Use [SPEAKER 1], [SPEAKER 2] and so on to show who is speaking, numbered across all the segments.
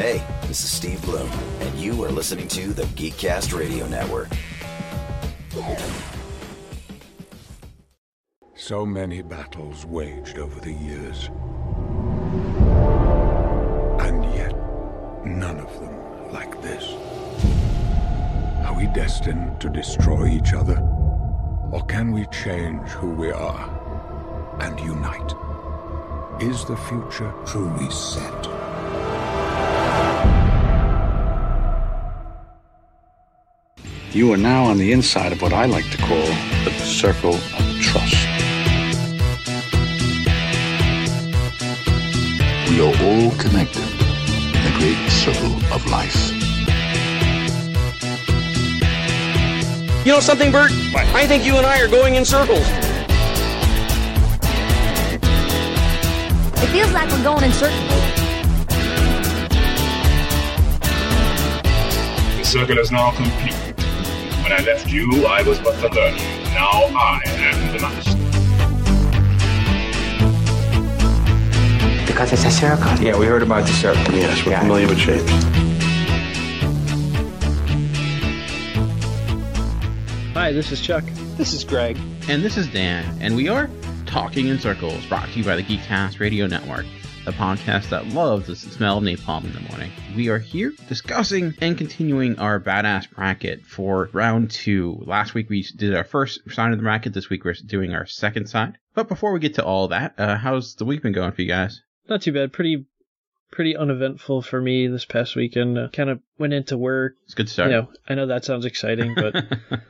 [SPEAKER 1] Hey, this is Steve Bloom, and you are listening to the Geekcast Radio Network.
[SPEAKER 2] So many battles waged over the years. And yet, none of them like this. Are we destined to destroy each other? Or can we change who we are and unite? Is the future truly set?
[SPEAKER 3] You are now on the inside of what I like to call the circle of trust. We are all connected in the great circle of life.
[SPEAKER 4] You know something, Bert? I think you and I are going in circles.
[SPEAKER 5] It feels like we're going in circles.
[SPEAKER 6] The circle is now complete. When I left you, I was but the learner. Now I am the master.
[SPEAKER 7] Because it's a circle.
[SPEAKER 8] Yeah, we heard about the circle.
[SPEAKER 3] Yes, we're
[SPEAKER 7] Yeah.
[SPEAKER 3] familiar with shapes.
[SPEAKER 9] Hi, this is Chuck.
[SPEAKER 10] This is Greg.
[SPEAKER 11] And this is Dan, and we are Talking in Circles, brought to you by the Geekcast Radio Network, the podcast that loves the smell of napalm in the morning. We are here discussing and continuing our badass bracket for round two. Last week we did our first side of the bracket. This week we're doing our second side. But before we get to all that, uh, how's the week been going for you guys?
[SPEAKER 9] Not too bad. Pretty, pretty uneventful for me this past weekend. Uh, kind of went into work.
[SPEAKER 11] It's a good start.
[SPEAKER 9] You know, I know that sounds exciting, but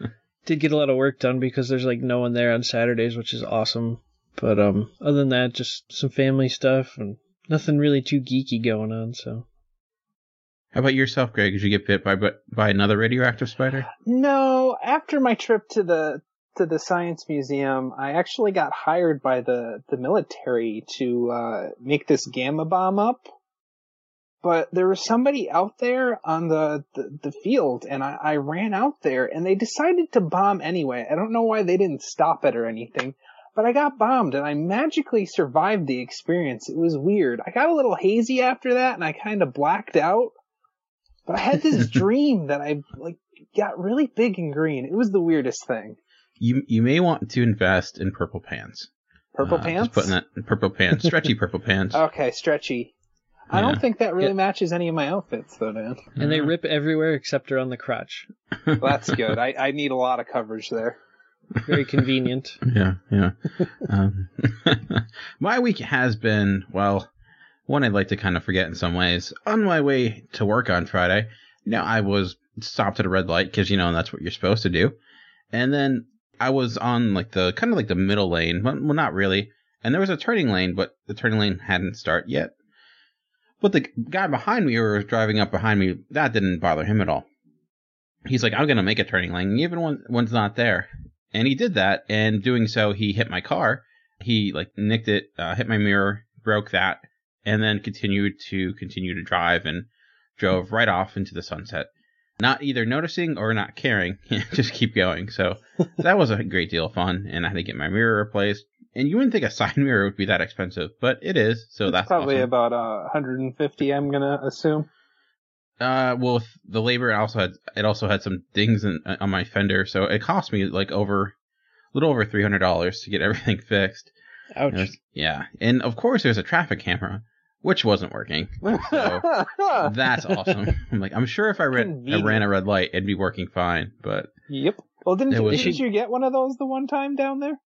[SPEAKER 9] did get a lot of work done because there's like no one there on Saturdays, which is awesome. But um, other than that, just some family stuff and nothing really too geeky going on. So
[SPEAKER 11] How about yourself, Greg? Did you get bit by by another radioactive spider?
[SPEAKER 10] No, after my trip to the to the science museum, I actually got hired by the the military to uh, make this gamma bomb up. But there was somebody out there on the, the, the field, and I, I ran out there, and they decided to bomb anyway. I don't know why they didn't stop it or anything, but I got bombed, and I magically survived the experience. It was weird. I got a little hazy after that, and I kind of blacked out. But I had this dream that I like got really big and green. It was the weirdest thing.
[SPEAKER 11] You you may want to invest in purple pants.
[SPEAKER 10] Purple
[SPEAKER 11] Uh,
[SPEAKER 10] pants.
[SPEAKER 11] Just putting that in purple pants, stretchy purple pants.
[SPEAKER 10] Okay, stretchy. I
[SPEAKER 11] Yeah.
[SPEAKER 10] don't think that really
[SPEAKER 9] Yeah.
[SPEAKER 10] matches any of my outfits, though, Dan.
[SPEAKER 9] and they rip everywhere except around the crotch.
[SPEAKER 10] Well, that's good. I, I need a lot of coverage there.
[SPEAKER 9] Very convenient.
[SPEAKER 11] Yeah, yeah. um, my week has been well, one I'd like to kind of forget in some ways. On my way to work on Friday, you know, I was stopped at a red light because you know that's what you're supposed to do, and then I was on like the kind of like the middle lane, well, not really. And there was a turning lane, but the turning lane hadn't started yet. But the guy behind me, or driving up behind me, that didn't bother him at all. He's like, I'm gonna make a turning lane, even when one's not there. And he did that, and doing so, he hit my car. He like nicked it, uh, hit my mirror, broke that, and then continued to continue to drive and drove right off into the sunset. Not either noticing or not caring, just keep going. So that was a great deal of fun, and I had to get my mirror replaced. And you wouldn't think a side mirror would be that expensive, but it is. So that's
[SPEAKER 10] Probably
[SPEAKER 11] awesome.
[SPEAKER 10] about uh, 150, I'm gonna assume.
[SPEAKER 11] Uh, well, with the labor, also had it also had some dings in, uh, on my fender, so it cost me like over a little over three hundred dollars to get everything fixed.
[SPEAKER 9] Ouch.
[SPEAKER 11] Yeah, and of course there's a traffic camera, which wasn't working. So that's awesome. I'm like, I'm sure if I, ran, I ran a red light, it'd be working fine. But
[SPEAKER 10] yep. Well, didn't you,
[SPEAKER 11] was-
[SPEAKER 10] didn't you get one of those the one time down there?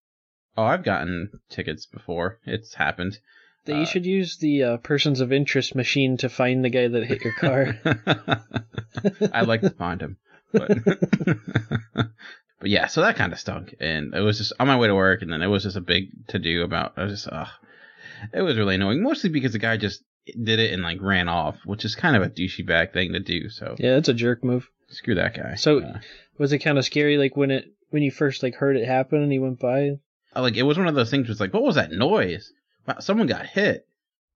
[SPEAKER 11] oh, I've gotten tickets before. It's happened.
[SPEAKER 9] That you should use the uh, persons of interest machine to find the guy that hit your car.
[SPEAKER 11] I'd like to find him, but but yeah. So that kind of stunk, and it was just on my way to work, and then it was just a big to do about. I was just, ugh. it was really annoying, mostly because the guy just did it and like ran off, which is kind of a douchey bag thing to do. So
[SPEAKER 9] yeah, it's a jerk move.
[SPEAKER 11] screw that guy.
[SPEAKER 9] So
[SPEAKER 11] Uh,
[SPEAKER 9] was it kind of scary, like when it when you first like heard it happen and he went by?
[SPEAKER 11] Like it was one of those things. Was like, what was that noise? Wow, someone got hit.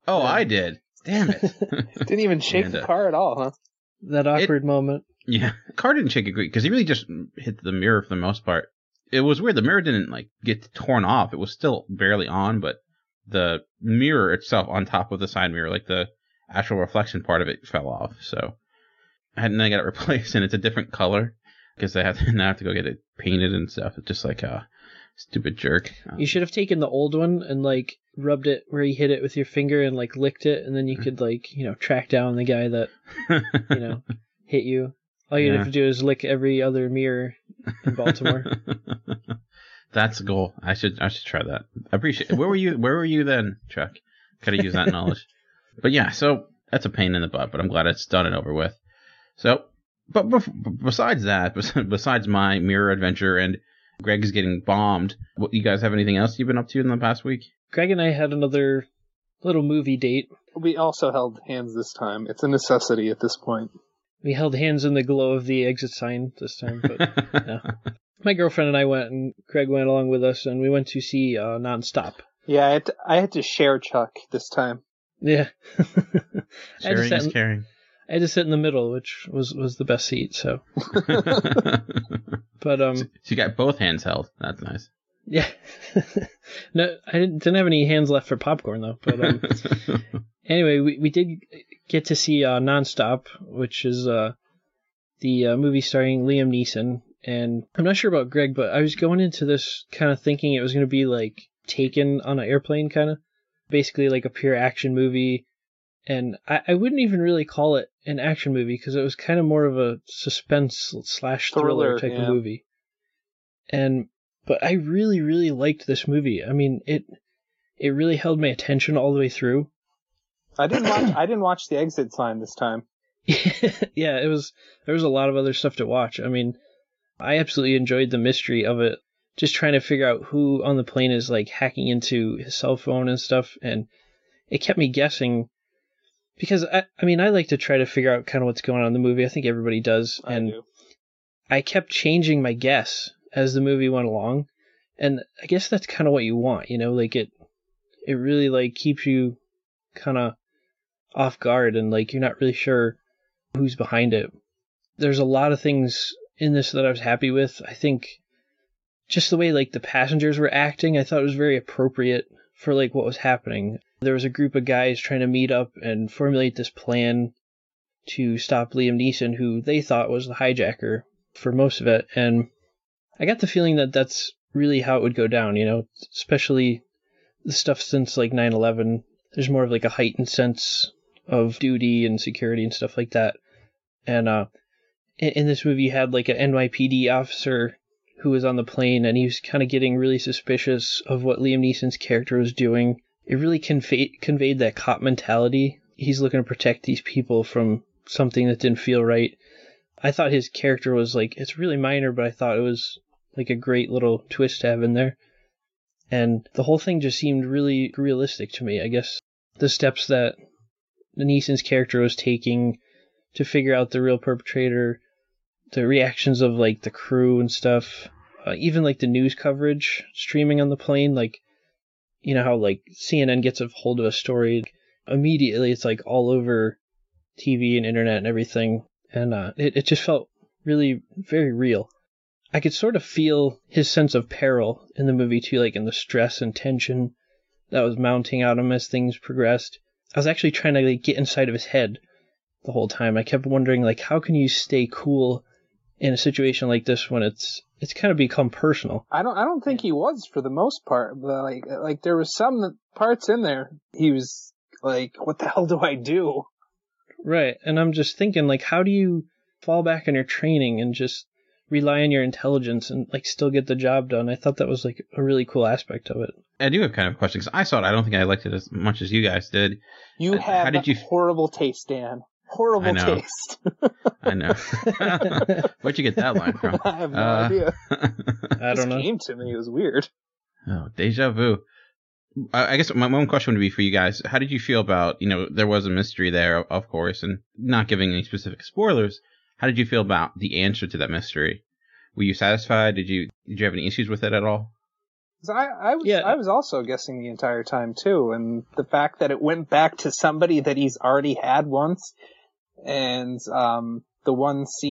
[SPEAKER 11] Oh, I did. Damn it.
[SPEAKER 10] Didn't even shake
[SPEAKER 11] And,
[SPEAKER 10] the car at all, huh?
[SPEAKER 9] That awkward moment.
[SPEAKER 11] Yeah, car didn't shake a great because he really just hit the mirror for the most part. It was weird. The mirror didn't like get torn off. It was still barely on, but the mirror itself on top of the side mirror, like the actual reflection part of it, fell off. So I had and I got it replaced, and it's a different color because I have to now have to go get it painted and stuff. It's just like a stupid jerk.
[SPEAKER 9] You should have taken the old one and like rubbed it where you hit it with your finger and like licked it, and then you mm-hmm. could like you know track down the guy that you know hit you. All you
[SPEAKER 11] Yeah.
[SPEAKER 9] have to do is lick every other mirror in Baltimore.
[SPEAKER 11] That's a goal. I should I should try that. I appreciate. Where were you? Where were you then, Chuck? Could have used that knowledge. But yeah, so that's a pain in the butt. But I'm glad it's done and over with. So, but bef- besides that, besides my mirror adventure and Greg's getting bombed, what you guys have anything else you've been up to in the past week?
[SPEAKER 9] Greg and I had another little movie date.
[SPEAKER 10] We also held hands this time. It's a necessity at this point.
[SPEAKER 9] We held hands in the glow of the exit sign this time, but yeah. My girlfriend and I went, and Greg went along with us, and we went to see uh, Nonstop.
[SPEAKER 10] Yeah, I had, to, I had to share Chuck this time.
[SPEAKER 9] Yeah, I had to
[SPEAKER 11] Sharing
[SPEAKER 9] sit
[SPEAKER 11] is
[SPEAKER 9] in-
[SPEAKER 11] caring.
[SPEAKER 9] I had to sit in the middle, which was was the best seat. So, but um,
[SPEAKER 11] So you got both hands held. That's nice.
[SPEAKER 9] Yeah, no, I didn't, didn't have any hands left for popcorn though. But um, anyway, we we did get to see uh, Nonstop, which is uh the uh, movie starring Liam Neeson. And I'm not sure about Greg, but I was going into this kind of thinking it was going to be like Taken on an airplane, kind of basically like a pure action movie. And I, I wouldn't even really call it an action movie because it was kind of more of a suspense slash thriller,
[SPEAKER 10] Thriller,
[SPEAKER 9] type
[SPEAKER 10] yeah.
[SPEAKER 9] of movie. And but I really really liked this movie. I mean it it really held my attention all the way through.
[SPEAKER 10] I didn't watch. I didn't watch the exit sign this time.
[SPEAKER 9] yeah, it was there was a lot of other stuff to watch. I mean, I absolutely enjoyed the mystery of it. Just trying to figure out who on the plane is like hacking into his cell phone and stuff, and it kept me guessing. Because I, I mean, I like to try to figure out kind of what's going on in the movie. I think everybody does,
[SPEAKER 10] I
[SPEAKER 9] and
[SPEAKER 10] do.
[SPEAKER 9] I kept changing my guess as the movie went along, and I guess that's kind of what you want, you know, like it, it really like keeps you kind of off guard and like you're not really sure who's behind it. There's a lot of things in this that I was happy with. I think just the way like the passengers were acting, I thought it was very appropriate for like what was happening. There was a group of guys trying to meet up and formulate this plan to stop Liam Neeson, who they thought was the hijacker for most of it. And I got the feeling that that's really how it would go down, you know, especially the stuff since like 9 11. There's more of like a heightened sense of duty and security and stuff like that. And uh, in, in this movie, you had like an NYPD officer who was on the plane and he was kind of getting really suspicious of what Liam Neeson's character was doing. It really conveyed, conveyed that cop mentality. He's looking to protect these people from something that didn't feel right. I thought his character was like, it's really minor, but I thought it was like a great little twist to have in there. And the whole thing just seemed really realistic to me. I guess the steps that Neeson's character was taking to figure out the real perpetrator, the reactions of like the crew and stuff, uh, even like the news coverage streaming on the plane, like you know how like CNN gets a hold of a story immediately, it's like all over TV and internet and everything, and uh, it it just felt really very real. I could sort of feel his sense of peril in the movie too, like in the stress and tension that was mounting on him as things progressed. I was actually trying to like, get inside of his head the whole time. I kept wondering like how can you stay cool in a situation like this when it's it's kind of become personal.
[SPEAKER 10] I don't. I don't think he was for the most part. But like, like there was some parts in there he was Like, what the hell do I do?
[SPEAKER 9] Right. And I'm just thinking, like, how do you fall back on your training and just rely on your intelligence and like still get the job done? I thought that was like a really cool aspect of it.
[SPEAKER 11] I do have kind of a question because I saw it. I don't think I liked it as much as you guys did.
[SPEAKER 10] You
[SPEAKER 11] Uh,
[SPEAKER 10] have
[SPEAKER 11] how did you?
[SPEAKER 10] horrible taste, Dan. Horrible
[SPEAKER 11] I know.
[SPEAKER 10] taste.
[SPEAKER 11] I know. Where'd you get that line from?
[SPEAKER 10] I have no
[SPEAKER 11] Uh,
[SPEAKER 10] idea.
[SPEAKER 9] I don't know.
[SPEAKER 10] It came to me. It was weird.
[SPEAKER 11] Oh, deja vu. I I guess my one question would be for you guys: How did you feel about you know there was a mystery there, of course, and not giving any specific spoilers. How did you feel about the answer to that mystery? Were you satisfied? Did you did you have any issues with it at all?
[SPEAKER 10] I, I was,
[SPEAKER 9] Yeah.
[SPEAKER 10] I was also guessing the entire time too, and the fact that it went back to somebody that he's already had once, and um, the one scene.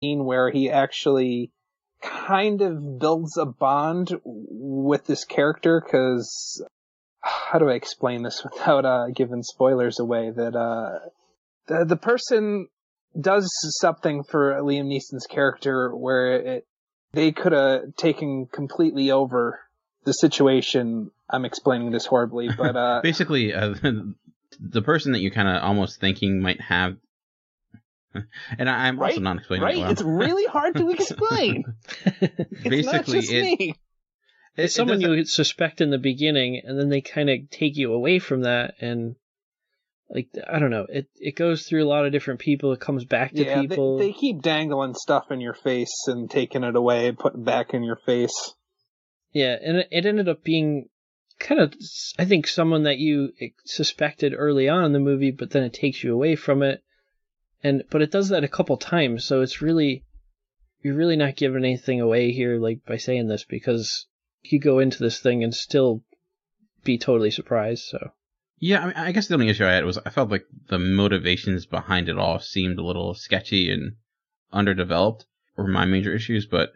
[SPEAKER 10] scene where he actually kind of builds a bond with this character because how do I explain this without uh, giving spoilers away? That uh, the the person does something for Liam Neeson's character where it they could have taken completely over the situation. I'm explaining this horribly, but uh,
[SPEAKER 11] Basically, uh, the person that you kind of almost thinking might have, and I, I'm also not explaining
[SPEAKER 10] right?
[SPEAKER 11] it well.
[SPEAKER 10] It's really hard to explain. it's not
[SPEAKER 11] Basically,
[SPEAKER 10] just
[SPEAKER 11] it-
[SPEAKER 10] me.
[SPEAKER 11] It-
[SPEAKER 9] It's someone
[SPEAKER 11] doesn't-
[SPEAKER 9] you suspect in the beginning, and then they kind of take you away from that, and like I don't know, it it goes through a lot of different people. It comes back to
[SPEAKER 10] yeah,
[SPEAKER 9] people.
[SPEAKER 10] They, they keep dangling stuff in your face and taking it away and putting it back in your face.
[SPEAKER 9] Yeah, and it, it ended up being kind of, I think, someone that you suspected early on in the movie, but then it takes you away from it. And but it does that a couple times, so it's really you're really not giving anything away here, like by saying this, because you go into this thing and still be totally surprised. So
[SPEAKER 11] Yeah, I, mean, I guess the only issue I had was I felt like the motivations behind it all seemed a little sketchy and underdeveloped. Were my major issues, but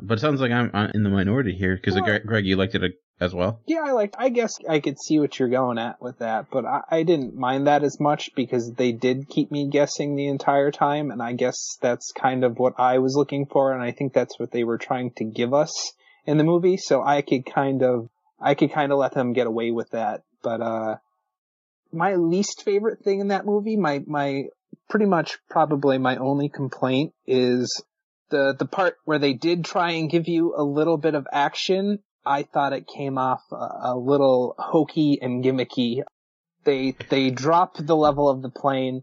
[SPEAKER 11] but it sounds like I'm, I'm in the minority here because
[SPEAKER 10] Well-
[SPEAKER 11] Greg, you liked it uh, as well.
[SPEAKER 10] Yeah, I like. I guess I could see what you're going at with that, but I, I didn't mind that as much because they did keep me guessing the entire time, and I guess that's kind of what I was looking for, and I think that's what they were trying to give us in the movie. So I could kind of, I could kind of let them get away with that. But uh, my least favorite thing in that movie, my my pretty much probably my only complaint is the the part where they did try and give you a little bit of action. I thought it came off a, a little hokey and gimmicky. They they drop the level of the plane,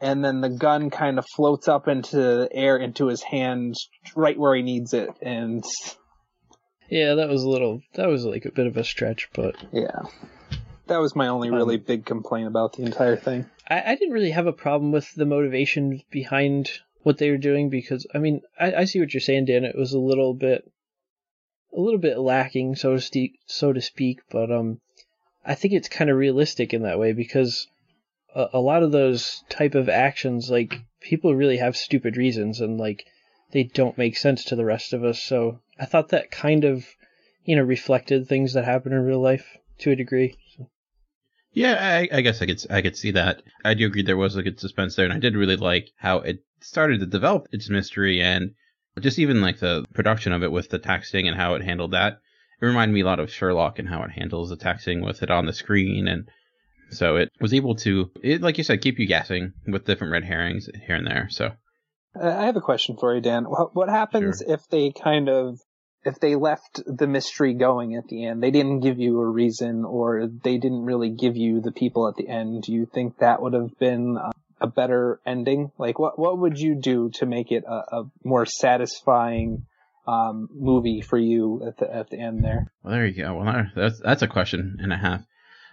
[SPEAKER 10] and then the gun kind of floats up into the air into his hand, right where he needs it, and
[SPEAKER 9] yeah, that was a little, that was like a bit of a stretch, but
[SPEAKER 10] yeah, that was my only really
[SPEAKER 9] Um,
[SPEAKER 10] big complaint about the entire thing.
[SPEAKER 9] I, I didn't really have a problem with the motivation behind what they were doing because I mean I, I see what you're saying, Dan. It was a little bit a little bit lacking, so to speak, so to speak. But um, I think it's kind of realistic in that way because a, a lot of those type of actions, like people really have stupid reasons and like they don't make sense to the rest of us. So I thought that kind of you know reflected things that happen in real life to a degree.
[SPEAKER 11] Yeah, I, I guess I could I could see that. I do agree there was a good suspense there, and I did really like how it started to develop its mystery and just even like the production of it with the texting and how it handled that. It reminded me a lot of Sherlock and how it handles the texting with it on the screen, and so it was able to, it like you said, keep you guessing with different red herrings here and there. So
[SPEAKER 10] Uh, I have a question for you, Dan. What, happens if they kind of if they left the mystery going at the end? They didn't give you a reason, or they didn't really give you the people at the end. Do you think that would have been uh, a better ending? Like, what what would you do to make it a, a more satisfying um, movie for you at the at the end there?
[SPEAKER 11] Well, there you go. Well, that's that's a question and a half.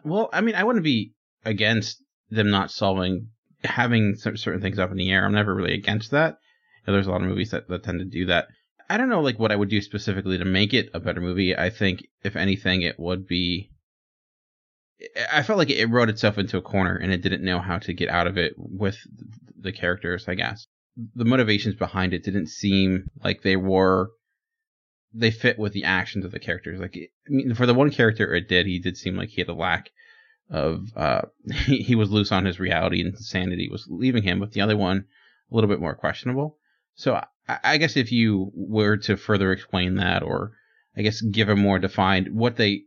[SPEAKER 11] Well, I mean, I wouldn't be against them not solving having certain things up in the air. I'm never really against that. You know, there's a lot of movies that, that tend to do that. I don't know, like what I would do specifically to make it a better movie. I think, if anything, it would be I felt like it wrote itself into a corner and it didn't know how to get out of it with the characters, I guess. The motivations behind it didn't seem like they were they fit with the actions of the characters. Like I mean, for the one character it did, he did seem like he had a lack of uh he, he was loose on his reality and sanity was leaving him, but the other one a little bit more questionable. So I, I guess if you were to further explain that or I guess give a more defined what they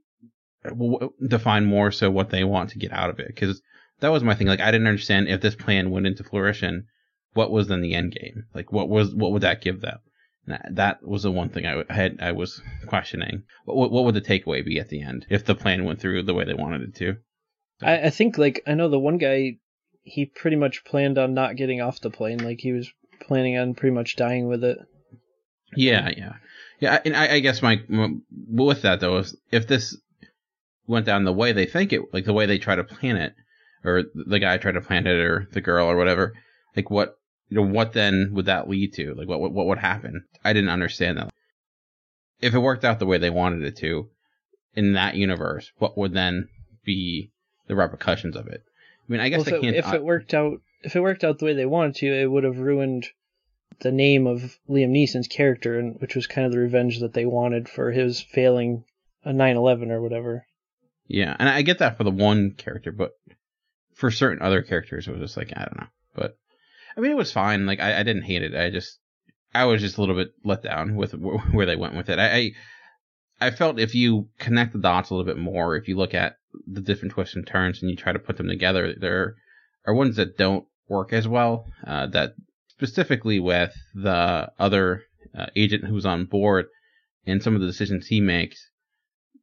[SPEAKER 11] define more so what they want to get out of it because that was my thing. Like I didn't understand if this plan went into fruition, what was then the end game? Like what was what would that give them? that was the one thing I had I was questioning. What what would the takeaway be at the end if the plan went through the way they wanted it to?
[SPEAKER 9] I, I think like I know the one guy he pretty much planned on not getting off the plane. Like he was planning on pretty much dying with it.
[SPEAKER 11] Yeah, yeah, yeah. And I, I guess my with that though is if this went down the way they think it, like the way they try to plan it, or the guy tried to plan it, or the girl, or whatever. Like what you know, what then would that lead to? Like what what, what would happen? I didn't understand that. If it worked out the way they wanted it to, in that universe, what would then be the repercussions of it? I mean, I guess
[SPEAKER 9] well,
[SPEAKER 11] I can't.
[SPEAKER 9] If it worked out, if it worked out the way they wanted to, it would have ruined the name of Liam Neeson's character, and which was kind of the revenge that they wanted for his failing a 9/11 or whatever.
[SPEAKER 11] Yeah, and I get that for the one character, but for certain other characters, it was just like I don't know. But I mean, it was fine. Like I, I didn't hate it. I just I was just a little bit let down with where they went with it. I, I I felt if you connect the dots a little bit more, if you look at the different twists and turns and you try to put them together, there are ones that don't work as well. Uh, that specifically with the other uh, agent who's on board and some of the decisions he makes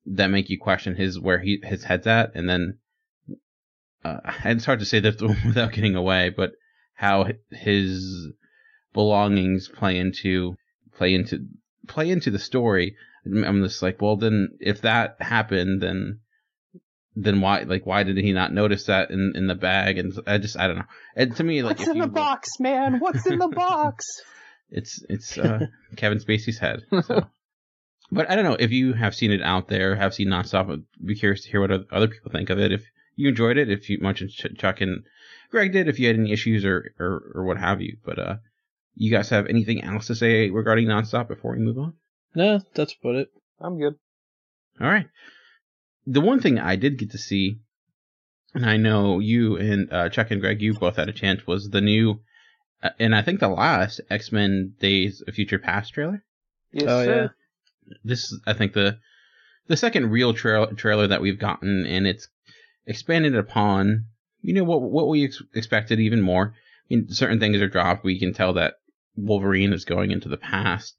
[SPEAKER 11] that make you question his where he his head's at, and then uh, it's hard to say that without getting away, but how his belongings play into play into play into the story. I'm just like, well, then if that happened, then then why like why did he not notice that in in the bag? And I just I don't know. And to me, like
[SPEAKER 10] what's in the box, man? What's in the box?
[SPEAKER 11] It's it's uh, Kevin Spacey's head. So. But I don't know if you have seen it out there, have seen Nonstop. I'd be curious to hear what other people think of it. If you enjoyed it, if you much Chuck and Greg did, if you had any issues or, or, or what have you. But uh, you guys have anything else to say regarding Nonstop before we move on?
[SPEAKER 9] No, that's about it.
[SPEAKER 10] I'm good.
[SPEAKER 11] All right. The one thing I did get to see, and I know you and uh, Chuck and Greg, you both had a chance, was the new, uh, and I think the last X Men Days of Future Past trailer.
[SPEAKER 10] Yes, oh, sir. Yeah
[SPEAKER 11] this is, I think, the the second real tra- trailer that we've gotten, and it's expanded upon, you know, what what we ex- expected even more. I mean, certain things are dropped. We can tell that Wolverine is going into the past.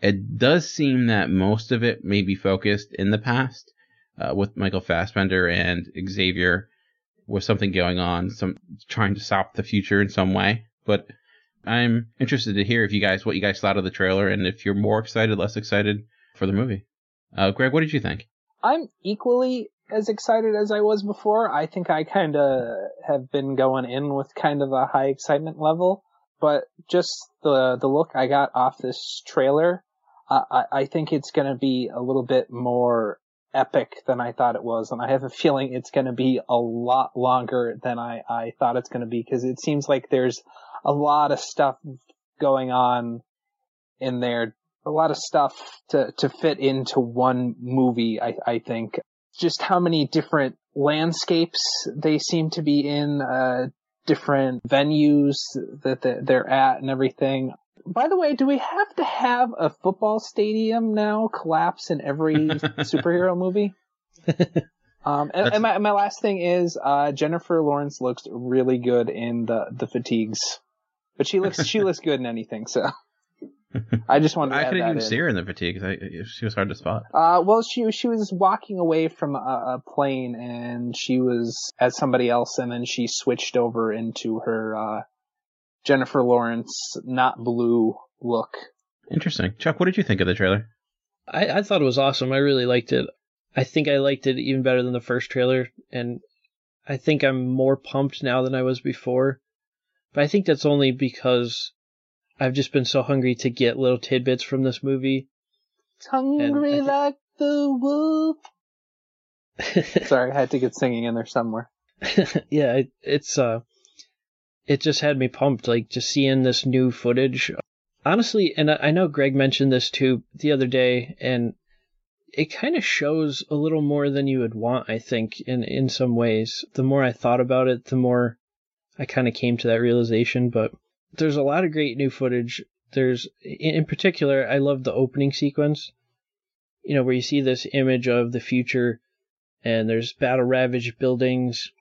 [SPEAKER 11] It does seem that most of it may be focused in the past, uh, with Michael Fassbender and Xavier, with something going on, some trying to stop the future in some way. But I'm interested to hear if you guys what you guys thought of the trailer and if you're more excited, less excited for the movie. Uh, Greg, what did you think?
[SPEAKER 10] I'm equally as excited as I was before. I think I kind of have been going in with kind of a high excitement level, but just the the look I got off this trailer, I, I think it's going to be a little bit more epic than I thought it was, and I have a feeling it's going to be a lot longer than I I thought it's going to be because it seems like there's a lot of stuff going on in there a lot of stuff to, to fit into one movie, I, I think. Just how many different landscapes they seem to be in, uh, different venues that they're at and everything. By the way, do we have to have a football stadium now collapse in every superhero movie? Um, and, and, my, my last thing is, uh, Jennifer Lawrence looks really good in the, the fatigues, but she looks, she looks good in anything, so. I just wanted.
[SPEAKER 11] I
[SPEAKER 10] couldn't
[SPEAKER 11] even
[SPEAKER 10] in.
[SPEAKER 11] see her in the fatigue because she was hard to spot.
[SPEAKER 10] Uh, well, she she was walking away from a, a, plane and she was as somebody else, and then she switched over into her uh, Jennifer Lawrence not blue look.
[SPEAKER 11] Interesting, Chuck. What did you think of the trailer?
[SPEAKER 9] I, I thought it was awesome. I really liked it. I think I liked it even better than the first trailer, and I think I'm more pumped now than I was before. But I think that's only because I've just been so hungry to get little tidbits from this movie.
[SPEAKER 10] It's hungry th- like the wolf. Sorry, I had to get singing in there somewhere.
[SPEAKER 9] yeah, it, it's uh, it just had me pumped, like just seeing this new footage. Honestly, and I, I know Greg mentioned this too the other day, and it kind of shows a little more than you would want, I think, in in some ways. The more I thought about it, the more I kind of came to that realization. But there's a lot of great new footage. There's, in particular, I love the opening sequence. You know, where you see this image of the future, and there's battle ravaged buildings,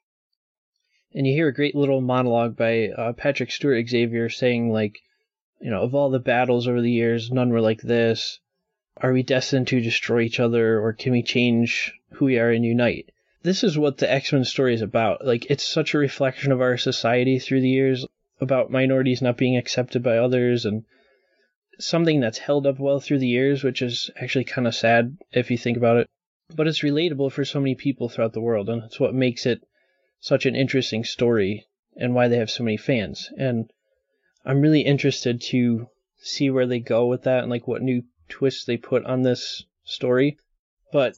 [SPEAKER 9] and you hear a great little monologue by uh, Patrick Stewart Xavier saying like, you know, of all the battles over the years, none were like this. Are we destined to destroy each other, or can we change who we are and unite? This is what the X Men story is about. Like, it's such a reflection of our society through the years about minorities not being accepted by others and something that's held up well through the years, which is actually kind of sad if you think about it. But it's relatable for so many people throughout the world, and it's what makes it such an interesting story and why they have so many fans. And I'm really interested to see where they go with that and like what new twists they put on this story. But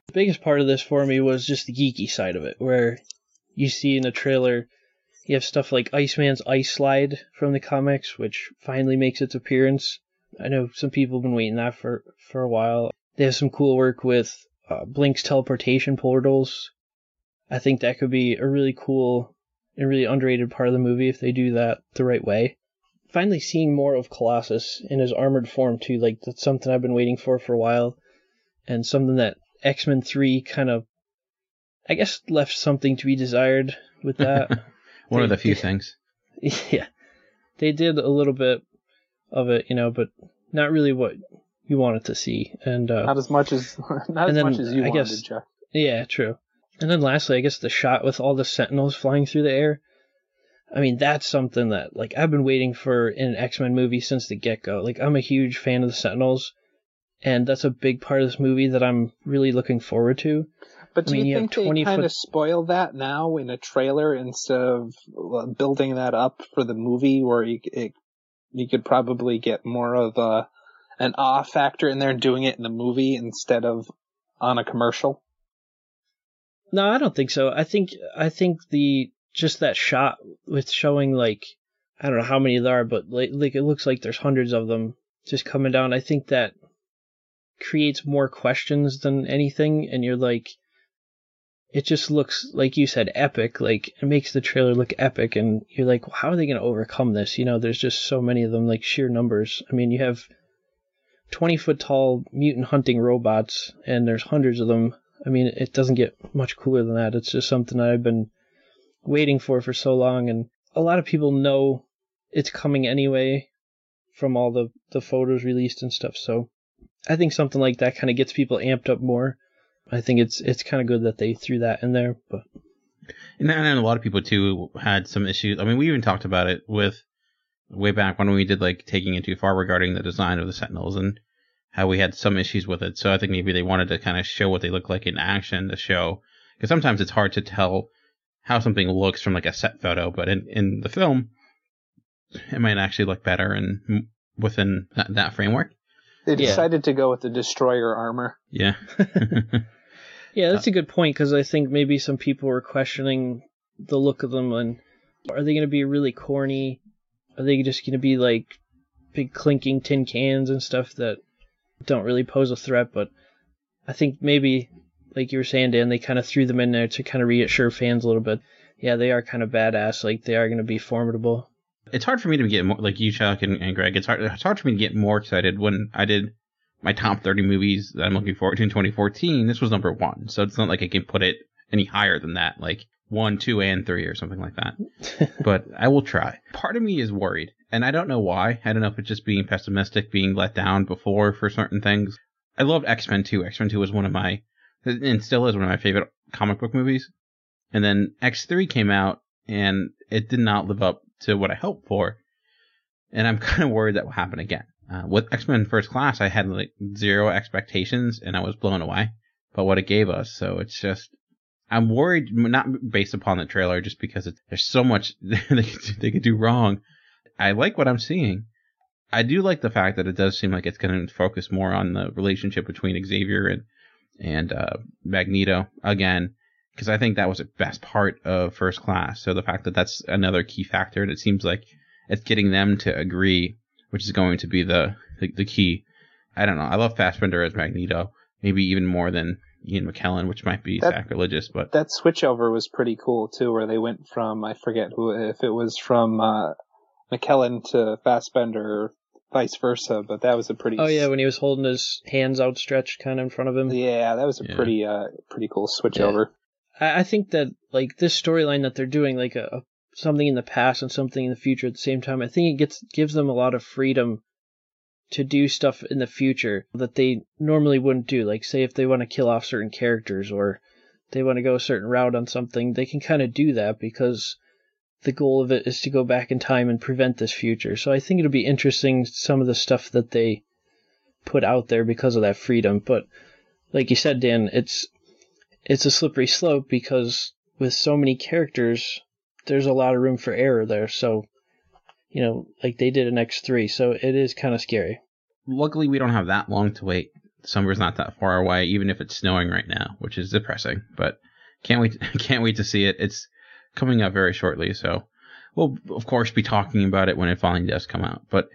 [SPEAKER 9] The biggest part of this for me was just the geeky side of it, where you see in the trailer you have stuff like Iceman's Ice Slide from the comics, which finally makes its appearance. I know some people have been waiting that for, for a while. They have some cool work with uh, Blink's teleportation portals. I think that could be a really cool and really underrated part of the movie if they do that the right way. Finally, seeing more of Colossus in his armored form too, like that's something I've been waiting for for a while, and something that X Men Three kind of, I guess, left something to be desired with that.
[SPEAKER 11] One
[SPEAKER 9] They
[SPEAKER 11] of the few
[SPEAKER 9] did-
[SPEAKER 11] things.
[SPEAKER 9] Yeah, they did a little bit of it, you know, but not really what you wanted to see. And uh,
[SPEAKER 10] Not as much as not as
[SPEAKER 9] then,
[SPEAKER 10] much as you
[SPEAKER 9] I
[SPEAKER 10] wanted,
[SPEAKER 9] guess-
[SPEAKER 10] Jeff.
[SPEAKER 9] Yeah, true. And then lastly, I guess the shot with all the sentinels flying through the air. I mean, that's something that like I've been waiting for in an X-Men movie since the get-go. Like I'm a huge fan of the sentinels, and that's a big part of this movie that I'm really looking forward to.
[SPEAKER 10] But do
[SPEAKER 9] I mean,
[SPEAKER 10] you
[SPEAKER 9] you
[SPEAKER 10] think they kind
[SPEAKER 9] foot-
[SPEAKER 10] of spoil that now in a trailer instead of uh, building that up for the movie, where you it, you could probably get more of a an awe factor in there doing it in the movie instead of on a commercial?
[SPEAKER 9] No, I don't think so. I think I think the just that shot with showing like I don't know how many there are, but like, like it looks like there's hundreds of them just coming down. I think that creates more questions than anything, and you're like, it just looks like you said epic. Like it makes the trailer look epic, and you're like, well, how are they going to overcome this? You know, there's just so many of them, like sheer numbers. I mean, you have 20 foot tall mutant hunting robots, and there's hundreds of them. I mean, it doesn't get much cooler than that. It's just something that I've been waiting for for so long, and a lot of people know it's coming anyway from all the, the photos released and stuff. So I think something like that kind of gets people amped up more. I think it's it's kind of good that they threw that in there, but
[SPEAKER 11] And, and a lot of people too had some issues. I mean, we even talked about it with way back when we did like taking it too far regarding the design of the Sentinels and how we had some issues with it. So I think maybe they wanted to kind of show what they look like in action to show because sometimes it's hard to tell how something looks from like a set photo, but in in the film, it might actually look better and within that, that framework.
[SPEAKER 10] They
[SPEAKER 9] Yeah.
[SPEAKER 10] decided to go with the destroyer armor.
[SPEAKER 11] Yeah.
[SPEAKER 9] yeah, that's uh, a good point because I think maybe some people were questioning the look of them and are they going to be really corny? Are they just going to be like big clinking tin cans and stuff that don't really pose a threat? But I think maybe like you were saying, Dan, they kind of threw them in there to kind of reassure fans a little bit. Yeah, they are kind of badass. Like they are going to be formidable.
[SPEAKER 11] It's hard for me to get more like you, Chuck and, and Greg. It's hard. It's hard for me to get more excited when I did my top 30 movies that I'm looking forward to in 2014. This was number one, so it's not like I can put it any higher than that, like one, two, and three or something like that. but I will try. Part of me is worried, and I don't know why. I don't know if it's just being pessimistic, being let down before for certain things. I loved X Men 2. X Men 2 was one of my, and still is one of my favorite comic book movies. And then X3 came out, and it did not live up to what I hoped for. And I'm kind of worried that will happen again. Uh, with X Men First Class, I had like zero expectations, and I was blown away by what it gave us. So it's just, I'm worried, not based upon the trailer, just because there's so much they could, they could do wrong. I like what I'm seeing. I do like the fact that it does seem like it's going to focus more on the relationship between Xavier and and uh, Magneto again, because I think that was the best part of First Class. So the fact that that's another key factor, and it seems like it's getting them to agree, which is going to be the the, the key. I don't know. I love Fassbender as Magneto, maybe even more than Ian McKellen, which might be that, sacrilegious, but
[SPEAKER 10] that switchover was pretty cool too, where they went from I forget who if it was from uh, McKellen to Fassbender vice versa, but that was a pretty.
[SPEAKER 9] Oh yeah, when he was holding his hands outstretched, kind of in front of him.
[SPEAKER 10] Yeah, that was a yeah. pretty, uh, pretty cool switch yeah. over.
[SPEAKER 9] I, I think that like this storyline that they're doing, like a, a, something in the past and something in the future at the same time. I think it gets gives them a lot of freedom to do stuff in the future that they normally wouldn't do. Like say if they want to kill off certain characters or they want to go a certain route on something, they can kind of do that because the goal of it is to go back in time and prevent this future. So I think it'll be interesting some of the stuff that they put out there because of that freedom. But like you said, Dan, it's it's a slippery slope because with so many characters, there's a lot of room for error there. So, you know, like they did in X3, so it is kind of scary.
[SPEAKER 11] Luckily, we don't have that long to wait. Summer's not that far away, even if it's snowing right now, which is depressing. But can't wait! Can't wait to see it. It's coming out very shortly. So we'll, of course, be talking about it when it finally does come out. But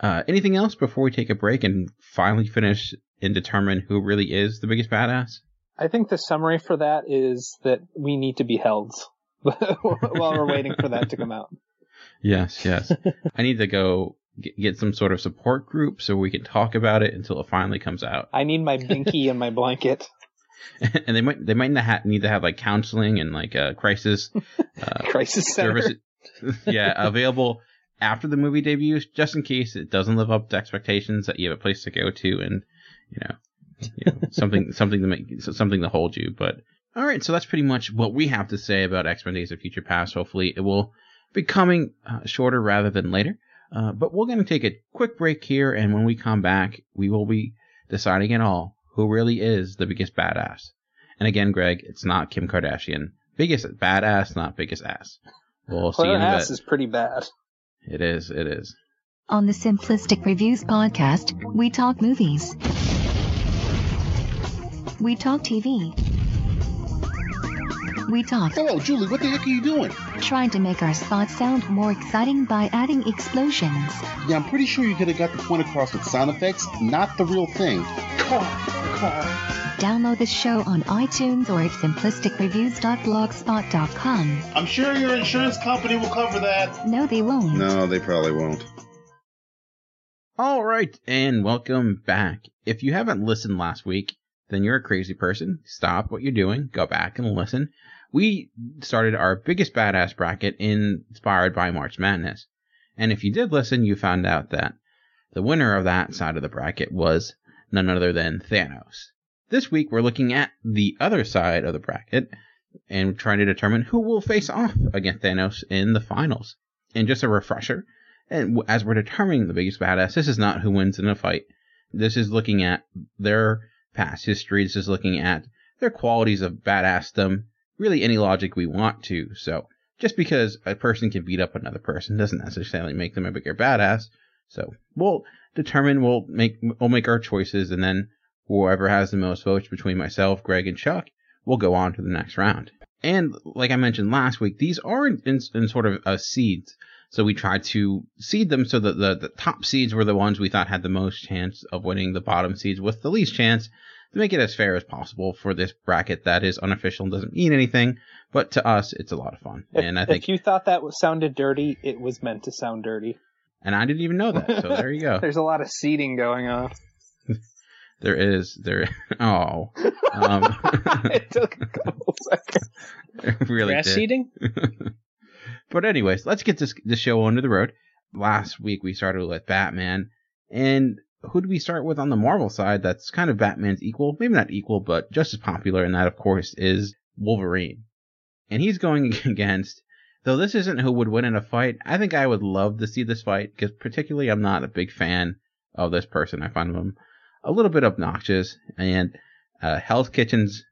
[SPEAKER 11] uh, anything else before we take a break and finally finish and determine who really is the biggest badass?
[SPEAKER 10] I think the summary for that is that we need to be held while we're waiting for that to come out.
[SPEAKER 11] Yes, yes. I need to go get some sort of support group so we can talk about it until it finally comes out.
[SPEAKER 10] I need my binky and my blanket.
[SPEAKER 11] and they might they might need to have like counseling and like a crisis
[SPEAKER 10] uh, crisis service.
[SPEAKER 11] yeah, available after the movie debuts, just in case it doesn't live up to expectations that you have a place to go to and you know, you know something something to make something to hold you. But all right, so that's pretty much what we have to say about X Men: Days of Future Past. Hopefully, it will be coming uh, shorter rather than later. Uh, but we're going to take a quick break here, and when we come back, we will be deciding it all who really is the biggest badass. And again, Greg, it's not Kim Kardashian. Biggest badass, not biggest ass.
[SPEAKER 10] We'll see. Her ass is pretty bad.
[SPEAKER 11] It is. It is.
[SPEAKER 7] On the Simplistic Reviews podcast, we talk movies. We talk TV. We talk.
[SPEAKER 8] Hello, Julie. What the heck are you doing?
[SPEAKER 7] Trying to make our spot sound more exciting by adding explosions.
[SPEAKER 8] Yeah, I'm pretty sure you could have got the point across with sound effects, not the real thing. Car, car.
[SPEAKER 7] Download the show on iTunes or at simplisticreviews.blogspot.com.
[SPEAKER 8] I'm sure your insurance company will cover that.
[SPEAKER 7] No, they won't.
[SPEAKER 8] No, they probably won't.
[SPEAKER 11] All right, and welcome back. If you haven't listened last week, then you're a crazy person. Stop what you're doing, go back and listen we started our biggest badass bracket inspired by March Madness. And if you did listen, you found out that the winner of that side of the bracket was none other than Thanos. This week, we're looking at the other side of the bracket and trying to determine who will face off against Thanos in the finals. And just a refresher, and as we're determining the biggest badass, this is not who wins in a fight. This is looking at their past history. This is looking at their qualities of badassdom really any logic we want to. So just because a person can beat up another person doesn't necessarily make them a bigger badass. So we'll determine we'll make we'll make our choices and then whoever has the most votes between myself, Greg, and Chuck will go on to the next round. And like I mentioned last week, these are in, in sort of uh, seeds. So we tried to seed them so that the, the top seeds were the ones we thought had the most chance of winning the bottom seeds with the least chance. to make it as fair as possible for this bracket that is unofficial and doesn't mean anything, but to us, it's a lot of fun.
[SPEAKER 10] If,
[SPEAKER 11] and I think,
[SPEAKER 10] if you thought that sounded dirty, it was meant to sound dirty.
[SPEAKER 11] and I didn't even know that. So there you go.
[SPEAKER 10] There's a lot of seeding going on.
[SPEAKER 11] There is there. Oh, um,
[SPEAKER 10] it took a couple seconds.
[SPEAKER 11] it really
[SPEAKER 9] Grass
[SPEAKER 11] did.
[SPEAKER 9] seeding?
[SPEAKER 11] But anyways, let's get this the show onto the road. Last week we started with Batman, and who do we start with on the Marvel side? That's kind of Batman's equal, maybe not equal, but just as popular, and that of course is Wolverine. And he's going against, though this isn't who would win in a fight. I think I would love to see this fight because particularly I'm not a big fan of this person. I find him a little bit obnoxious, and uh, Hell's Kitchen's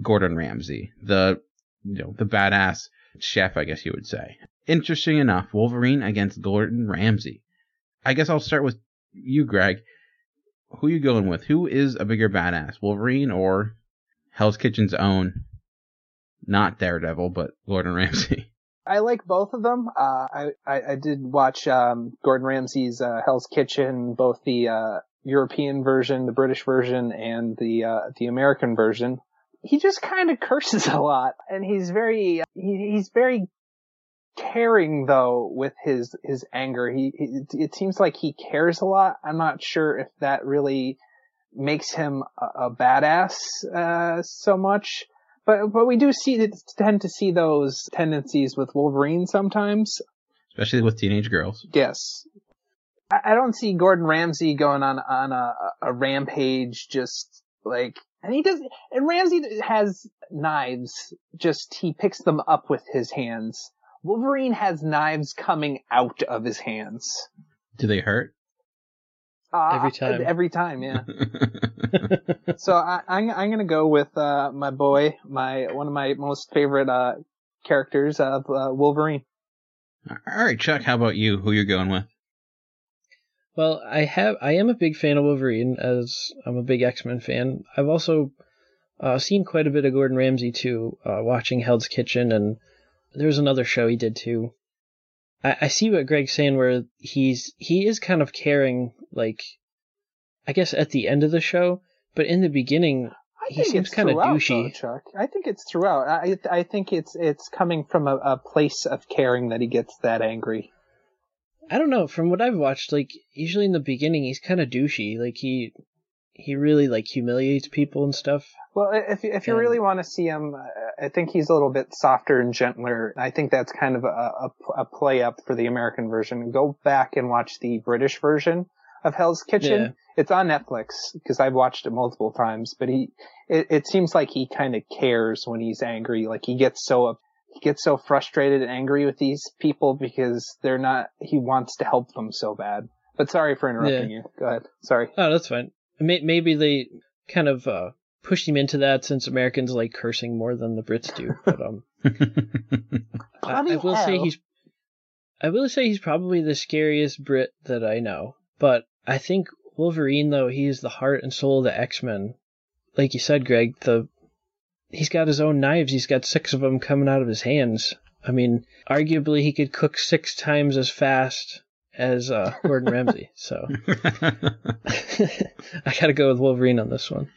[SPEAKER 11] Gordon Ramsay, the you know the badass chef, I guess you would say. Interesting enough, Wolverine against Gordon Ramsay. I guess I'll start with you, Greg. Who you going with? Who is a bigger badass, Wolverine or Hell's Kitchen's own, not Daredevil, but Gordon Ramsay?
[SPEAKER 10] I like both of them. Uh, I, I, I did watch um, Gordon Ramsay's uh, Hell's Kitchen, both the uh, European version, the British version, and the uh, the American version. He just kind of curses a lot, and he's very he, he's very caring though with his his anger. He, he it seems like he cares a lot. I'm not sure if that really makes him a, a badass uh, so much. But but we do see tend to see those tendencies with Wolverine sometimes.
[SPEAKER 11] Especially with teenage girls.
[SPEAKER 10] Yes. I, I don't see Gordon Ramsay going on on a, a rampage just like and he does and Ramsay has knives just he picks them up with his hands. Wolverine has knives coming out of his hands.
[SPEAKER 11] Do they hurt?
[SPEAKER 10] Uh,
[SPEAKER 9] Every time.
[SPEAKER 10] Every time, yeah. so I, I'm I'm gonna go with uh, my boy, my one of my most favorite uh, characters of uh, Wolverine.
[SPEAKER 11] All right, Chuck. How about you? Who you're going with?
[SPEAKER 9] Well, I have I am a big fan of Wolverine as I'm a big X Men fan. I've also uh, seen quite a bit of Gordon Ramsay too, uh, watching Hell's Kitchen, and there was another show he did too. I, I see what Greg's saying, where he's he is kind of caring, like I guess at the end of the show, but in the beginning
[SPEAKER 10] I
[SPEAKER 9] he seems kind of douchey.
[SPEAKER 10] though, Chuck. I think it's throughout. I I think it's it's coming from a, a place of caring that he gets that angry.
[SPEAKER 9] I don't know. From what I've watched, like usually in the beginning, he's kind of douchey. Like he he really like humiliates people and stuff.
[SPEAKER 10] Well, if if you
[SPEAKER 9] And-
[SPEAKER 10] really want to see him, I think he's a little bit softer and gentler. I think that's kind of a, a, a play up for the American version. Go back and watch the British version of Hell's Kitchen.
[SPEAKER 9] Yeah.
[SPEAKER 10] It's on Netflix because I've watched it multiple times. But he, it, it seems like he kind of cares when he's angry. Like he gets so up, he gets so frustrated and angry with these people because they're not. He wants to help them so bad. But sorry for interrupting
[SPEAKER 9] Yeah.
[SPEAKER 10] you. Go ahead. Sorry.
[SPEAKER 9] Oh, that's fine. Maybe they kind of uh, pushed him into that since Americans like cursing more than the Brits do. But um, I, I
[SPEAKER 10] Bloody
[SPEAKER 9] will say he's, I will say he's probably the scariest Brit that I know. But I think Wolverine, though, he is the heart and soul of the X Men. Like you said, Greg, the he's got his own knives. He's got six of them coming out of his hands. I mean, arguably he could cook six times as fast as uh, Gordon Ramsay. So I gotta go with Wolverine on this one.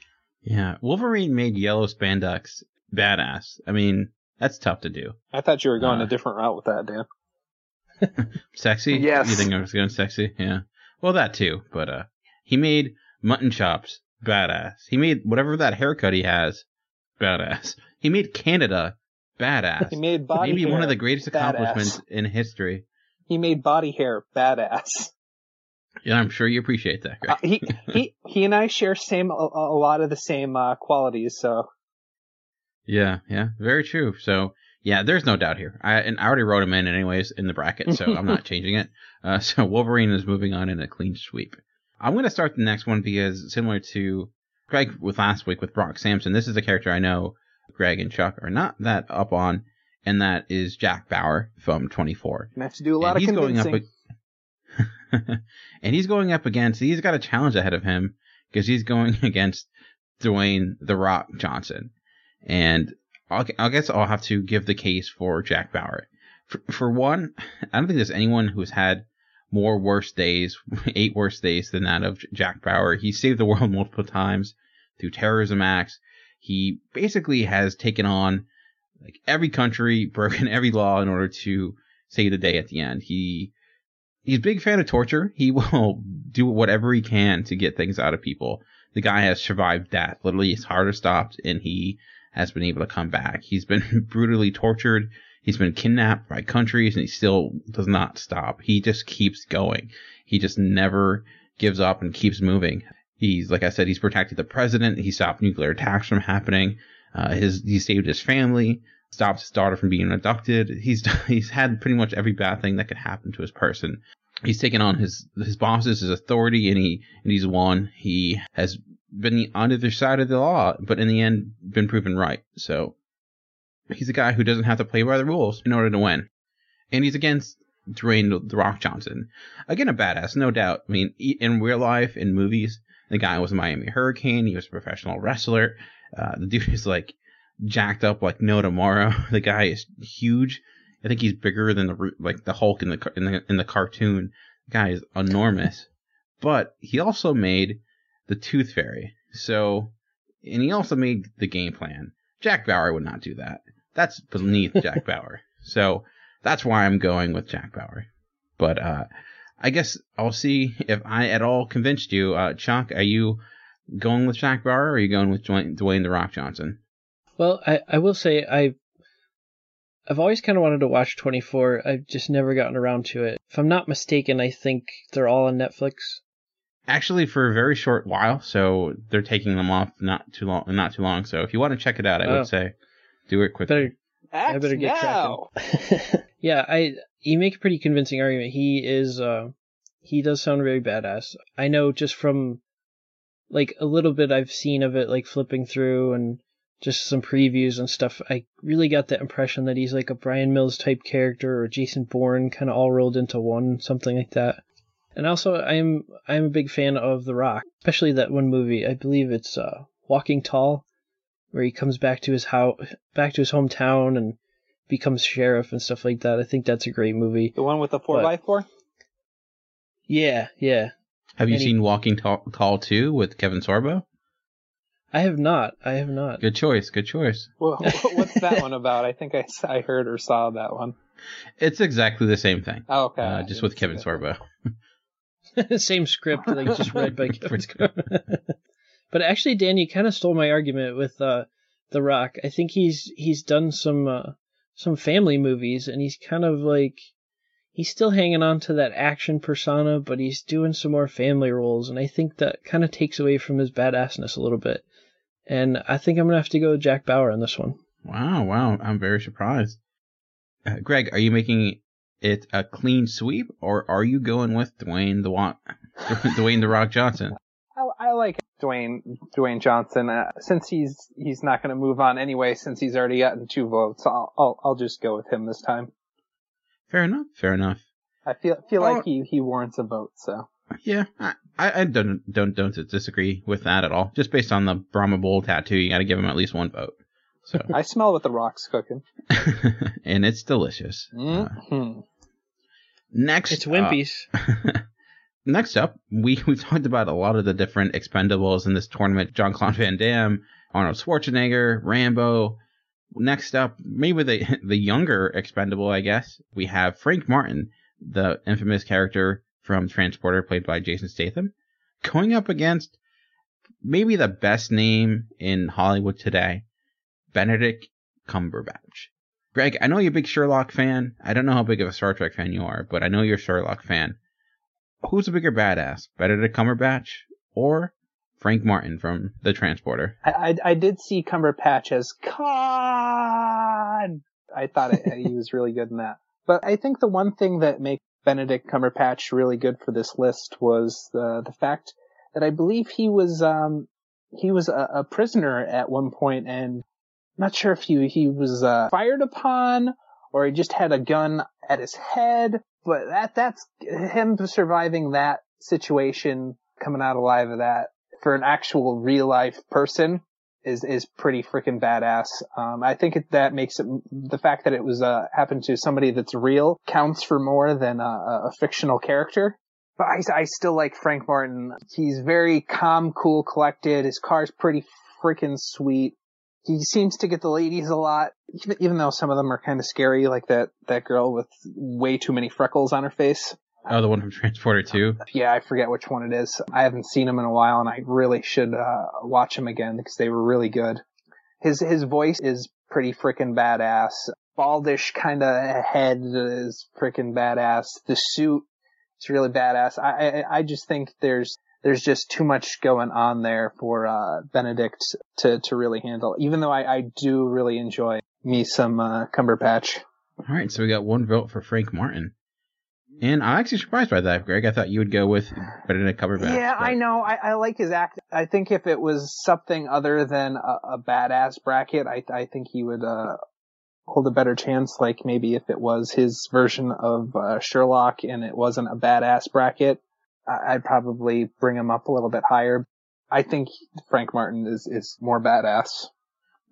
[SPEAKER 11] yeah, Wolverine made yellow spandex badass. I mean, that's tough to do.
[SPEAKER 10] I thought you were going
[SPEAKER 11] Uh,
[SPEAKER 10] a different route with that, Dan.
[SPEAKER 11] Sexy?
[SPEAKER 10] Yes.
[SPEAKER 11] You think I was going sexy? Yeah. Well, that too. But uh, he made mutton chops badass. He made whatever that haircut he has badass. He made Canada badass.
[SPEAKER 10] He made body
[SPEAKER 11] Maybe one of the greatest
[SPEAKER 10] badass.
[SPEAKER 11] accomplishments in history.
[SPEAKER 10] He made body hair badass.
[SPEAKER 11] Yeah, I'm sure you appreciate that, Greg.
[SPEAKER 10] Uh, he he he and I share same a, a lot of the same uh, qualities. So
[SPEAKER 11] Yeah, yeah, very true. So yeah, there's no doubt here. I and I already wrote him in anyways in the bracket, so I'm not changing it. Uh, so Wolverine is moving on in a clean sweep. I'm going to start the next one because similar to Greg with last week with Brock Sampson, this is a character I know Greg and Chuck are not that up on, and that is Jack Bauer from 24.
[SPEAKER 10] I have to do a lot
[SPEAKER 11] and
[SPEAKER 10] of
[SPEAKER 11] he's going
[SPEAKER 10] convincing.
[SPEAKER 11] up. ag- and he's going up against. He's got a challenge ahead of him because he's going against Dwayne the Rock Johnson, and I'll, I guess I'll have to give the case for Jack Bauer. For, for one, I don't think there's anyone who's had more worse days, eight worse days than that of Jack Bauer. He saved the world multiple times. through terrorism acts. He basically has taken on like every country, broken every law in order to save the day at the end. He he's a big fan of torture. He will do whatever he can to get things out of people. The guy has survived death. Literally, his heart has stopped, and he has been able to come back. He's been brutally tortured. He's been kidnapped by countries, and he still does not stop. He just keeps going. He just never gives up and keeps moving. He's, like I said, he's protected the president. He stopped nuclear attacks from happening. Uh, his, he saved his family, stopped his daughter from being abducted. He's, he's had pretty much every bad thing that could happen to his person. He's taken on his, his bosses, his authority, and he, and he's won. He has been on the other side of the law, but in the end, been proven right. So, he's a guy who doesn't have to play by the rules in order to win. And he's against Dwayne The Rock Johnson. Again, a badass, no doubt. I mean, in real life, in movies, the guy was a Miami Hurricane. He was a professional wrestler. Uh, the dude is like jacked up like no tomorrow. The guy is huge. I think he's bigger than the like the Hulk in the in the in the cartoon. The guy is enormous. But he also made the Tooth Fairy. So, and he also made the game plan. Jack Bauer would not do that. That's beneath Jack Bauer. So that's why I'm going with Jack Bauer. But uh, I guess I'll see if I at all convinced you. Uh, Chuck, are you going with Jack Bauer or are you going with Dwayne, Dwayne the Rock Johnson?
[SPEAKER 9] Well, I, I will say I I've always kind of wanted to watch 24. I've just never gotten around to it. If I'm not mistaken, I think they're all on Netflix.
[SPEAKER 11] Actually, for a very short while, so they're taking them off not too long. Not too long. So if you want to check it out, I
[SPEAKER 9] Oh.
[SPEAKER 11] would say do it quickly.
[SPEAKER 9] Better, I better get
[SPEAKER 10] now.
[SPEAKER 9] yeah, I you make a pretty convincing argument. He is uh he does sound very badass. I know just from like a little bit I've seen of it like flipping through and just some previews and stuff. I really got the impression that he's like a Bryan Mills type character or Jason Bourne kind of all rolled into one, something like that. And also I'm I'm a big fan of The Rock, especially that one movie. I believe it's uh Walking Tall where he comes back to his house, back to his hometown, and becomes sheriff and stuff like that. I think that's a great movie.
[SPEAKER 10] The one with the four
[SPEAKER 9] But-
[SPEAKER 10] by four.
[SPEAKER 9] Yeah, yeah.
[SPEAKER 11] Have you
[SPEAKER 9] And he-
[SPEAKER 11] seen Walking Tall, Tall 2 with Kevin Sorbo?
[SPEAKER 9] I have not. I have not.
[SPEAKER 11] Good choice. Good choice.
[SPEAKER 10] Well, what's that one about? I think I, I heard or saw that one.
[SPEAKER 11] It's exactly the same thing.
[SPEAKER 10] Oh, okay.
[SPEAKER 11] Uh, just with Kevin Sorbo.
[SPEAKER 9] Same script, like just read by Kevin Sorbo. But actually, Dan, you kind of stole my argument with uh, The Rock. I think he's he's done some uh, some family movies, and he's kind of like he's still hanging on to that action persona, but he's doing some more family roles, and I think that kind of takes away from his badassness a little bit. And I think I'm gonna have to go with Jack Bauer on this one.
[SPEAKER 11] Wow, wow. I'm very surprised. Uh, Greg, are you making it a clean sweep or are you going with Dwayne the Wa- Dwayne the Rock Johnson?
[SPEAKER 10] I, I like Dwayne Dwayne Johnson uh, since he's he's not going to move on anyway. Since he's already gotten two votes, I'll, I'll I'll just go with him this time.
[SPEAKER 11] Fair enough. Fair enough.
[SPEAKER 10] I feel feel
[SPEAKER 11] Oh.
[SPEAKER 10] like he he warrants a vote. So
[SPEAKER 11] Yeah, I, I I don't don't don't disagree with that at all. Just based on the Brahma Bull tattoo, you got to give him at least one vote. So,
[SPEAKER 10] I smell what the rock's cooking.
[SPEAKER 11] and it's delicious.
[SPEAKER 10] Mm-hmm.
[SPEAKER 11] Next,
[SPEAKER 9] It's Wimpy's.
[SPEAKER 11] uh, next up, we we've talked about a lot of the different expendables in this tournament. John Claude Van Damme, Arnold Schwarzenegger, Rambo. Next up, maybe the the younger expendable, I guess. We have Frank Martin, the infamous character from Transporter, played by Jason Statham, going up against maybe the best name in Hollywood today, Benedict Cumberbatch. Greg, I know you're a big Sherlock fan. I don't know how big of a Star Trek fan you are, but I know you're a Sherlock fan. Who's a bigger badass, Benedict Cumberbatch or Frank Martin from The Transporter?
[SPEAKER 10] I, I I did see Cumberbatch as Khan. I thought it, he was really good in that. But I think the one thing that makes Benedict Cumberbatch really good for this list was the the fact that I believe he was um he was a, a prisoner at one point and not sure if he he was uh, fired upon or he just had a gun at his head. But that that's him surviving that situation, coming out alive of that for an actual real life person is is pretty freaking badass. Um, I think it, that makes it the fact that it was uh, happened to somebody that's real counts for more than a, a fictional character. but I, I still like Frank Martin. He's very calm, cool, collected. His car's pretty freaking sweet. He seems to get the ladies a lot, even, though some of them are kind of scary, like that, that girl with way too many freckles on her face.
[SPEAKER 11] Oh, the one from Transporter 2?
[SPEAKER 10] Yeah, I forget which one it is. I haven't seen him in a while and I really should, uh, watch him again because they were really good. His, his voice is pretty freaking badass. Baldish kind of head is freaking badass. The suit is really badass. I, I, I just think there's, there's just too much going on there for, uh, Benedict to, to really handle, even though I, I do really enjoy me some, uh, Cumberbatch.
[SPEAKER 11] All right, so we got one vote for Frank Martin. And I'm actually surprised by that, Greg. I thought you would go with Benedict Cumberbatch.
[SPEAKER 10] Yeah,
[SPEAKER 11] but-
[SPEAKER 10] I know. I, I like his act. I think if it was something other than a, a badass bracket, I, I think he would, uh, hold a better chance. Like maybe if it was his version of, uh, Sherlock and it wasn't a badass bracket, I'd probably bring him up a little bit higher. I think Frank Martin is, is more badass.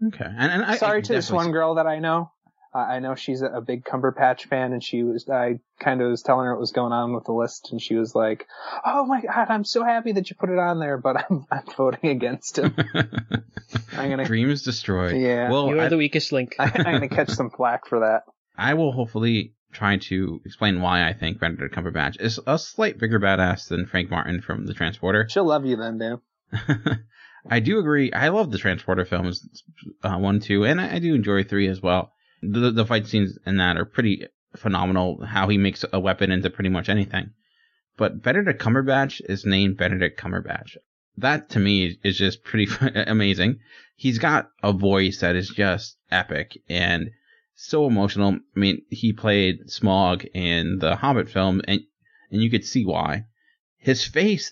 [SPEAKER 11] Okay. And, and I,
[SPEAKER 10] Sorry
[SPEAKER 11] I
[SPEAKER 10] to this one girl that I know. Uh, I know she's a, a big Cumberbatch fan, and she was. I kind of was telling her what was going on with the list, and she was like, "Oh my god, I'm so happy that you put it on there, but I'm I'm voting against him. I'm gonna
[SPEAKER 11] Dreams destroyed.
[SPEAKER 10] Yeah.
[SPEAKER 11] Well,
[SPEAKER 9] you are
[SPEAKER 11] I,
[SPEAKER 9] the weakest link.
[SPEAKER 10] I, I'm gonna catch some flack for that.
[SPEAKER 11] I will hopefully try to explain why I think Benedict Cumberbatch is a slight bigger badass than Frank Martin from The Transporter.
[SPEAKER 10] She'll love you then, Dan.
[SPEAKER 11] I do agree. I love the Transporter films, uh, one, two, and I, I do enjoy three as well. The, the fight scenes in that are pretty phenomenal. How he makes a weapon into pretty much anything. But Benedict Cumberbatch is named Benedict Cumberbatch. That to me is just pretty amazing. He's got a voice that is just epic and so emotional. I mean, he played Smaug in the Hobbit film, and and you could see why. His face.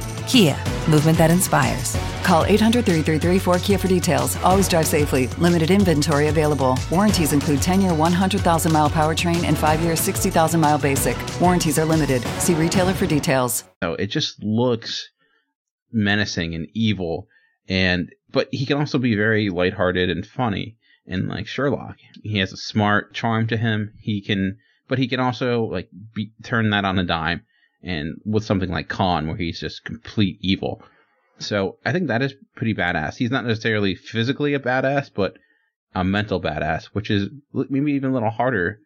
[SPEAKER 12] Kia, movement that inspires.
[SPEAKER 13] Call 800 333 4KIA for details. Always drive safely. Limited inventory available. Warranties include 10 year 100,000 mile powertrain and 5 year 60,000 mile basic. Warranties are limited. See retailer for details.
[SPEAKER 11] So it just looks menacing and evil, and but he can also be very lighthearted and funny. And like Sherlock, he has a smart charm to him. He can, but he can also like be, turn that on a dime, and with something like Khan, where he's just complete evil. So I think that is pretty badass. He's not necessarily physically a badass, but a mental badass, which is maybe even a little harder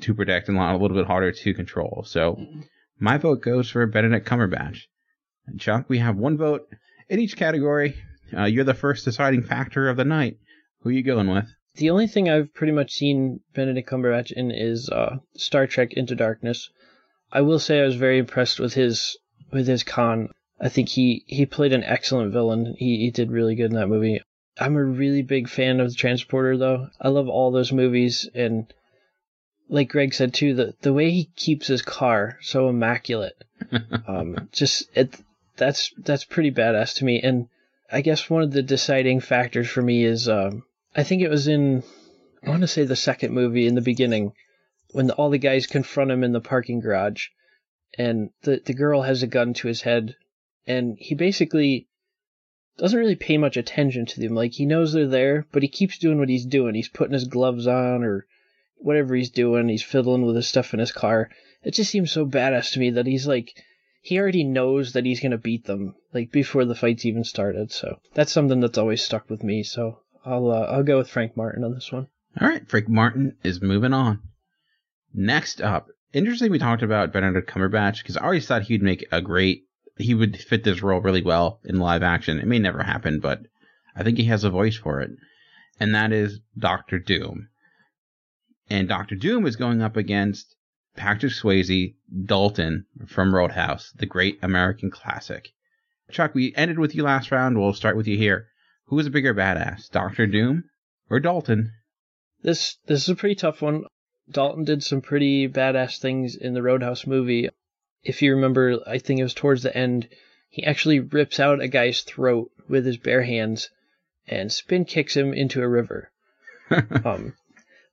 [SPEAKER 11] to, protect and a little bit harder to control. So my vote goes for Benedict Cumberbatch. And Chuck, we have one vote in each category. Uh, you're the first deciding factor of the night. Who are you going with?
[SPEAKER 9] The only thing I've pretty much seen Benedict Cumberbatch in is uh, Star Trek Into Darkness. I will say I was very impressed with his with his Khan. I think he, he played an excellent villain. He, he did really good in that movie. I'm a really big fan of the Transporter though. I love all those movies and like Greg said too, the the way he keeps his car so immaculate. um just it that's that's pretty badass to me. And I guess one of the deciding factors for me is um I think it was in I want to say the second movie in the beginning when all the guys confront him in the parking garage and the the girl has a gun to his head and he basically doesn't really pay much attention to them. Like he knows they're there, but he keeps doing what he's doing. He's putting his gloves on or whatever he's doing. He's fiddling with his stuff in his car. It just seems so badass to me that he's like he already knows that he's gonna beat them like before the fight's even started. So that's something that's always stuck with me. So I'll uh, I'll go with Frank Martin on this one.
[SPEAKER 11] All right, Frank Martin is moving on. Next up, interesting. We talked about Benedict Cumberbatch because I always thought he'd make a great. He would fit this role really well in live action. It may never happen, but I think he has a voice for it, and that is Doctor Doom. And Doctor Doom is going up against Patrick Swayze, Dalton from Roadhouse, the great American classic. Chuck, we ended with you last round. We'll start with you here. Who is a bigger badass, Doctor Doom or Dalton?
[SPEAKER 9] This this is a pretty tough one. Dalton did some pretty badass things in the Roadhouse movie. If you remember, I think it was towards the end, he actually rips out a guy's throat with his bare hands and spin kicks him into a river. um,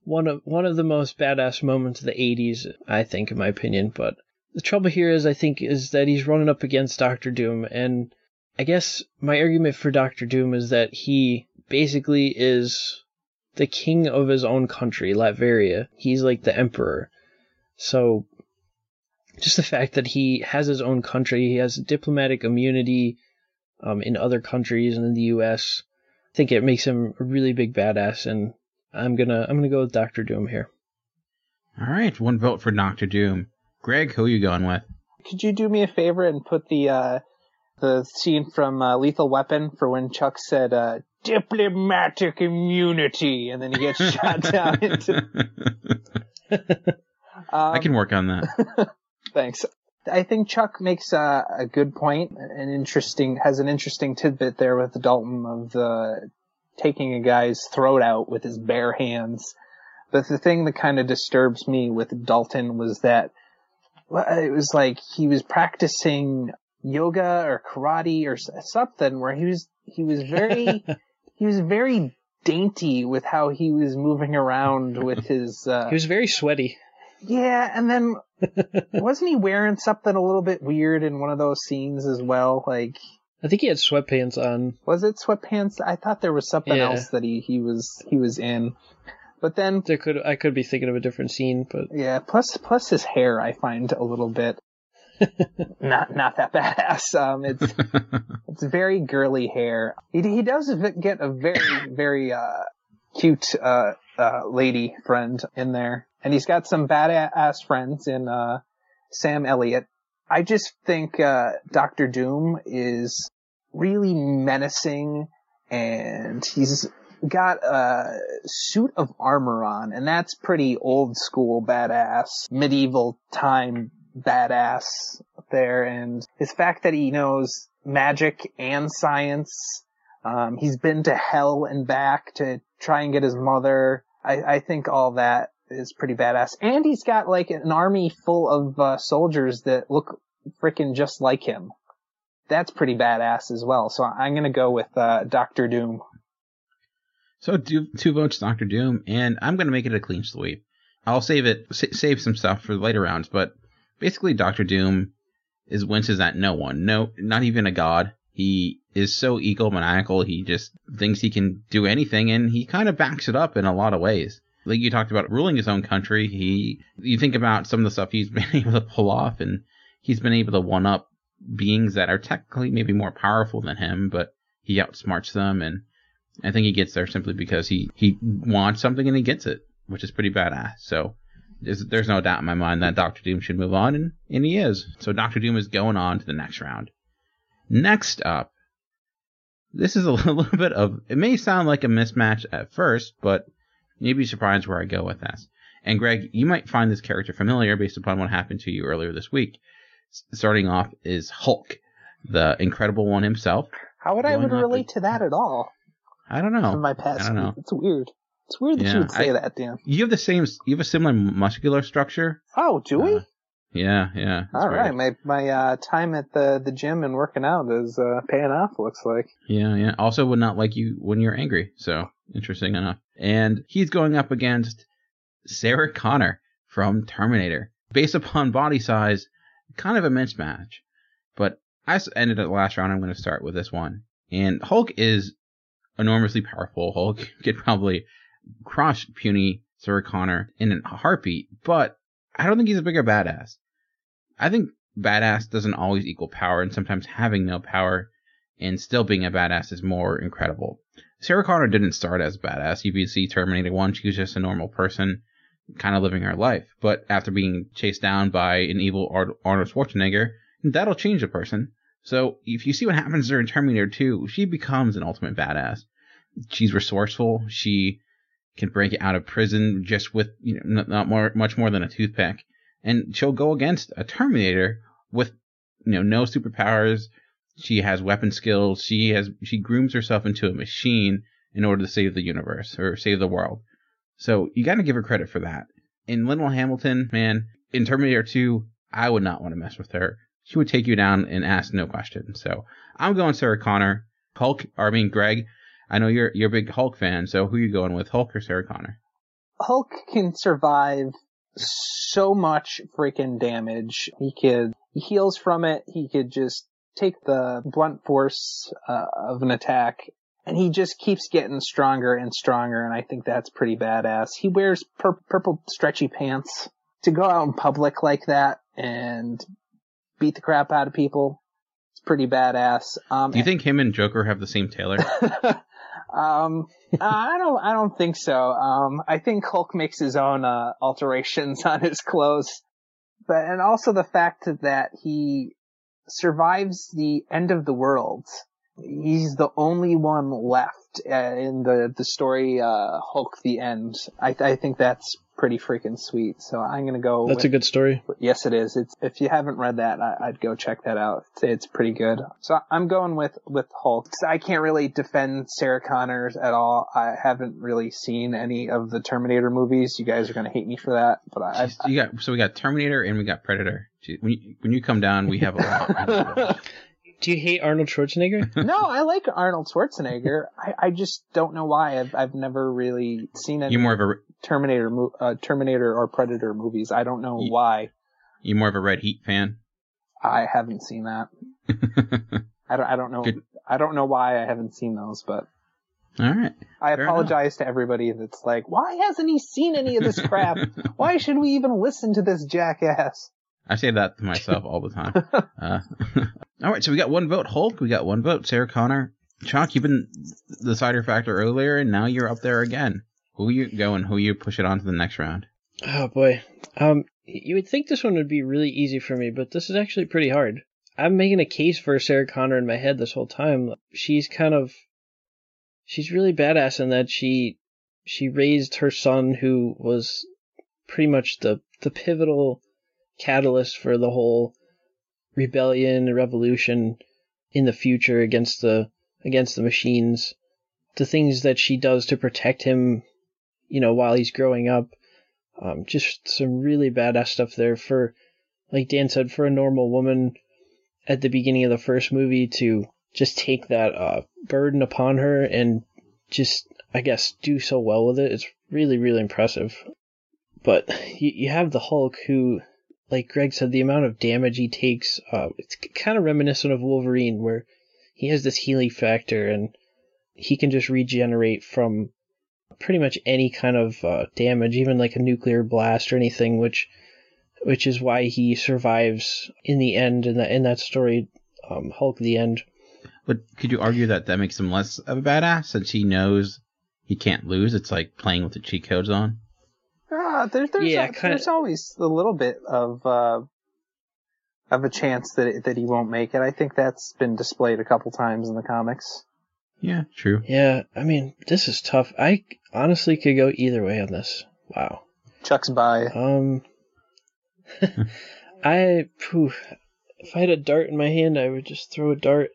[SPEAKER 9] one of one of the most badass moments of the 80s, I think, in my opinion. But the trouble here is, I think, is that he's running up against Doctor Doom, and I guess my argument for Doctor Doom is that he basically is the king of his own country, Latveria. He's like the emperor. So just the fact that he has his own country, he has diplomatic immunity um, in other countries and in the U.S. I think it makes him a really big badass, and I'm gonna I'm gonna go with Doctor Doom here.
[SPEAKER 11] All right, one vote for Doctor Doom. Greg, who are you going with?
[SPEAKER 10] Could you do me a favor and put the uh, the scene from uh, Lethal Weapon for when Chuck said uh, diplomatic immunity, and then he gets shot down into.
[SPEAKER 11] um, I can work on that.
[SPEAKER 10] thanks. I think Chuck makes a, a good point, an interesting has an interesting tidbit there with Dalton of the taking a guy's throat out with his bare hands. But the thing that kind of disturbs me with Dalton was that it was like he was practicing yoga or karate or something where he was he was very he was very dainty with how he was moving around with his uh,
[SPEAKER 9] he was very sweaty
[SPEAKER 10] yeah and then wasn't he wearing something a little bit weird in one of those scenes as well like
[SPEAKER 9] i think he had sweatpants on
[SPEAKER 10] was it sweatpants i thought there was something yeah. else that he he was he was in but then
[SPEAKER 9] there could I could be thinking of a different scene, but
[SPEAKER 10] yeah. Plus, plus his hair I find a little bit not not that badass. Um, it's it's very girly hair. He he does get a very very uh cute uh uh lady friend in there, and he's got some badass friends in uh Sam Elliott. I just think uh Doctor Doom is really menacing, and he's got a suit of armor on, and that's pretty old school badass, medieval time badass there. And his fact that he knows magic and science, um, he's been to hell and back to try and get his mother. I, I think all that is pretty badass. And he's got like an army full of uh, soldiers that look freaking just like him. That's pretty badass as well. So I'm gonna go with uh, Doctor Doom.
[SPEAKER 11] So two, two votes, Doctor Doom, and I'm to make it a clean sweep. I'll save it, save some stuff for later rounds, but basically, Doctor Doom is winces at no one, no, not even a god. He is so egomaniacal. He just thinks he can do anything, and he kind of backs it up in a lot of ways. Like you talked about ruling his own country. He, you think about some of the stuff he's been able to pull off, and he's been able to one up beings that are technically maybe more powerful than him, but he outsmarts them and I think he gets there simply because he, he wants something and he gets it, which is pretty badass. So there's, there's no doubt in my mind that Doctor Doom should move on, and, and he is. So Doctor Doom is going on to the next round. Next up, this is a little bit of, it may sound like a mismatch at first, but you'd be surprised where I go with this. And Greg, you might find this character familiar based upon what happened to you earlier this week. Starting off is Hulk, the Incredible One himself.
[SPEAKER 10] How would I even relate to that at all?
[SPEAKER 11] I don't know.
[SPEAKER 10] From my past, I don't know. It's weird. It's weird that yeah, you would say I, that, Dan.
[SPEAKER 11] You have the same. You have a similar muscular structure.
[SPEAKER 10] Oh, do we? Uh,
[SPEAKER 11] yeah, yeah.
[SPEAKER 10] All right, weird. my my uh, time at the the gym and working out is uh, paying off. Looks like.
[SPEAKER 11] Yeah, yeah. Also, would not like you when you're angry. So interesting enough. And he's going up against Sarah Connor from Terminator. Based upon body size, kind of a mismatch. But I ended at the last round. I'm going to start with this one. And Hulk is enormously powerful Hulk could probably crush puny Sarah Connor in a heartbeat, but I don't think he's a bigger badass. I think badass doesn't always equal power, and sometimes having no power and still being a badass is more incredible. Sarah Connor didn't start as a badass. You can see Terminator 1, she was just a normal person, kind of living her life. But after being chased down by an evil Arnold Schwarzenegger, that'll change a person. So if you see what happens during Terminator 2, she becomes an ultimate badass. She's resourceful. She can break out of prison just with you know not not more much more than a toothpick. and she'll go against a Terminator with you know no superpowers. She has weapon skills. She has she grooms herself into a machine in order to save the universe or save the world. So you got to give her credit for that. In Linda Hamilton, man, in Terminator 2, I would not want to mess with her. She would take you down and ask no questions. So I'm going Sarah Connor. Hulk, I mean Greg. I know you're you're a big Hulk fan, so who are you going with, Hulk or Sarah Connor?
[SPEAKER 10] Hulk can survive so much freaking damage. He could he heals from it. He could just take the blunt force uh, of an attack and he just keeps getting stronger and stronger and I think that's pretty badass. He wears pur- purple stretchy pants to go out in public like that and beat the crap out of people. It's pretty badass. Um,
[SPEAKER 11] Do you think him and Joker have the same tailor?
[SPEAKER 10] um, I don't, I don't think so. Um, I think Hulk makes his own, uh, alterations on his clothes. But, and also the fact that he survives the end of the world. He's the only one left uh, in the, the story, uh, Hulk the End. I, I think that's pretty freaking sweet. So I'm gonna go.
[SPEAKER 9] That's
[SPEAKER 10] with,
[SPEAKER 9] a good story.
[SPEAKER 10] Yes, it is. It's if you haven't read that, I, would go check that out. It's, it's, pretty good. So I'm going with with Hulk. I can't really defend Sarah Connors at all. I haven't really seen any of the Terminator movies. You guys are gonna hate me for that, but I.
[SPEAKER 11] Jeez, you got so we got Terminator and we got Predator. When you, when you come down, we have a lot.
[SPEAKER 9] Do you hate Arnold Schwarzenegger?
[SPEAKER 10] no, I like Arnold Schwarzenegger. I, I just don't know why. I've I've never really seen any.
[SPEAKER 11] You're more of a
[SPEAKER 10] Terminator, uh, Terminator or Predator movies. I don't know
[SPEAKER 11] you,
[SPEAKER 10] why.
[SPEAKER 11] You more of a Red Heat fan?
[SPEAKER 10] I haven't seen that. I don't. I don't know. Good. I don't know why I haven't seen those, but.
[SPEAKER 11] All right.
[SPEAKER 10] I Fair apologize enough. to everybody that's like, why hasn't he seen any of this crap? why should we even listen to this jackass?
[SPEAKER 11] I say that to myself all the time. Uh, all right, so we got one vote Hulk, we got one vote Sarah Connor. Chuck, you've been the decider factor earlier, and now you're up there again. Who you going? Who you push it on to the next round?
[SPEAKER 9] Oh boy, um, you would think this one would be really easy for me, but this is actually pretty hard. I'm making a case for Sarah Connor in my head this whole time. She's kind of, she's really badass in that she, she raised her son who was pretty much the the pivotal catalyst for the whole rebellion, revolution in the future against the against the machines. The things that she does to protect him, you know, while he's growing up. Um, just some really badass stuff there for, like Dan said, for a normal woman at the beginning of the first movie to just take that uh, burden upon her and just, I guess, do so well with it. It's really, really impressive. But you, you have the Hulk who like Greg said, the amount of damage he takes, uh, it's kind of reminiscent of Wolverine, where he has this healing factor and he can just regenerate from pretty much any kind of uh, damage, even like a nuclear blast or anything, which which is why he survives in the end in that in that story, um, Hulk the end.
[SPEAKER 11] But could you argue that that makes him less of a badass since he knows he can't lose? It's like playing with the cheat codes on.
[SPEAKER 10] Uh, there, there's yeah, a, kinda... there's always a little bit of uh, of a chance that that he won't make it. I think that's been displayed a couple times in the comics.
[SPEAKER 11] Yeah, true.
[SPEAKER 9] Yeah, I mean, this is tough. I honestly could go either way on this. Wow.
[SPEAKER 10] Chuck's by.
[SPEAKER 9] Um, I, phew, if I had a dart in my hand, I would just throw a dart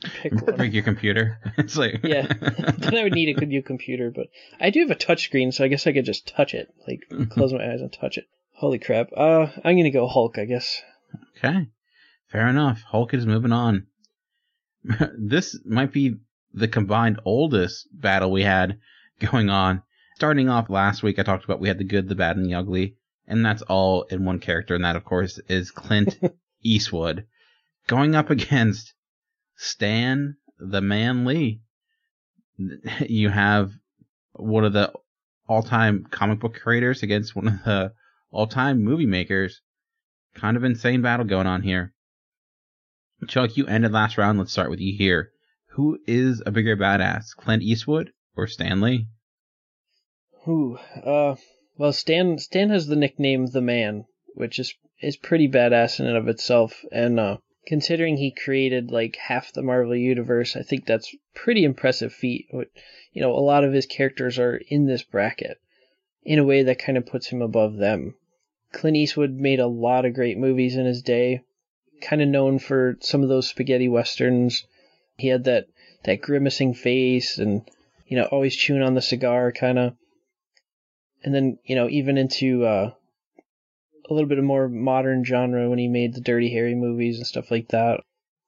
[SPEAKER 11] pick one. Break your computer. it's like
[SPEAKER 9] yeah. then I would need a good new computer, but I do have a touch screen, so I guess I could just touch it, like close my eyes and touch it. Holy crap! Uh, I'm gonna go Hulk, I guess.
[SPEAKER 11] Okay, fair enough. Hulk is moving on. this might be the combined oldest battle we had going on. Starting off last week, I talked about we had the good, the bad, and the ugly, and that's all in one character, and that of course is Clint Eastwood going up against Stan the Man Lee. You have one of the all-time comic book creators against one of the all-time movie makers. Kind of insane battle going on here. Chuck, you ended last round. Let's start with you here. Who is a bigger badass, Clint Eastwood or Stan Lee?
[SPEAKER 9] Who? Uh, well, Stan Stan has the nickname the Man, which is is pretty badass in and of itself, and uh, considering he created like half the Marvel universe, I think that's pretty impressive feat. You know, a lot of his characters are in this bracket in a way that kind of puts him above them. Clint Eastwood made a lot of great movies in his day. Kind of known for some of those spaghetti westerns. He had that that grimacing face and you know always chewing on the cigar kind of. And then you know even into uh, a little bit of more modern genre when he made the Dirty Harry movies and stuff like that.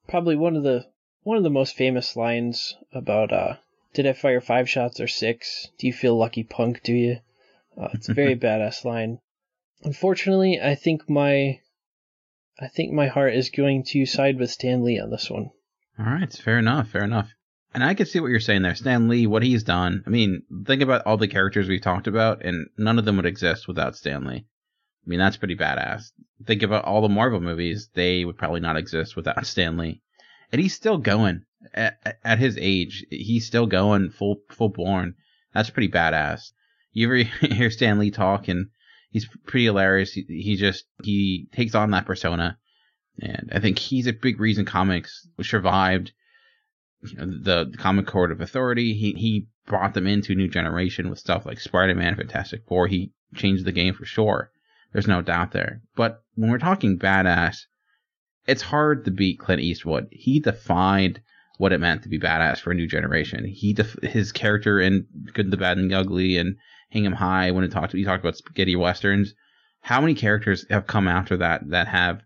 [SPEAKER 9] Probably one of the one of the most famous lines about uh, did I fire five shots or six? Do you feel lucky, punk? Do you? Uh, it's a very badass line. Unfortunately, I think my I think my heart is going to side with Stan Lee on this one.
[SPEAKER 11] All right, fair enough, fair enough. And I can see what you're saying there. Stan Lee, what he's done. I mean, think about all the characters we've talked about, and none of them would exist without Stan Lee. I mean, that's pretty badass. Think about all the Marvel movies; they would probably not exist without Stan Lee. And he's still going at, at his age. He's still going full full born. That's pretty badass. You ever hear Stan Lee talk, and he's pretty hilarious. He, he just he takes on that persona, and I think he's a big reason comics survived. You know, the, the Comic Court of Authority. He he brought them into a new generation with stuff like Spider-Man, Fantastic Four. He changed the game for sure. There's no doubt there. But when we're talking badass, it's hard to beat Clint Eastwood. He defined what it meant to be badass for a new generation. He def- his character in Good, the Bad, and the Ugly and Hang 'em High when it talked he talked about spaghetti westerns. How many characters have come after that that have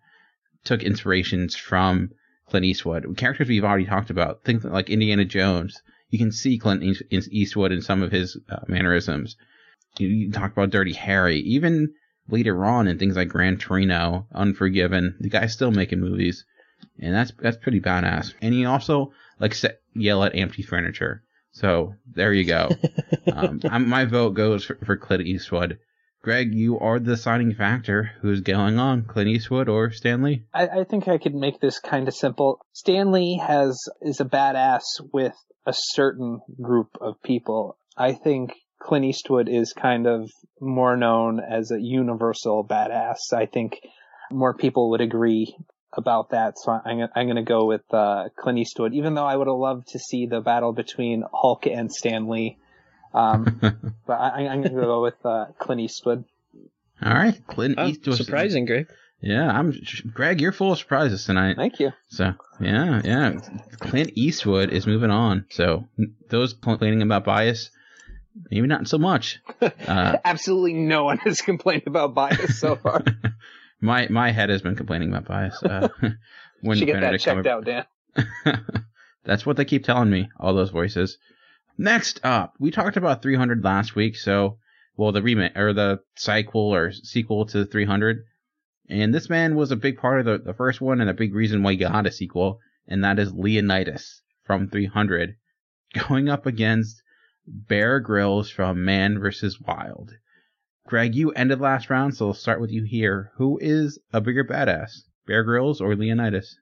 [SPEAKER 11] took inspirations from Clint Eastwood? Characters we've already talked about. Things like Indiana Jones. You can see Clint Eastwood in some of his uh, mannerisms. You, you talk about Dirty Harry. Even later on in things like Gran Torino, Unforgiven, the guy's still making movies, and that's that's pretty badass. And he also like set, yell at empty furniture. So there you go. um, my vote goes for, for Clint Eastwood. Greg, you are the deciding factor. Who's going on, Clint Eastwood or Stan Lee?
[SPEAKER 10] I, I think I could make this kind of simple. Stan Lee has is a badass with a certain group of people. I think Clint Eastwood is kind of more known as a universal badass. I think more people would agree about that. So I'm, I'm going to go with uh, Clint Eastwood, even though I would have loved to see the battle between Hulk and Stan Lee. Um, but I, am going to go with uh, Clint Eastwood.
[SPEAKER 11] All right, Clint oh, Eastwood.
[SPEAKER 9] Surprising, Greg.
[SPEAKER 11] Yeah, I'm Greg. You're full of surprises tonight.
[SPEAKER 10] Thank you.
[SPEAKER 11] So yeah, yeah. Clint Eastwood is moving on. So those complaining about bias, maybe not so much.
[SPEAKER 10] Uh, Absolutely no one has complained about bias so far.
[SPEAKER 11] my my head has been complaining about bias. Uh,
[SPEAKER 10] when Should get Benedict that checked out, Dan.
[SPEAKER 11] That's what they keep telling me. All those voices. Next up, we talked about 300 last week. So, well, the remake or the sequel or sequel to 300, and this man was a big part of the, the first one and a big reason why you got a sequel, and that is Leonidas from 300 going up against Bear Grylls from Man vs. Wild. Greg, you ended last round, so I'll start with you here. Who is a bigger badass, Bear Grylls or Leonidas?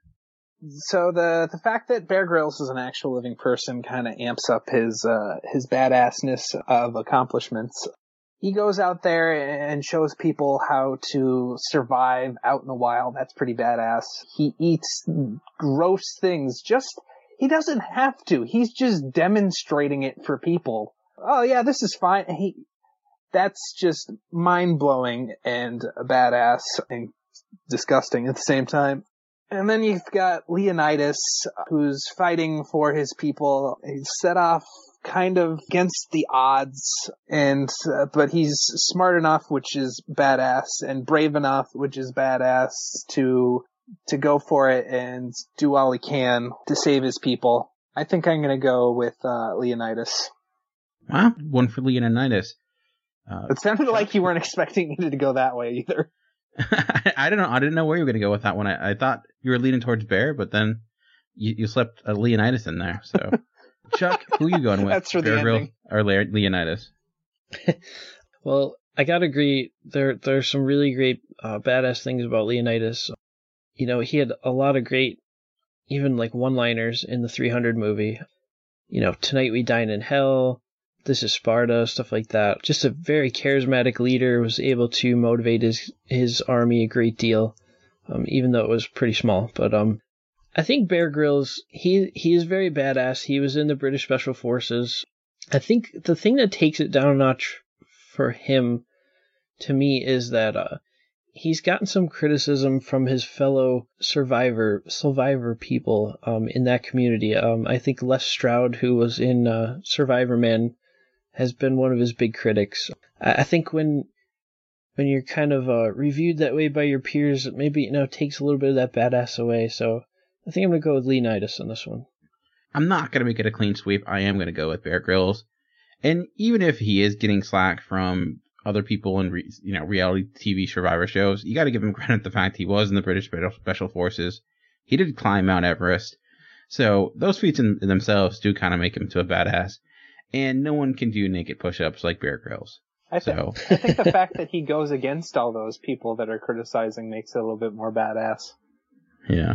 [SPEAKER 10] So the the fact that Bear Grylls is an actual living person kind of amps up his uh, his badassness of accomplishments. He goes out there and shows people how to survive out in the wild. That's pretty badass. He eats gross things just he doesn't have to. He's just demonstrating it for people. Oh yeah, this is fine. He, that's just mind blowing and badass and disgusting at the same time. And then you've got Leonidas, who's fighting for his people. He's set off kind of against the odds, and uh, but he's smart enough, which is badass, and brave enough, which is badass, to to go for it and do all he can to save his people. I think I'm going to go with uh, Leonidas.
[SPEAKER 11] Wow, one for Leonidas.
[SPEAKER 10] Uh, it sounded like you weren't expecting me to go that way either.
[SPEAKER 11] I don't know. I didn't know where you were going to go with that one. I, I, thought you were leaning towards Bear, but then you, you slipped a Leonidas in there. So, Chuck, who are you going with?
[SPEAKER 10] That's for Bear the ending.
[SPEAKER 11] or Leonidas?
[SPEAKER 9] well, I gotta agree. There, there's some really great uh, badass things about Leonidas you know, he had a lot of great, even like one liners in the 300 movie. You know, Tonight We Dine in Hell, This is Sparta, stuff like that. Just a very charismatic leader, was able to motivate his, his army a great deal, um, even though it was pretty small. But, um, I think Bear Grylls, he, he is very badass. He was in the British Special Forces. I think the thing that takes it down a notch for him, to me, is that, uh, he's gotten some criticism from his fellow survivor survivor people um, in that community. Um, I think Les Stroud, who was in uh, Survivor Man, has been one of his big critics. I, I think when when you're kind of uh, reviewed that way by your peers, it maybe you know takes a little bit of that badass away. So I think I'm gonna go with Leonidas on this one.
[SPEAKER 11] I'm not gonna make it a clean sweep. I am gonna go with Bear Grylls, and even if he is getting slack from other people in re, you know reality TV survivor shows, you got to give him credit the fact he was in the British Special Forces. He did climb Mount Everest, so those feats in, in themselves do kind of make him to a badass. And no one can do naked push-ups like Bear Grylls.
[SPEAKER 10] I, th-
[SPEAKER 11] so.
[SPEAKER 10] I think the fact that he goes against all those people that are criticizing makes it a little bit more badass.
[SPEAKER 11] Yeah.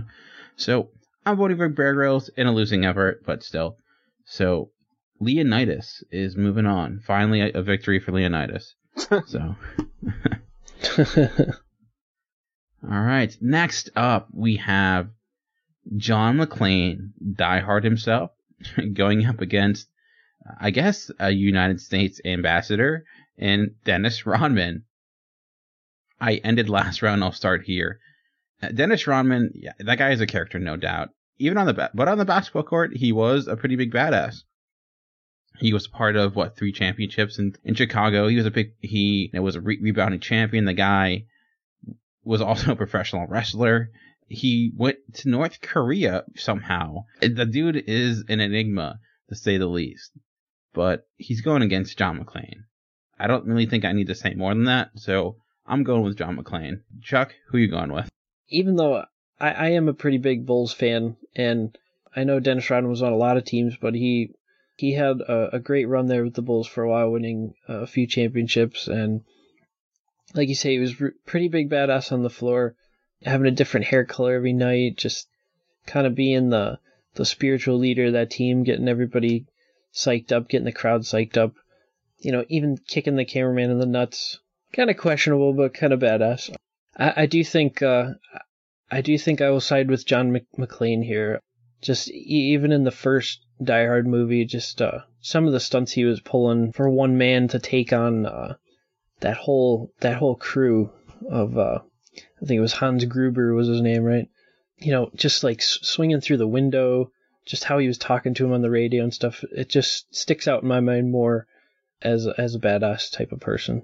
[SPEAKER 11] So I'm voting for Bear Grylls in a losing effort, but still. So Leonidas is moving on. Finally, a, a victory for Leonidas. so. All right. Next up, we have John McClane, diehard himself, going up against, I guess, a United States ambassador and Dennis Rodman. I ended last round. I'll start here. Uh, Dennis Rodman, yeah, that guy is a character, no doubt. Even on the ba- but on the basketball court, he was a pretty big badass. He was part of what three championships in, in Chicago. He was a big he was a re- rebounding champion. The guy was also a professional wrestler. He went to North Korea somehow. The dude is an enigma to say the least. But he's going against John McClane. I don't really think I need to say more than that, so I'm going with John McClane. Chuck, who you going with?
[SPEAKER 9] Even though I, I am a pretty big Bulls fan, and I know Dennis Rodman was on a lot of teams, but he he had a, a great run there with the Bulls for a while, winning a few championships, and like you say, he was re- pretty big badass on the floor, having a different hair color every night, just kind of being the the spiritual leader of that team, getting everybody psyched up, getting the crowd psyched up. You know, even kicking the cameraman in the nuts. Kind of questionable, but kind of badass. I, I do think uh, I do think I will side with John McClane here. Just even in the first Die Hard movie, just uh, some of the stunts he was pulling for one man to take on uh, that whole that whole crew of uh, I think it was Hans Gruber was his name, right? You know, just like swinging through the window, just how he was talking to him on the radio and stuff. It just sticks out in my mind more as as a badass type of person.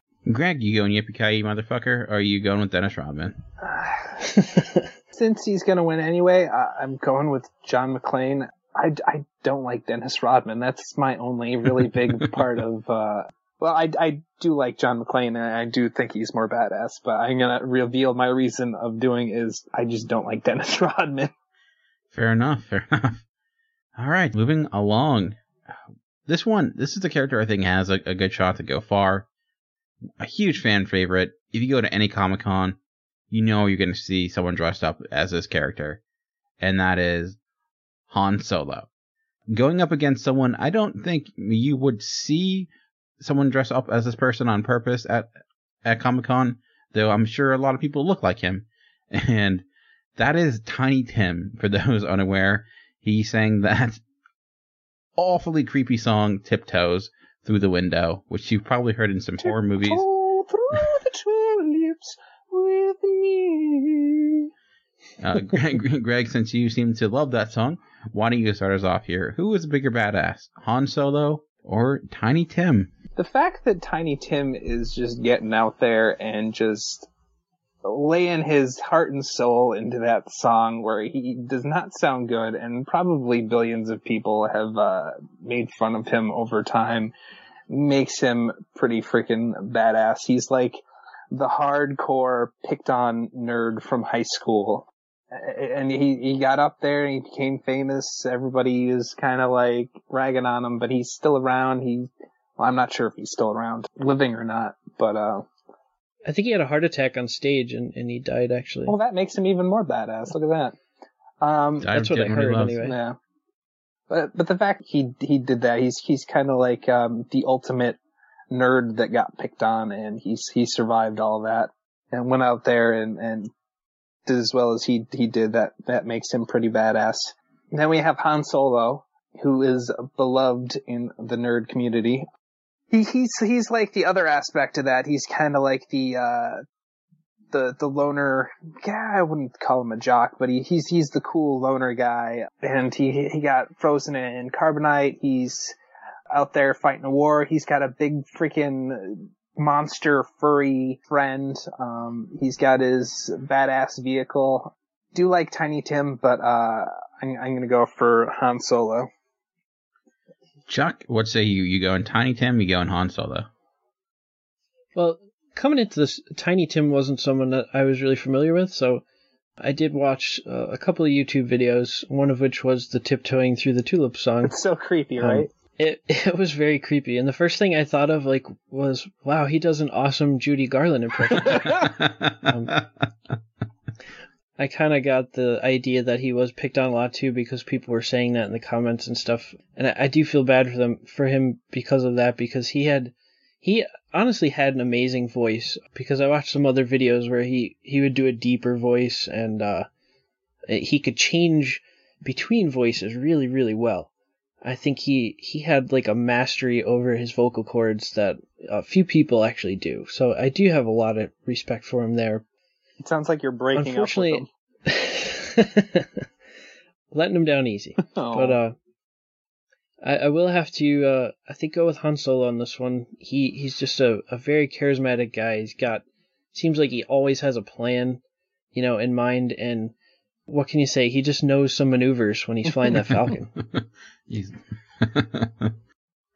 [SPEAKER 11] Greg, you going yippee ki motherfucker, or are you going with Dennis Rodman?
[SPEAKER 10] Since he's going to win anyway, I- I'm going with John McClane. I, I don't like Dennis Rodman. That's my only really big part of. Uh, well, I, I do like John McClane, and I do think he's more badass. But I'm gonna reveal my reason of doing is I just don't like Dennis Rodman.
[SPEAKER 11] Fair enough. Fair enough. All right, moving along. This one, this is the character I think has a, a good shot to go far. A huge fan favorite. If you go to any Comic Con, you know you're going to see someone dressed up as this character, and that is Han Solo. Going up against someone I don't think you would see someone dress up as this person on purpose at at Comic Con, though I'm sure a lot of people look like him, and that is Tiny Tim. For those unaware, he sang that awfully creepy song "Tiptoes" through the window, which you've probably heard in some horror movies.
[SPEAKER 10] Through the tulips with me.
[SPEAKER 11] Uh, Greg, Greg, since you seem to love that song, why don't you start us off here? Who is a bigger badass, Han Solo or Tiny Tim.
[SPEAKER 10] The fact that Tiny Tim is just getting out there and just laying his heart and soul into that song where he does not sound good and probably billions of people have uh, made fun of him over time makes him pretty freaking badass. He's like the hardcore picked on nerd from high school. And he, he got up there and he became famous. Everybody is kind of like ragging on him, but he's still around. He, well, I'm not sure if he's still around, living or not, but, uh,
[SPEAKER 9] I think he had a heart attack on stage and, and he died actually.
[SPEAKER 10] Well, that makes him even more badass. Look at that. Um,
[SPEAKER 9] that's what I heard anyway.
[SPEAKER 10] Yeah. But, but the fact he, he did that, he's, he's kind of like, um, the ultimate nerd that got picked on and he's, he survived all that and went out there and, and did as well as he, he did. That, that makes him pretty badass. And then we have Han Solo, who is beloved in the nerd community. He, he's, he's like the other aspect of that. He's kind of like the, uh, the the loner yeah, I wouldn't call him a jock, but he, he's he's the cool loner guy and he he got frozen in carbonite, he's out there fighting a war, he's got a big freaking monster furry friend. Um he's got his badass vehicle. Do like Tiny Tim, but uh I'm I'm gonna go for Han Solo.
[SPEAKER 11] Chuck, what say you? You go in Tiny Tim, you go in Han Solo?
[SPEAKER 9] Well, coming into this, Tiny Tim wasn't someone that I was really familiar with, so I did watch uh, a couple of YouTube videos, one of which was the tiptoeing through the tulip song.
[SPEAKER 10] It's so creepy, right? Um,
[SPEAKER 9] it it was very creepy, and the first thing I thought of like was, wow, he does an awesome Judy Garland impression. um, I kind of got the idea that he was picked on a lot too because people were saying that in the comments and stuff, and I, I do feel bad for them for him because of that because he had he honestly had an amazing voice because I watched some other videos where he, he would do a deeper voice and uh, he could change between voices really, really well. I think he, he had like a mastery over his vocal cords that a few people actually do. So I do have a lot of respect for him there.
[SPEAKER 10] It sounds like you're breaking
[SPEAKER 9] Unfortunately,
[SPEAKER 10] up with him.
[SPEAKER 9] letting him down easy.
[SPEAKER 10] Oh.
[SPEAKER 9] But uh, I, I will have to, uh, I think, go with Han Solo on this one. He he's just a, a very charismatic guy. He's got seems like he always has a plan, you know, in mind. And what can you say? He just knows some maneuvers when he's flying that Falcon.
[SPEAKER 11] He's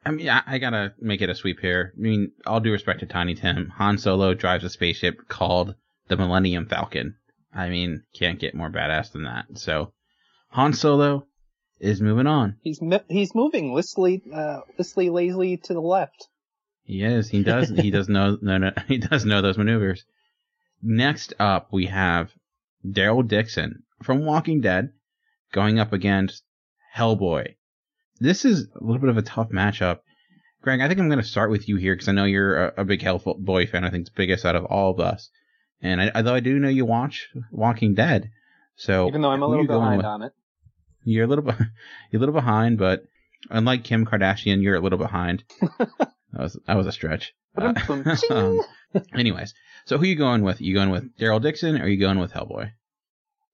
[SPEAKER 11] I mean, I, I, gotta make it a sweep here. I mean, all due respect to Tiny Tim, Han Solo drives a spaceship called the Millennium Falcon. I mean, can't get more badass than that. So, Han Solo is moving on.
[SPEAKER 10] He's he's moving listly, uh, listly, lazily to the left.
[SPEAKER 11] He is. He does. he does know. No, no. He does know those maneuvers. Next up, we have Daryl Dixon from Walking Dead going up against Hellboy. This is a little bit of a tough matchup. Greg, I think I'm going to start with you here because I know you're a, a big Hellboy fan. I think it's biggest out of all of us. And I, although I do know you watch Walking Dead, so
[SPEAKER 10] even though I'm a little behind
[SPEAKER 11] with?
[SPEAKER 10] on it,
[SPEAKER 11] you're a little you're a little behind, but unlike Kim Kardashian, you're a little behind. that was that was a stretch. Uh, um, anyways, so who are you going with? Are You going with Daryl Dixon or are you going with Hellboy?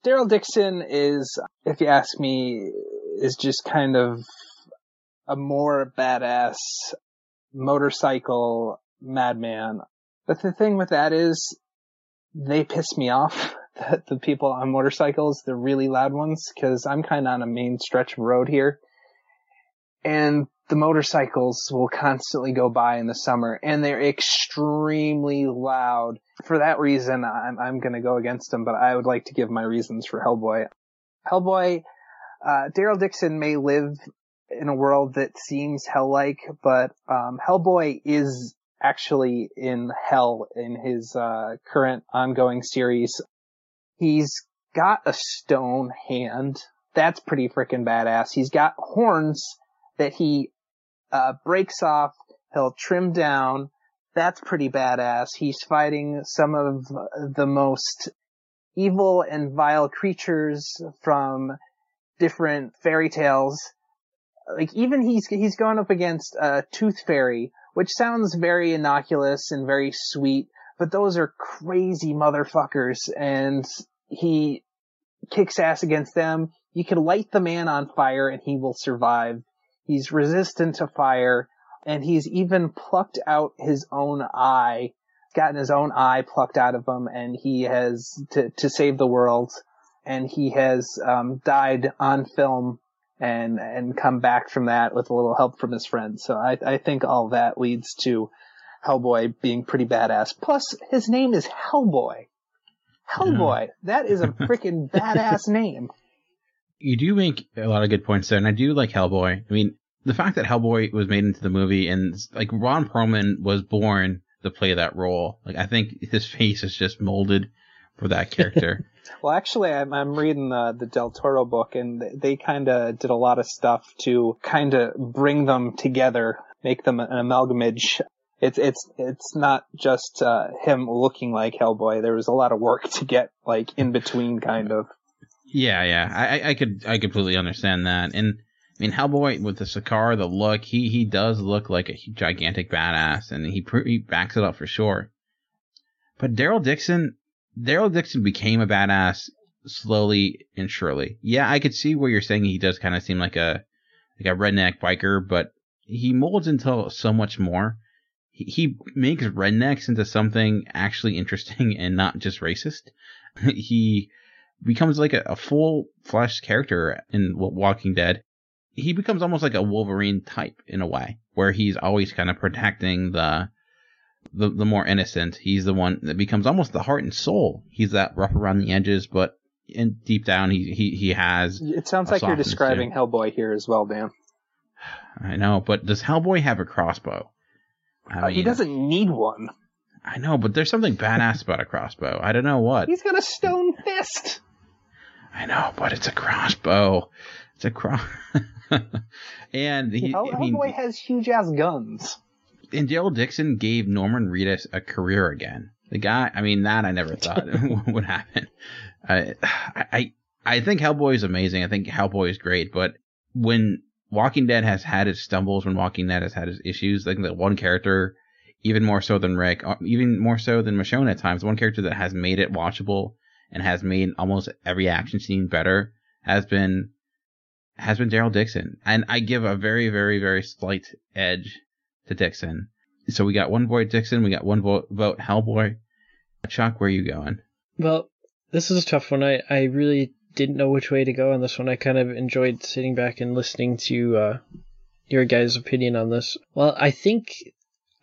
[SPEAKER 10] Daryl Dixon is, if you ask me, is just kind of a more badass motorcycle madman. But the thing with that is, they piss me off. The, the people on motorcycles, the really loud ones, because I'm kind of on a main stretch of road here, and the motorcycles will constantly go by in the summer, and they're extremely loud. For that reason, I'm I'm going to go against them, but I would like to give my reasons for Hellboy. Hellboy, uh, Daryl Dixon may live in a world that seems hell-like, but um, Hellboy is actually in hell in his uh, current ongoing series. He's got a stone hand. That's pretty freaking badass. He's got horns that he uh, breaks off. He'll trim down. That's pretty badass. He's fighting some of the most evil and vile creatures from different fairy tales. Like even he's he's going up against a Tooth Fairy, which sounds very innocuous and very sweet, but those are crazy motherfuckers, and he kicks ass against them. You can light the man on fire and he will survive. He's resistant to fire. and he's even plucked out his own eye, gotten his own eye plucked out of him, and he has to to save the world, and he has um, died on film and and come back from that with a little help from his friends. So I I think all that leads to Hellboy being pretty badass. Plus, his name is Hellboy. Hellboy. That is a freaking badass name.
[SPEAKER 11] You do make a lot of good points there, and I do like Hellboy. I mean, the fact that Hellboy was made into the movie and like Ron Perlman was born to play that role. Like I think his face is just molded for that character.
[SPEAKER 10] well, actually, I'm, I'm reading the the Del Toro book, and they kind of did a lot of stuff to kind of bring them together, make them an amalgamage. It's it's it's not just uh, him looking like Hellboy. There was a lot of work to get like in between, kind of.
[SPEAKER 11] Yeah, yeah, I, I could I completely understand that, and I mean Hellboy with the Sakaar, the look, he he does look like a gigantic badass, and he he backs it up for sure. But Daryl Dixon, Daryl Dixon became a badass slowly and surely. Yeah, I could see where you're saying he does kind of seem like a like a redneck biker, but he molds into so much more. He, he makes rednecks into something actually interesting and not just racist. he becomes like a, a full fleshed character in Walking Dead. He becomes almost like a Wolverine type in a way, where he's always kind of protecting the the, the more innocent. He's the one that becomes almost the heart and soul. He's that rough around the edges, but in deep down, he he, he has.
[SPEAKER 10] It sounds like you're describing too. Hellboy here as well, Dan.
[SPEAKER 11] I know, but does Hellboy have a crossbow?
[SPEAKER 10] Uh, he doesn't need one.
[SPEAKER 11] I know, but there's something badass about a crossbow. I don't know what.
[SPEAKER 10] He's got a stone fist.
[SPEAKER 11] I know, but it's a crossbow. It's a cross. and he,
[SPEAKER 10] Hell, I mean, Hellboy has huge ass guns.
[SPEAKER 11] And Daryl Dixon gave Norman Reedus a career again. The guy, I mean, that I never thought would happen. I, I, I think Hellboy is amazing. I think Hellboy is great, but when Walking Dead has had its stumbles, when Walking Dead has had its issues, like the one character, even more so than Rick, uh, even more so than Michonne at times, one character that has made it watchable and has made almost every action scene better has been has been Daryl Dixon. And I give a very, very, very slight edge to Dixon. So we got one vote Dixon, we got one vote, vote Hellboy. Chuck, where are you going?
[SPEAKER 9] Well, this is a tough one. I, I really didn't know which way to go on this one. I kind of enjoyed sitting back and listening to uh, your guys' opinion on this. Well, I think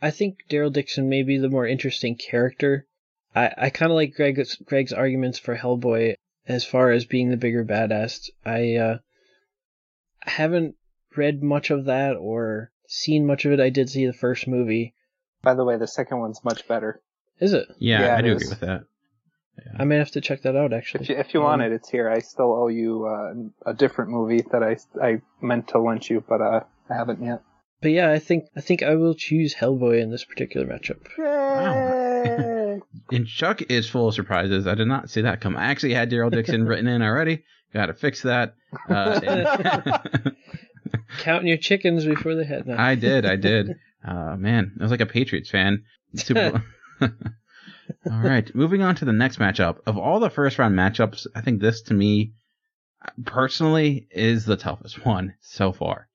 [SPEAKER 9] I think Daryl Dixon may be the more interesting character I, I kind of like Greg's, Greg's arguments for Hellboy as far as being the bigger badass. I uh, haven't read much of that or seen much of it. I did see the first movie.
[SPEAKER 10] By the way, the second one's much better.
[SPEAKER 9] Is it?
[SPEAKER 11] Yeah, yeah I do is. agree with that.
[SPEAKER 9] Yeah. I may have to check that out actually.
[SPEAKER 10] If you, if you um, want it, it's here. I still owe you uh, a different movie that I, I meant to lend you, but uh, I haven't yet.
[SPEAKER 9] But yeah, I think I think I will choose Hellboy in this particular matchup.
[SPEAKER 10] Yay!
[SPEAKER 11] and Chuck is full of surprises. I did not see that come. I actually had Daryl Dixon written in already. Got to fix that. Uh,
[SPEAKER 9] and... Counting your chickens before they head.
[SPEAKER 11] I did. I did. Uh, man, I was like a Patriots fan. Super. all right, moving on to the next matchup. Of all the first round matchups, I think this to me personally is the toughest one so far.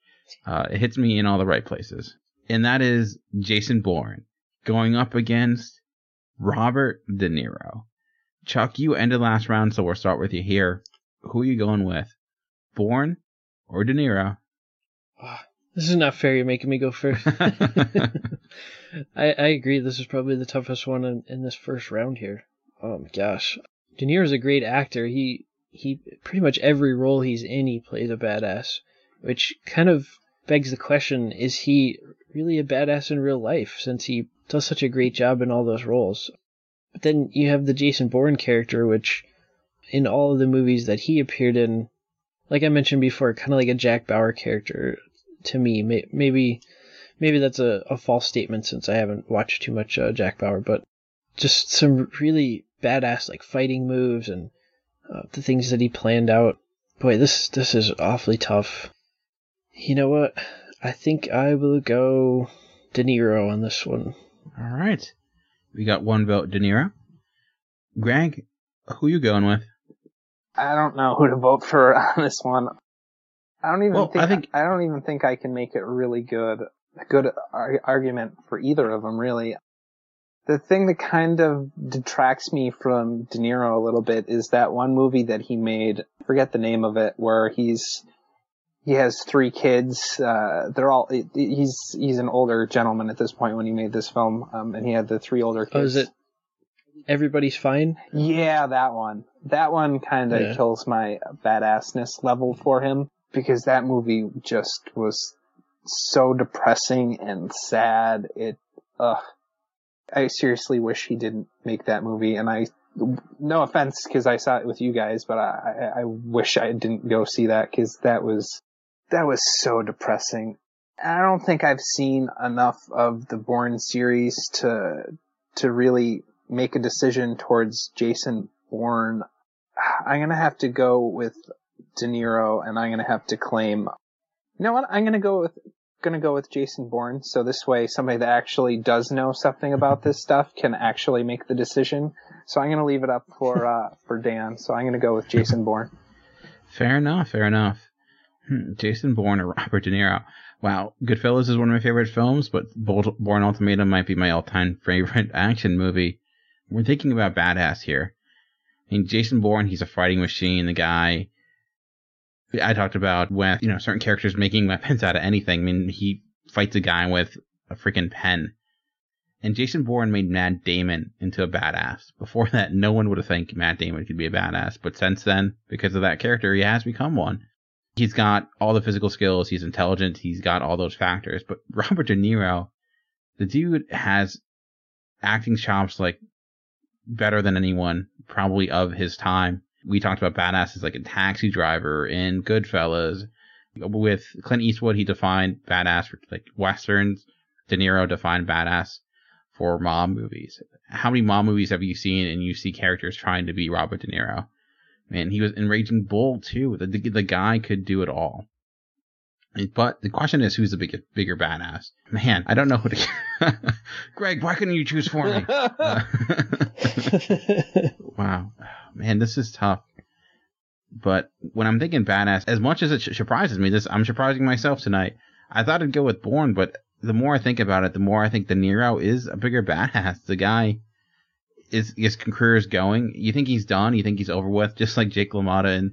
[SPEAKER 11] Uh, it hits me in all the right places. And that is Jason Bourne going up against Robert De Niro. Chuck, you ended last round, so we'll start with you here. Who are you going with? Bourne or De Niro?
[SPEAKER 9] This is not fair. You're making me go first. I, I agree. This is probably the toughest one in, in this first round here. Oh my gosh. De Niro's a great actor. He he pretty much every role he's in, he plays a badass, which kind of begs the question is he really a badass in real life since he does such a great job in all those roles? But then you have the Jason Bourne character, which in all of the movies that he appeared in, like I mentioned before, kind of like a Jack Bauer character to me. Maybe, maybe that's a, a false statement since I haven't watched too much uh, Jack Bauer, but just some really badass like fighting moves and uh, the things that he planned out. Boy, this this is awfully tough. You know what? I think I will go De Niro on this one.
[SPEAKER 11] All right. We got one vote, De Niro. Greg, who you going with?
[SPEAKER 10] I don't know who to vote for on this one. I don't even well, think I, think I don't even think I can make it really good. a good ar- argument for either of them, really. The thing that kind of detracts me from De Niro a little bit is that one movie that he made, I forget the name of it, where he's he has three kids. Uh, they're all he's he's an older gentleman at this point when he made this film, um, and he had the three older kids.
[SPEAKER 9] Oh, is it Everybody's Fine?
[SPEAKER 10] Yeah, that one. That one kind of
[SPEAKER 9] Yeah.
[SPEAKER 10] kills my badassness level for him because that movie just was so depressing and sad. It, ugh. I seriously wish he didn't make that movie, and I, no offense, because I saw it with you guys, but I, I, wish I didn't go see that because that was, that was so depressing. I don't think I've seen enough of the Bourne series to, to really make a decision towards Jason Bourne. I'm gonna have to go with De Niro, and I'm gonna have to claim. You know what? I'm gonna go with gonna go with Jason Bourne. So this way, somebody that actually does know something about this stuff can actually make the decision. So I'm gonna leave it up for uh, for Dan. So I'm gonna go with Jason Bourne.
[SPEAKER 11] Fair enough. Fair enough. Hmm, Jason Bourne or Robert De Niro. Wow, Goodfellas is one of my favorite films, but Bourne Ultimatum might be my all-time favorite action movie. We're thinking about badass here. I mean, Jason Bourne, he's a fighting machine. The guy I talked about with you know certain characters making weapons out of anything. I mean, he fights a guy with a freaking pen. And Jason Bourne made Matt Damon into a badass. Before that, no one would have think Matt Damon could be a badass. But since then, because of that character, he has become one. He's got all the physical skills. He's intelligent. He's got all those factors. But Robert De Niro, the dude has acting chops like better than anyone probably of his time. We talked about badasses like a taxi driver in Goodfellas. With Clint Eastwood, he defined badass for like westerns. De Niro defined badass for mob movies. How many mob movies have you seen and you see characters trying to be Robert De Niro? Man, he was in Raging Bull too. The, the, the guy could do it all. But the question is, who's the bigger, bigger badass? Man, I don't know who to. Greg, why couldn't you choose for me? Uh, wow, man, this is tough. But when I'm thinking badass, as much as it sh- surprises me, this I'm surprising myself tonight. I thought I'd go with Bourne, but the more I think about it, the more I think De Niro is a bigger badass. The guy is his career is going. You think he's done? You think he's over with? Just like Jake LaMotta and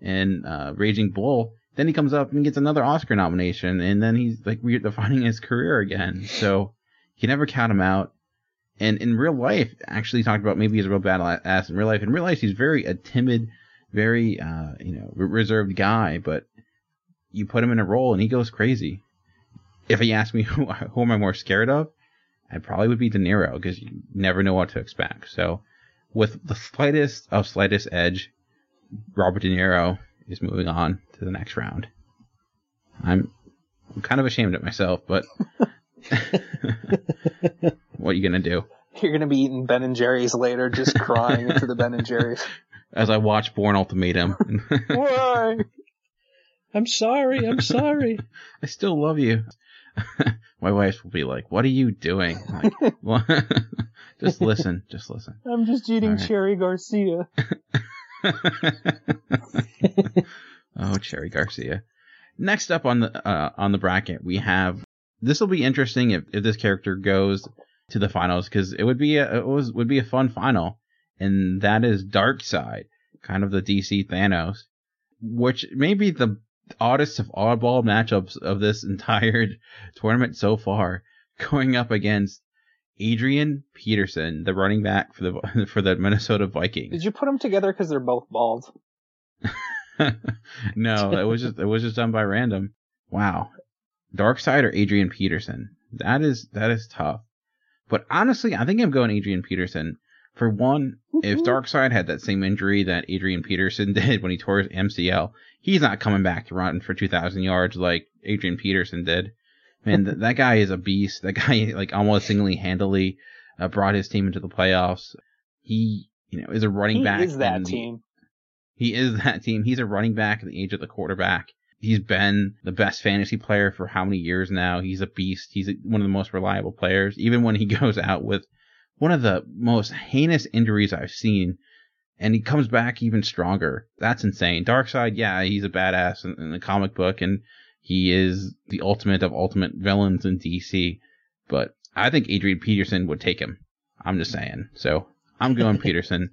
[SPEAKER 11] in uh, Raging Bull. Then he comes up and gets another Oscar nomination, and then he's like redefining his career again. So you never count him out. And in real life, actually talked about maybe he's a real badass in real life. In real life, he's very a timid, very uh, you know reserved guy. But you put him in a role, and he goes crazy. If he asked me who, who am I more scared of, I probably would be De Niro because you never know what to expect. So with the slightest of slightest edge, Robert De Niro is moving on to the next round. I'm, I'm kind of ashamed of myself, but what are you gonna do?
[SPEAKER 10] You're gonna be eating Ben and Jerry's later, just crying into the Ben and Jerry's.
[SPEAKER 11] As I watch Bourne Ultimatum,
[SPEAKER 10] Why?
[SPEAKER 9] I'm sorry. I'm sorry.
[SPEAKER 11] I still love you. My wife will be like, "What are you doing?" I'm like, "What?" just listen, just listen.
[SPEAKER 10] I'm just eating
[SPEAKER 11] All right.
[SPEAKER 10] Cherry Garcia.
[SPEAKER 11] oh, Cherry Garcia. Next up on the uh, on the bracket, we have. This will be interesting if, if this character goes to the finals because it would be a it was would be a fun final, and that is Darkseid, kind of the DC Thanos, which may be the oddest of oddball matchups of this entire tournament so far, going up against Adrian Peterson, the running back for the for the Minnesota Vikings.
[SPEAKER 10] Did you put them together because they're both bald?
[SPEAKER 11] no, it was just it was just done by random. Wow. Darkseid or Adrian Peterson? That is that is tough. But honestly, I think I'm going Adrian Peterson. For one, if Darkseid had that same injury that Adrian Peterson did when he tore his MCL, he's not coming back to run for 2,000 yards like Adrian Peterson did. Man, th- that guy is a beast. That guy, like, almost single-handedly uh, brought his team into the playoffs. He, you know, is a running
[SPEAKER 10] He
[SPEAKER 11] back.
[SPEAKER 10] is that team.
[SPEAKER 11] he is that team. He's a running back at the age of the quarterback. He's been the best fantasy player for how many years now? He's a beast. He's one of the most reliable players. Even when he goes out with one of the most heinous injuries I've seen, and he comes back even stronger. That's insane. Darkseid, yeah, he's a badass in, in the comic book, and He is the ultimate of ultimate villains in DC, but I think Adrian Peterson would take him. I'm just saying. So I'm going Peterson.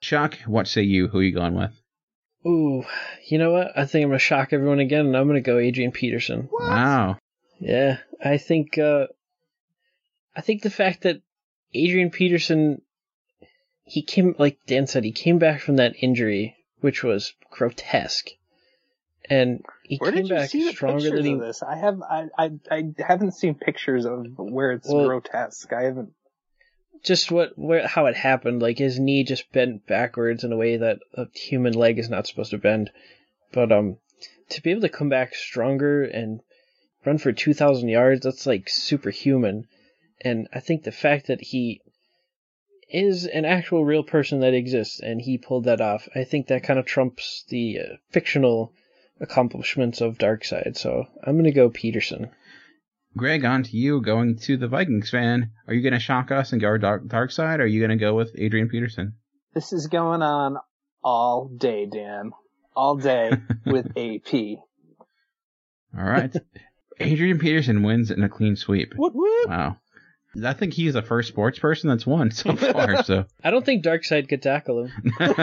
[SPEAKER 11] Chuck, what say you? Who are you going with?
[SPEAKER 9] Ooh, you know what? I think I'm gonna shock everyone again, and I'm gonna go Adrian Peterson.
[SPEAKER 11] Wow.
[SPEAKER 9] Yeah, I think uh, I think the fact that Adrian Peterson, he came like Dan said, he came back from that injury, which was grotesque, and he
[SPEAKER 10] Where
[SPEAKER 9] came
[SPEAKER 10] did you
[SPEAKER 9] back
[SPEAKER 10] see the
[SPEAKER 9] stronger
[SPEAKER 10] pictures
[SPEAKER 9] than he.
[SPEAKER 10] of this? I have I, I I haven't seen pictures of where it's
[SPEAKER 9] Well-
[SPEAKER 10] grotesque. I haven't.
[SPEAKER 9] just what where how it happened. Like his knee just bent backwards in a way that a human leg is not supposed to bend. But um, to be able to come back stronger and run for two thousand yards, that's like superhuman. And I think the fact that he is an actual real person that exists and he pulled that off, I think that kind of trumps the uh, fictional accomplishments of Darkseid. So I'm gonna go Peterson.
[SPEAKER 11] Greg, on to you. Going to the Vikings fan. Are you going to shock us and go dark, Darkseid? Or are you going to go with Adrian Peterson?
[SPEAKER 10] This is going on all day, Dan. All day with AP.
[SPEAKER 11] All right. Adrian Peterson wins in a clean sweep.
[SPEAKER 10] Whoop, whoop.
[SPEAKER 11] Wow. I think he's the first sports person that's won so far. So
[SPEAKER 9] I don't think Darkseid could tackle him.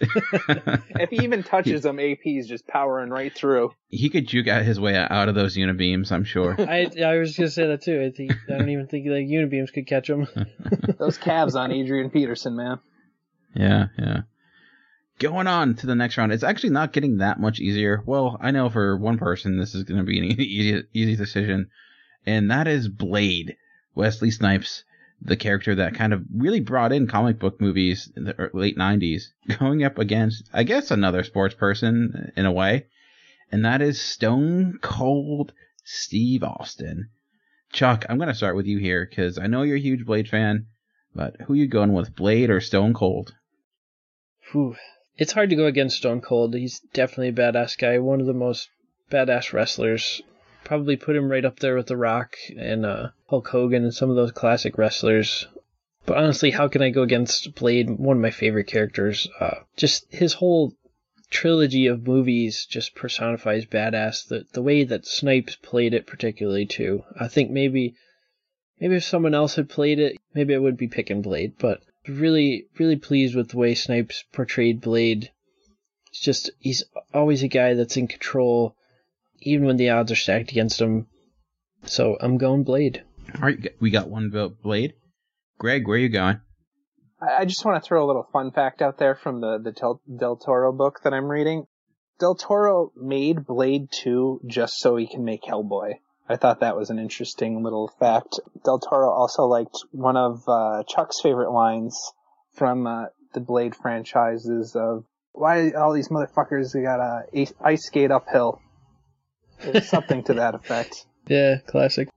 [SPEAKER 10] if he even touches him, AP's just powering right through.
[SPEAKER 11] he could juke out his way out of those unibeams, I'm sure.
[SPEAKER 9] I I was gonna say that too. I think I don't even think like unibeams could catch him.
[SPEAKER 10] Those calves on Adrian Peterson, man.
[SPEAKER 11] Yeah, yeah. Going on to the next round. It's actually not getting that much easier. Well, I know for one person this is going to be an easy, easy decision, and that is Blade. Wesley Snipes, the character that kind of really brought in comic book movies in the late 90s, going up against, I guess, another sports person in a way, and that is Stone Cold Steve Austin. Chuck, I'm going to start with you here because I know you're a huge Blade fan, but who you going with, Blade or Stone Cold?
[SPEAKER 9] Whew. It's hard to go against Stone Cold. He's definitely a badass guy. One of the most badass wrestlers. Probably put him right up there with The Rock and uh, Hulk Hogan and some of those classic wrestlers. But honestly, how can I go against Blade? One of my favorite characters. Uh, just his whole trilogy of movies just personifies badass. The the way that Snipes played it, particularly too. I think maybe maybe if someone else had played it, maybe I would be picking Blade. But really, really pleased with the way Snipes portrayed Blade. It's just he's always a guy that's in control, even when the odds are stacked against him. So I'm going Blade.
[SPEAKER 11] All right, we got one vote, Blade. Greg, where are you going?
[SPEAKER 10] I I just want to throw a little fun fact out there from the the Del, Del Toro book that I'm reading. Del Toro made Blade 2 just so he can make Hellboy. I thought that was an interesting little fact. Del Toro also liked one of uh, Chuck's favorite lines from uh, the Blade franchises of why all these motherfuckers they gotta ice- ice skate uphill. It something to that effect.
[SPEAKER 9] Yeah, classic.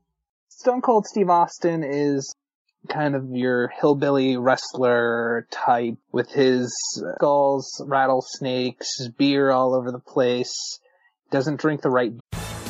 [SPEAKER 10] Stone Cold Steve Austin is kind of your hillbilly wrestler type with his skulls, rattlesnakes, beer all over the place. Doesn't drink the right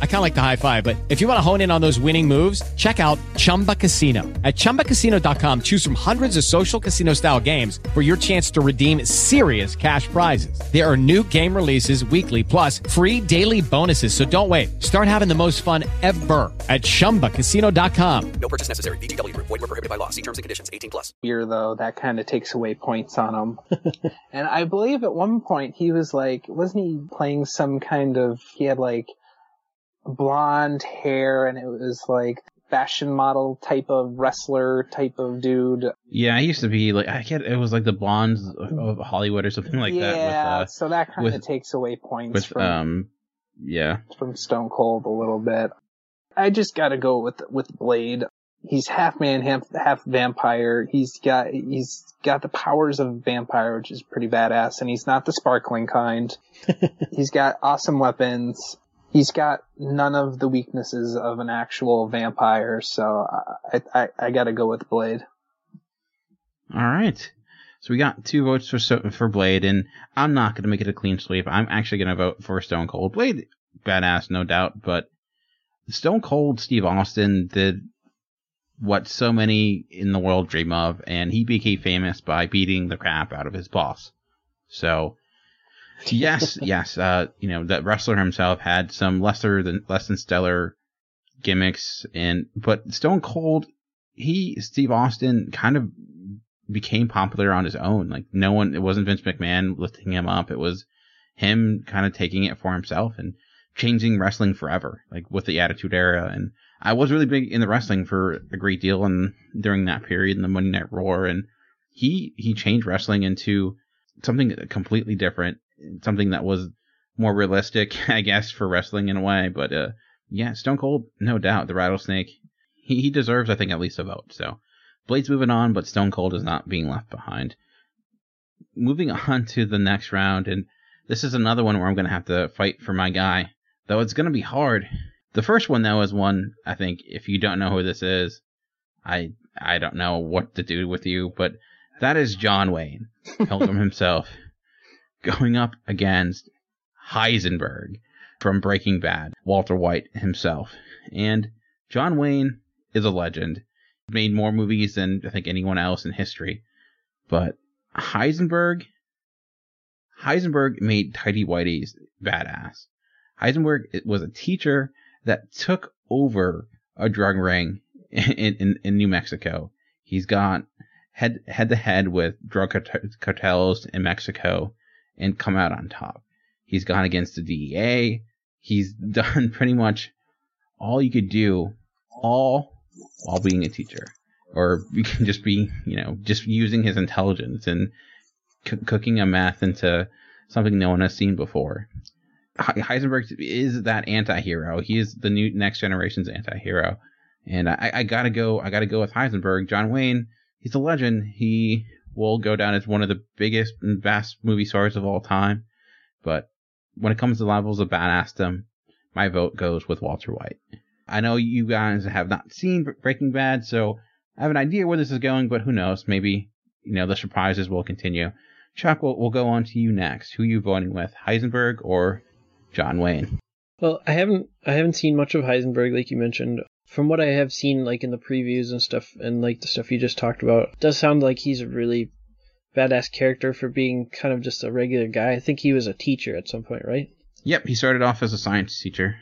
[SPEAKER 14] I kind of like the high five, but if you want to hone in on those winning moves, check out Chumba Casino. At ChumbaCasino.com, choose from hundreds of social casino style games for your chance to redeem serious cash prizes. There are new game releases weekly, plus free daily bonuses. So don't wait. Start having the most fun ever at ChumbaCasino.com.
[SPEAKER 15] No purchase necessary. VGW Group. Void were prohibited by law. See terms and conditions. 18 plus.
[SPEAKER 10] beer though, that kind of takes away points on him. and I believe at one point he was like, wasn't he playing some kind of, he had like blonde hair and it was like fashion model type of wrestler type of dude.
[SPEAKER 11] Yeah, I used to be like I get it was like the blondes of, of Hollywood or something like
[SPEAKER 10] yeah,
[SPEAKER 11] that. With, uh,
[SPEAKER 10] so that kind of takes away points
[SPEAKER 11] with
[SPEAKER 10] from,
[SPEAKER 11] um, yeah,
[SPEAKER 10] from Stone Cold a little bit. I just gotta go with, with Blade. he's half man, half half vampire. He's got he's got the powers of a vampire, which is pretty badass, and he's not the sparkling kind. he's got awesome weapons. He's got none of the weaknesses of an actual vampire, so I I, I got to go with Blade.
[SPEAKER 11] All right. So we got two votes for for Blade, and I'm not going to make it a clean sweep. I'm actually going to vote for Stone Cold. Blade, badass, no doubt, but Stone Cold Steve Austin did what so many in the world dream of, and he became famous by beating the crap out of his boss. So, yes, yes, uh, you know, that wrestler himself had some lesser than less than stellar gimmicks, and but Stone Cold, he Steve Austin kind of became popular on his own. Like no one, it wasn't Vince McMahon lifting him up. It was him kind of taking it for himself and changing wrestling forever, like with the Attitude Era. And I was really big in the wrestling for a great deal and during that period in the Monday Night Raw. And he, he changed wrestling into something completely different, something that was more realistic, I guess, for wrestling in a way. But, uh, yeah, Stone Cold, no doubt, the rattlesnake, he, he deserves, I think, at least a vote. So Blade's moving on, but Stone Cold is not being left behind. Moving on to the next round, and this is another one where I'm going to have to fight for my guy though it's going to be hard. The first one though is one I think if you don't know who this is, I I don't know what to do with you, but that is John Wayne, Pilgrim himself, going up against Heisenberg from Breaking Bad, Walter White himself. And John Wayne is a legend. Made more movies than I think anyone else in history. But Heisenberg Heisenberg made Tidy Whitey's badass. Heisenberg was a teacher that took over a drug ring in, in, in New Mexico. He's got head head to head with drug cartels in Mexico and come out on top. He's gone against the DEA. He's done pretty much all you could do, all while being a teacher, or you can just be, you know, just using his intelligence and c- cooking a math into something no one has seen before. Heisenberg is that anti-hero. He is the new next generation's anti-hero. And I, I gotta go, I gotta go with Heisenberg. John Wayne, he's a legend. He will go down as one of the biggest and best movie stars of all time. But when it comes to levels of badassdom, my vote goes with Walter White. I know you guys have not seen Breaking Bad, so I have an idea where this is going, but who knows? Maybe, you know, the surprises will continue. Chuck, we'll, we'll go on to you next. Who you voting with, Heisenberg or John Wayne.
[SPEAKER 9] Well, I haven't I haven't seen much of Heisenberg like you mentioned. From what I have seen like in the previews and stuff and like the stuff you just talked about, it does sound like he's a really badass character for being kind of just a regular guy. I think he was a teacher at some point, right?
[SPEAKER 11] Yep, he started off as a science teacher.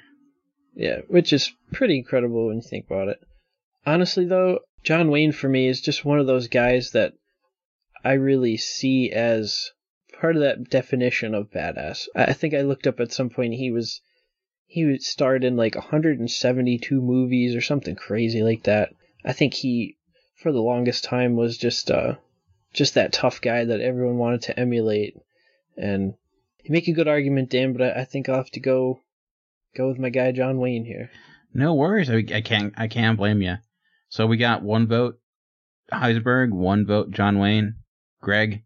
[SPEAKER 9] Yeah, which is pretty incredible when you think about it. Honestly though, John Wayne for me is just one of those guys that I really see as part of that definition of badass. I think I looked up at some point he was he starred in like 172 movies or something crazy like that. I think he for the longest time was just uh just that tough guy that everyone wanted to emulate. And you make a good argument, Dan, but I, I think I'll have to go go with my guy John Wayne here.
[SPEAKER 11] No worries. I, I can't I can't blame you. So we got one vote Heisenberg, one vote John Wayne. Greg,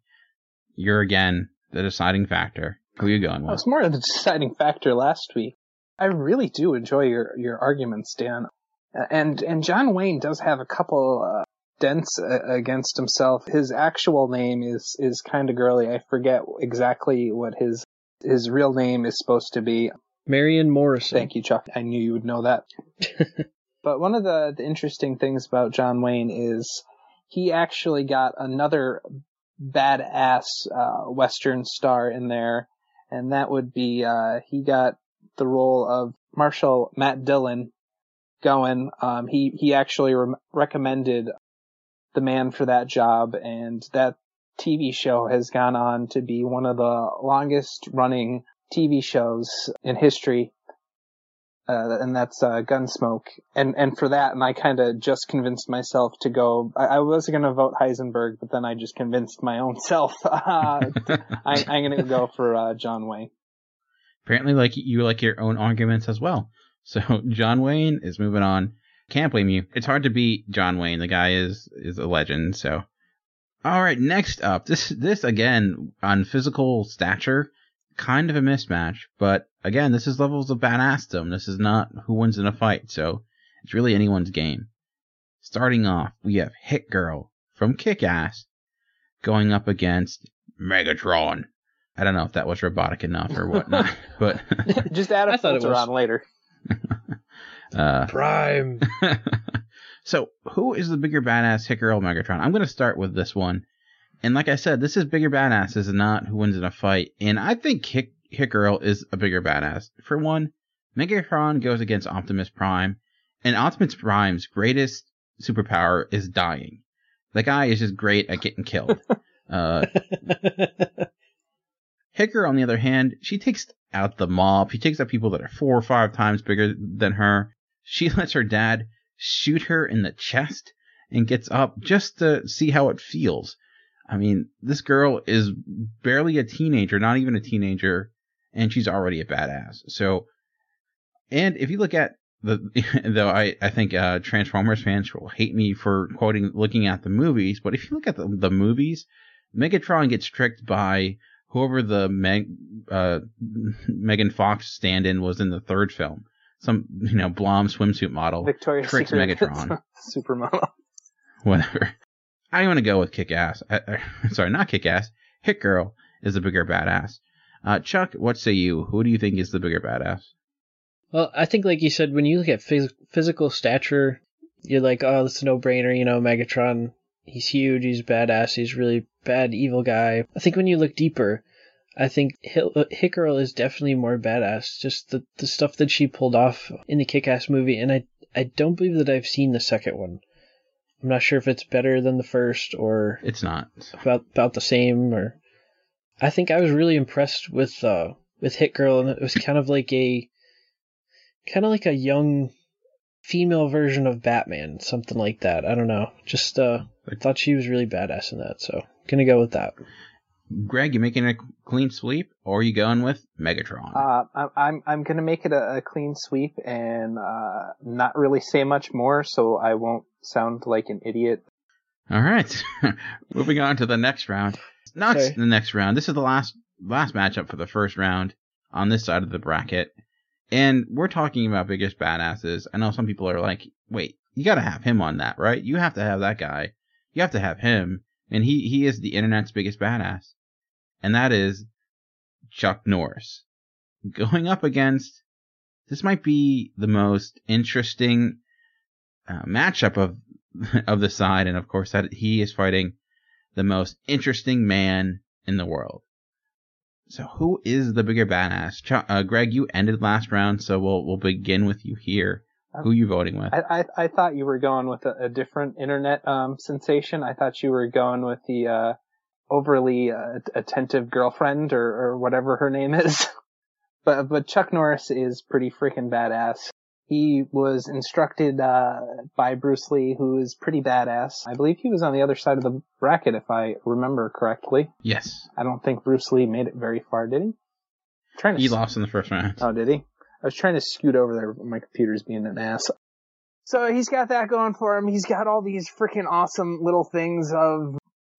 [SPEAKER 11] you're again the deciding factor. Who are you going with?
[SPEAKER 10] It's more of the deciding factor last week. I really do enjoy your your arguments, Dan. And and John Wayne does have a couple uh, dents uh, against himself. His actual name is is kind of girly. I forget exactly what his his real name is supposed to be.
[SPEAKER 9] Marion Morrison.
[SPEAKER 10] Thank you, Chuck. I knew you would know that. but one of the, the interesting things about John Wayne is he actually got another badass uh, Western star in there, and that would be uh, he got the role of Marshal Matt Dillon going. Um, he he actually re- recommended the man for that job, and that TV show has gone on to be one of the longest running TV shows in history uh, and that's uh, Gunsmoke. And and for that, and I kind of just convinced myself to go. I, I was going to vote Heisenberg, but then I just convinced my own self. Uh, I, am going to go for uh, John Wayne.
[SPEAKER 11] Apparently, like you like your own arguments as well. So John Wayne is moving on Can't blame you. It's hard to beat John Wayne. The guy is is a legend. So, all right. Next up, this this again on physical stature, kind of a mismatch. But again, this is levels of badassdom. This is not who wins in a fight. So it's really anyone's game. Starting off, we have Hit Girl from Kick Ass going up against Megatron. I don't know if that was robotic enough or whatnot, but
[SPEAKER 10] Just add a
[SPEAKER 9] I thought it
[SPEAKER 10] filter on later.
[SPEAKER 11] uh,
[SPEAKER 9] Prime.
[SPEAKER 11] so who is the bigger badass, Hit Girl or Megatron? I'm going to start with this one. And like I said, this is bigger badass. Is not who wins in a fight. And I think Hit, Hit is a bigger badass. For one, Megatron goes against Optimus Prime, and Optimus Prime's greatest superpower is dying. The guy is just great at getting killed. uh, Hicker, on the other hand, she takes out the mob. She takes out people that are four or five times bigger than her. She lets her dad shoot her in the chest and gets up just to see how it feels. I mean, this girl is barely a teenager, not even a teenager, and she's already a badass. So, and if you look at the, though I, I think, uh, Transformers fans will hate me for quoting, looking at the movies, but if you look at the, the movies, Megatron gets tricked by whoever the Meg, uh, Megan Fox stand-in was in the third film. Some, you know, blonde swimsuit model
[SPEAKER 10] Victoria's
[SPEAKER 11] tricks
[SPEAKER 10] Secret
[SPEAKER 11] Megatron.
[SPEAKER 10] supermodel.
[SPEAKER 11] Whatever. I'm gonna go with Kick Ass. Uh, uh, sorry, not Kick Ass. Hit Girl is the bigger badass. Uh, Chuck, what say you? Who do you think is the bigger badass?
[SPEAKER 9] Well, I think, like you said, when you look at phys- physical stature, you're like, oh, it's a no-brainer. You know, Megatron, he's huge, he's badass, he's really bad, evil guy. I think when you look deeper, I think Hit, Hit Girl is definitely more badass. Just the, the stuff that she pulled off in the Kick-Ass movie, and I I don't believe that I've seen the second one. I'm not sure if it's better than the first or
[SPEAKER 11] It's not.
[SPEAKER 9] about about the same or I think I was really impressed with uh with Hit Girl and it was kind of like a kind of like a young female version of Batman, something like that. I don't know. Just uh I thought she was really badass in that, so gonna go with that.
[SPEAKER 11] Greg, you making a clean sweep, or are you going with Megatron?
[SPEAKER 10] Uh, I'm I'm I'm gonna make it a, a clean sweep and uh, not really say much more, so I won't sound like an idiot.
[SPEAKER 11] All right, moving on to the next round. Not
[SPEAKER 10] Sorry.
[SPEAKER 11] the next round. This is the last last matchup for the first round on this side of the bracket, and we're talking about biggest badasses. I know some people are like, "Wait, you got to have him on that, right? You have to have that guy. You have to have him." And he he is the internet's biggest badass, and that is Chuck Norris going up against. This might be the most interesting uh, matchup of of the side, and of course that he is fighting the most interesting man in the world. So who is the bigger badass? Ch- uh, Greg, you ended last round, so we'll we'll begin with you here. Who you voting with?
[SPEAKER 10] I, I I thought you were going with a, a different internet um sensation. I thought you were going with the uh overly uh, attentive girlfriend or or whatever her name is. but but Chuck Norris is pretty freaking badass. He was instructed uh by Bruce Lee, who is pretty badass. I believe he was on the other side of the bracket, if I remember correctly.
[SPEAKER 11] Yes,
[SPEAKER 10] I don't think Bruce Lee made it very far, did he? trying to
[SPEAKER 11] he lost in the first round.
[SPEAKER 10] Oh, did he? I was trying to scoot over there, but my computer's being an ass. So he's got that going for him. He's got all these freaking awesome little things of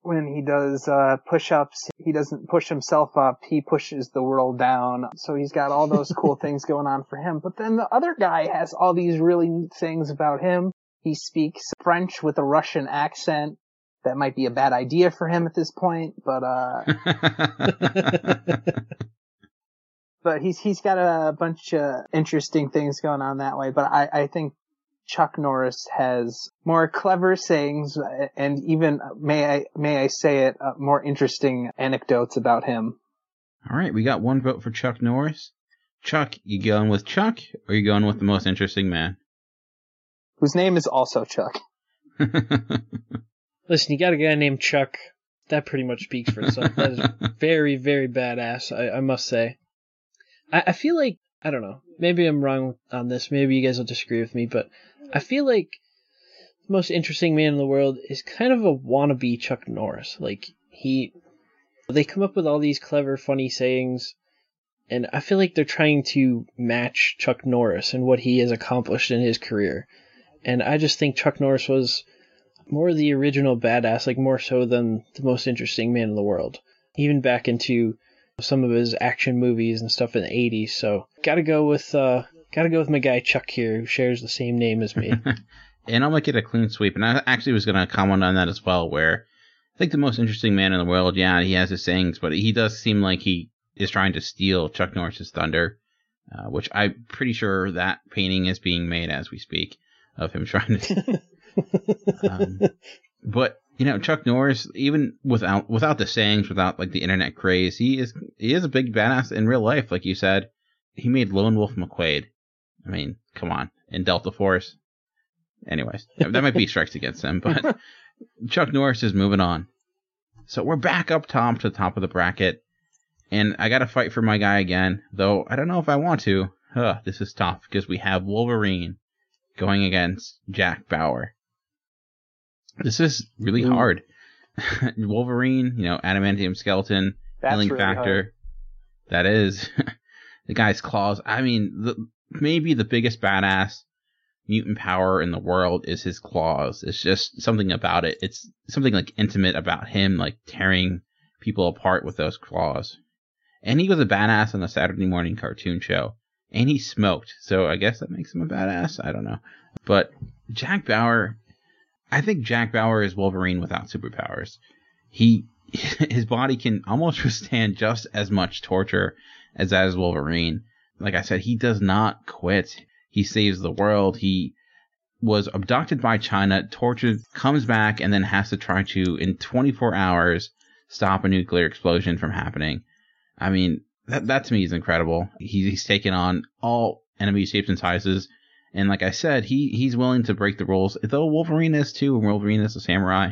[SPEAKER 10] when he does uh, push-ups, he doesn't push himself up, he pushes the world down. So he's got all those cool things going on for him. But then the other guy has all these really neat things about him. He speaks French with a Russian accent. That might be a bad idea for him at this point, but uh but he's he's got a bunch of interesting things going on that way. But I, I think Chuck Norris has more clever sayings and even may I may I say it uh, more interesting anecdotes about him.
[SPEAKER 11] All right, we got one vote for Chuck Norris. Chuck, you going with Chuck, or you going with the most interesting man?
[SPEAKER 10] Whose name is also Chuck.
[SPEAKER 9] Listen, you got a guy named Chuck. That pretty much speaks for itself. That is very, very badass, I, I must say. I, I feel like, I don't know, maybe I'm wrong on this, maybe you guys will disagree with me, but I feel like the most interesting man in the world is kind of a wannabe Chuck Norris. Like, he, they come up with all these clever, funny sayings, and I feel like they're trying to match Chuck Norris and what he has accomplished in his career. And I just think Chuck Norris was more the original badass, like more so than the most interesting man in the world. Even back into some of his action movies and stuff in the 80s. So gotta go with uh, gotta go with my guy Chuck here, who shares the same name as me.
[SPEAKER 11] and I'll make it a clean sweep. And I actually was going to comment on that as well, where I think the most interesting man in the world, yeah, he has his sayings, but he does seem like he is trying to steal Chuck Norris's thunder, uh, which I'm pretty sure that painting is being made as we speak of him trying to. um, but you know, Chuck Norris, even without without the sayings, without like the internet craze, he is he is a big badass in real life. Like you said, he made Lone Wolf McQuade. I mean, come on, in Delta Force. Anyways, that might be strikes against him, but Chuck Norris is moving on. So we're back up top to the top of the bracket, and I got to fight for my guy again. Though I don't know if I want to. Huh, this is tough because we have Wolverine going against Jack Bauer. This is really Ooh. hard. Wolverine, you know, adamantium skeleton,
[SPEAKER 10] That's
[SPEAKER 11] healing
[SPEAKER 10] really
[SPEAKER 11] factor.
[SPEAKER 10] hard.
[SPEAKER 11] That is the guy's claws. I mean, the, maybe the biggest badass mutant power in the world is his claws. It's just something about it. It's something like intimate about him, like tearing people apart with those claws. And he was a badass on the Saturday morning cartoon show. And he smoked, so I guess that makes him a badass. I don't know. But Jack Bauer, I think Jack Bauer is Wolverine without superpowers. He, his body can almost withstand just as much torture as that is Wolverine. Like I said, he does not quit. He saves the world. He was abducted by China, tortured, comes back, and then has to try to, in 24 hours, stop a nuclear explosion from happening. I mean, that, that to me is incredible. He, he's taken on all enemy shapes and sizes. And like I said, he, he's willing to break the rules, though Wolverine is too, and Wolverine is a samurai.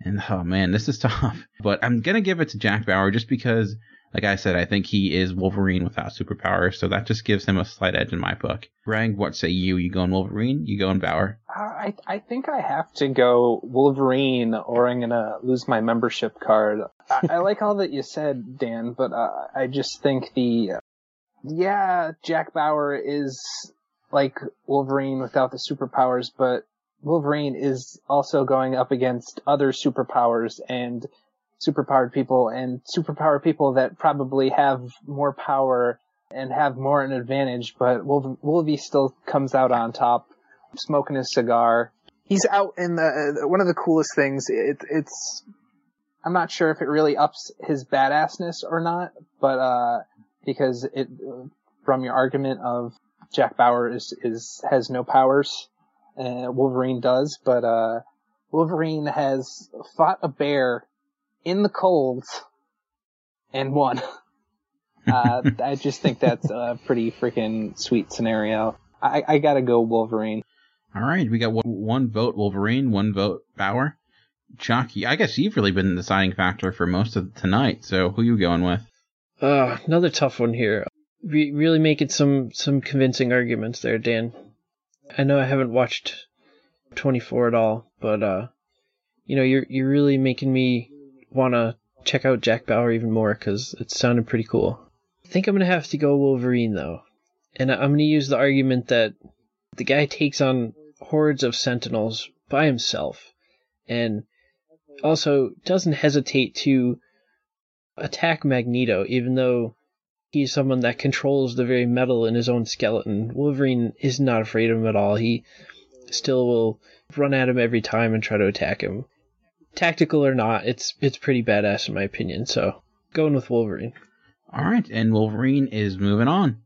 [SPEAKER 11] And oh man, this is tough. But I'm gonna give it to Jack Bauer just because, like I said, I think he is Wolverine without superpowers, so that just gives him a slight edge in my book. Greg, what say you? You go going Wolverine? You go going Bauer?
[SPEAKER 10] I I think I have to go Wolverine, or I'm gonna lose my membership card. I, I like all that you said, Dan, but uh, I just think the yeah, Jack Bauer is like Wolverine without the superpowers, but Wolverine is also going up against other superpowers and superpowered people and superpowered people that probably have more power and have more an advantage, but Wolv- Wolvie still comes out on top, smoking his cigar. He's out in the, one of the coolest things, it, it's, I'm not sure if it really ups his badassness or not, but, uh, because it, from your argument of Jack Bauer is, is, has no powers, uh, Wolverine does, but, uh, Wolverine has fought a bear in the cold and won. Uh, I just think that's a pretty freaking sweet scenario. I, I gotta go Wolverine.
[SPEAKER 11] All right, we got one, one vote Wolverine, one vote Bauer. Chuck, I guess you've really been the deciding factor for most of tonight. So who you going with?
[SPEAKER 9] Uh, another tough one here. Re- really making some some convincing arguments there, Dan. I know I haven't watched 24 at all, but uh, you know, you're you're really making me want to check out Jack Bauer even more because it sounded pretty cool. I think I'm gonna have to go Wolverine though, and I'm gonna use the argument that the guy takes on hordes of Sentinels by himself, and also doesn't hesitate to attack Magneto, even though he's someone that controls the very metal in his own skeleton. Wolverine is not afraid of him at all. He still will run at him every time and try to attack him. Tactical or not, it's it's pretty badass in my opinion. So going with Wolverine.
[SPEAKER 11] All right, and Wolverine is moving on.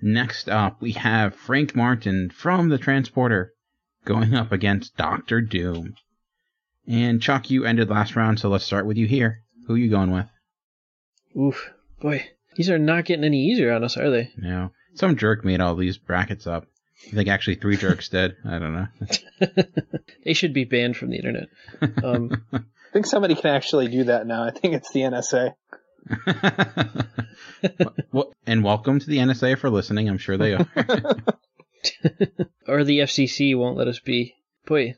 [SPEAKER 11] Next up, we have Frank Martin from the Transporter going up against Doctor Doom. And Chuck, you ended last round, so let's start with you here. Who are you going with?
[SPEAKER 9] Oof, boy, these are not getting any easier on us, are they?
[SPEAKER 11] No, some jerk made all these brackets up. I think actually three jerks did. I don't know.
[SPEAKER 9] they should be banned from the internet. Um,
[SPEAKER 10] I think somebody can actually do that now. I think it's the NSA.
[SPEAKER 11] well, and welcome to the NSA for listening. I'm sure they are.
[SPEAKER 9] or the FCC won't let us be. Boy,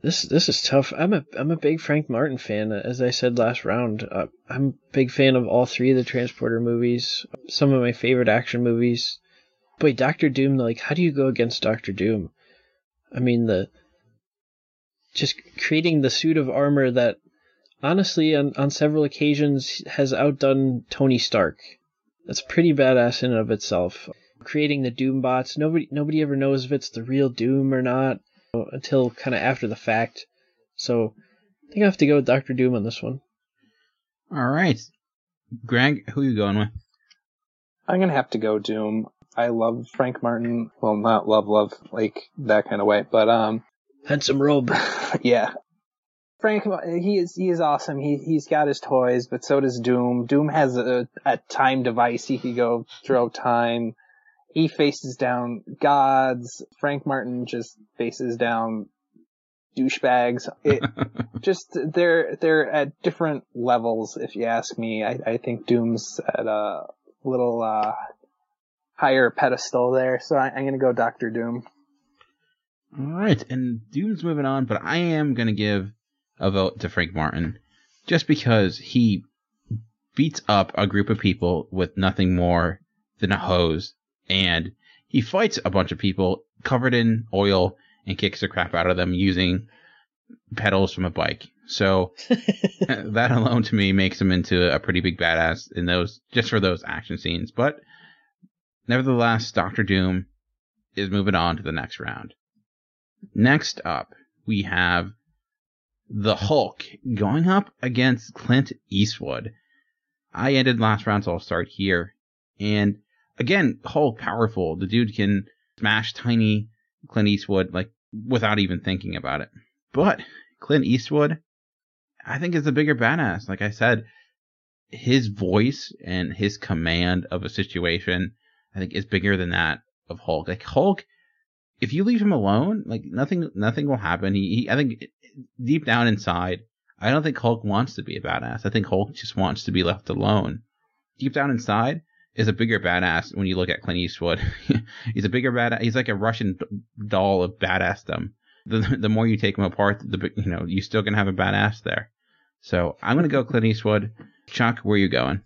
[SPEAKER 9] this this is tough. I'm a I'm a big Frank Martin fan. As I said last round, uh, I'm a big fan of all three of the Transporter movies. Some of my favorite action movies. Boy, Doctor Doom. Like, how do you go against Doctor Doom? I mean, the just creating the suit of armor that honestly on, on several occasions has outdone Tony Stark. That's pretty badass in and of itself. Creating the Doom bots, nobody nobody ever knows if it's the real Doom or not until kind of after the fact. So I think I have to go with Doctor Doom on this one.
[SPEAKER 11] All right, Greg, who are you going with?
[SPEAKER 10] I'm gonna have to go Doom. I love Frank Martin. Well, not love, love like that kind of way, but um,
[SPEAKER 9] handsome robe.
[SPEAKER 10] yeah, Frank, he is he is awesome. He he's got his toys, but so does Doom. Doom has a, a time device. He can go through time. He faces down gods. Frank Martin just faces down douchebags. It just they're they're at different levels. If you ask me, I, I think Doom's at a little uh, higher pedestal there. So I, I'm gonna go Doctor Doom.
[SPEAKER 11] All right, and Doom's moving on, but I am gonna give a vote to Frank Martin just because he beats up a group of people with nothing more than a hose and he fights a bunch of people covered in oil and kicks the crap out of them using pedals from a bike. So that alone to me makes him into a pretty big badass in those just for those action scenes. But nevertheless, Doctor Doom is moving on to the next round. Next up, we have the Hulk going up against Clint Eastwood. I ended last round, so I'll start here. And again, Hulk powerful. The dude can smash tiny Clint Eastwood like without even thinking about it. But Clint Eastwood, I think is a bigger badass. Like I said, his voice and his command of a situation, I think is bigger than that of Hulk. Like Hulk, if you leave him alone, like nothing, nothing will happen. He, he I think deep down inside, I don't think Hulk wants to be a badass. I think Hulk just wants to be left alone. Deep down inside is a bigger badass when you look at Clint Eastwood. he's a bigger badass. He's like a Russian doll of badassdom. The, the more you take him apart, the you know you still gonna have a badass there. So I'm gonna go Clint Eastwood. Chuck, where are you going?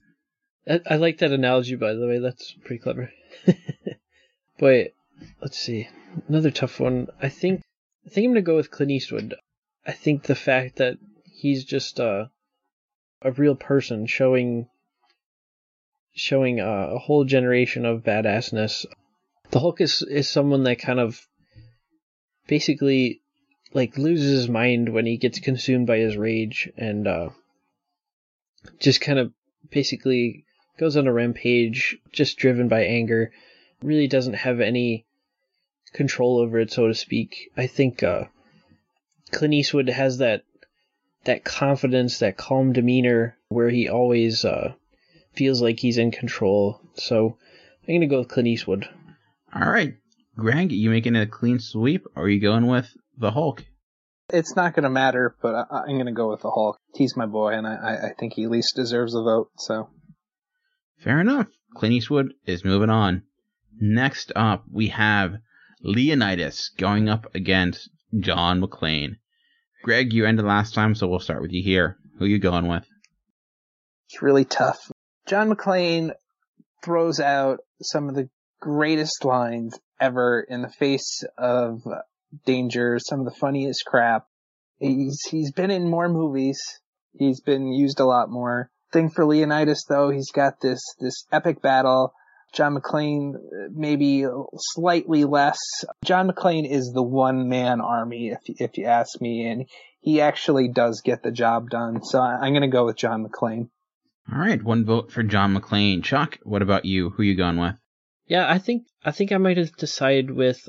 [SPEAKER 9] I, I like that analogy, by the way. That's pretty clever. but let's see, another tough one. I think I think I'm gonna go with Clint Eastwood. I think the fact that he's just uh, a real person showing showing uh, a whole generation of badassness. The Hulk is is someone that kind of basically like loses his mind when he gets consumed by his rage and uh, just kind of basically goes on a rampage, just driven by anger. Really doesn't have any control over it, so to speak. I think uh, Clint Eastwood has that that confidence, that calm demeanor, where he always uh, feels like he's in control. So I'm gonna go with Clint Eastwood.
[SPEAKER 11] All right, Greg, you making a clean sweep, or are you going with the Hulk?
[SPEAKER 10] It's not gonna matter, but I, am gonna go with the Hulk. He's my boy, and I, I think he at least deserves a vote. So
[SPEAKER 11] fair enough. Clint Eastwood is moving on. Next up, we have Leonidas going up against John McClane. Greg, you ended last time, so we'll start with you here. Who you going with?
[SPEAKER 10] It's really tough. John McClane throws out some of the greatest lines ever in the face of danger, some of the funniest crap. He's he's been in more movies. He's been used a lot more. Thing for Leonidas though, he's got this this epic battle John McClane, uh, maybe slightly less. John McClane is the one man army, if, if you ask me, and he actually does get the job done. So I'm going to go with John McClane.
[SPEAKER 11] All right, one vote for John McClane. Chuck, what about you? Who you going with?
[SPEAKER 9] Yeah, I think I think I might have decided with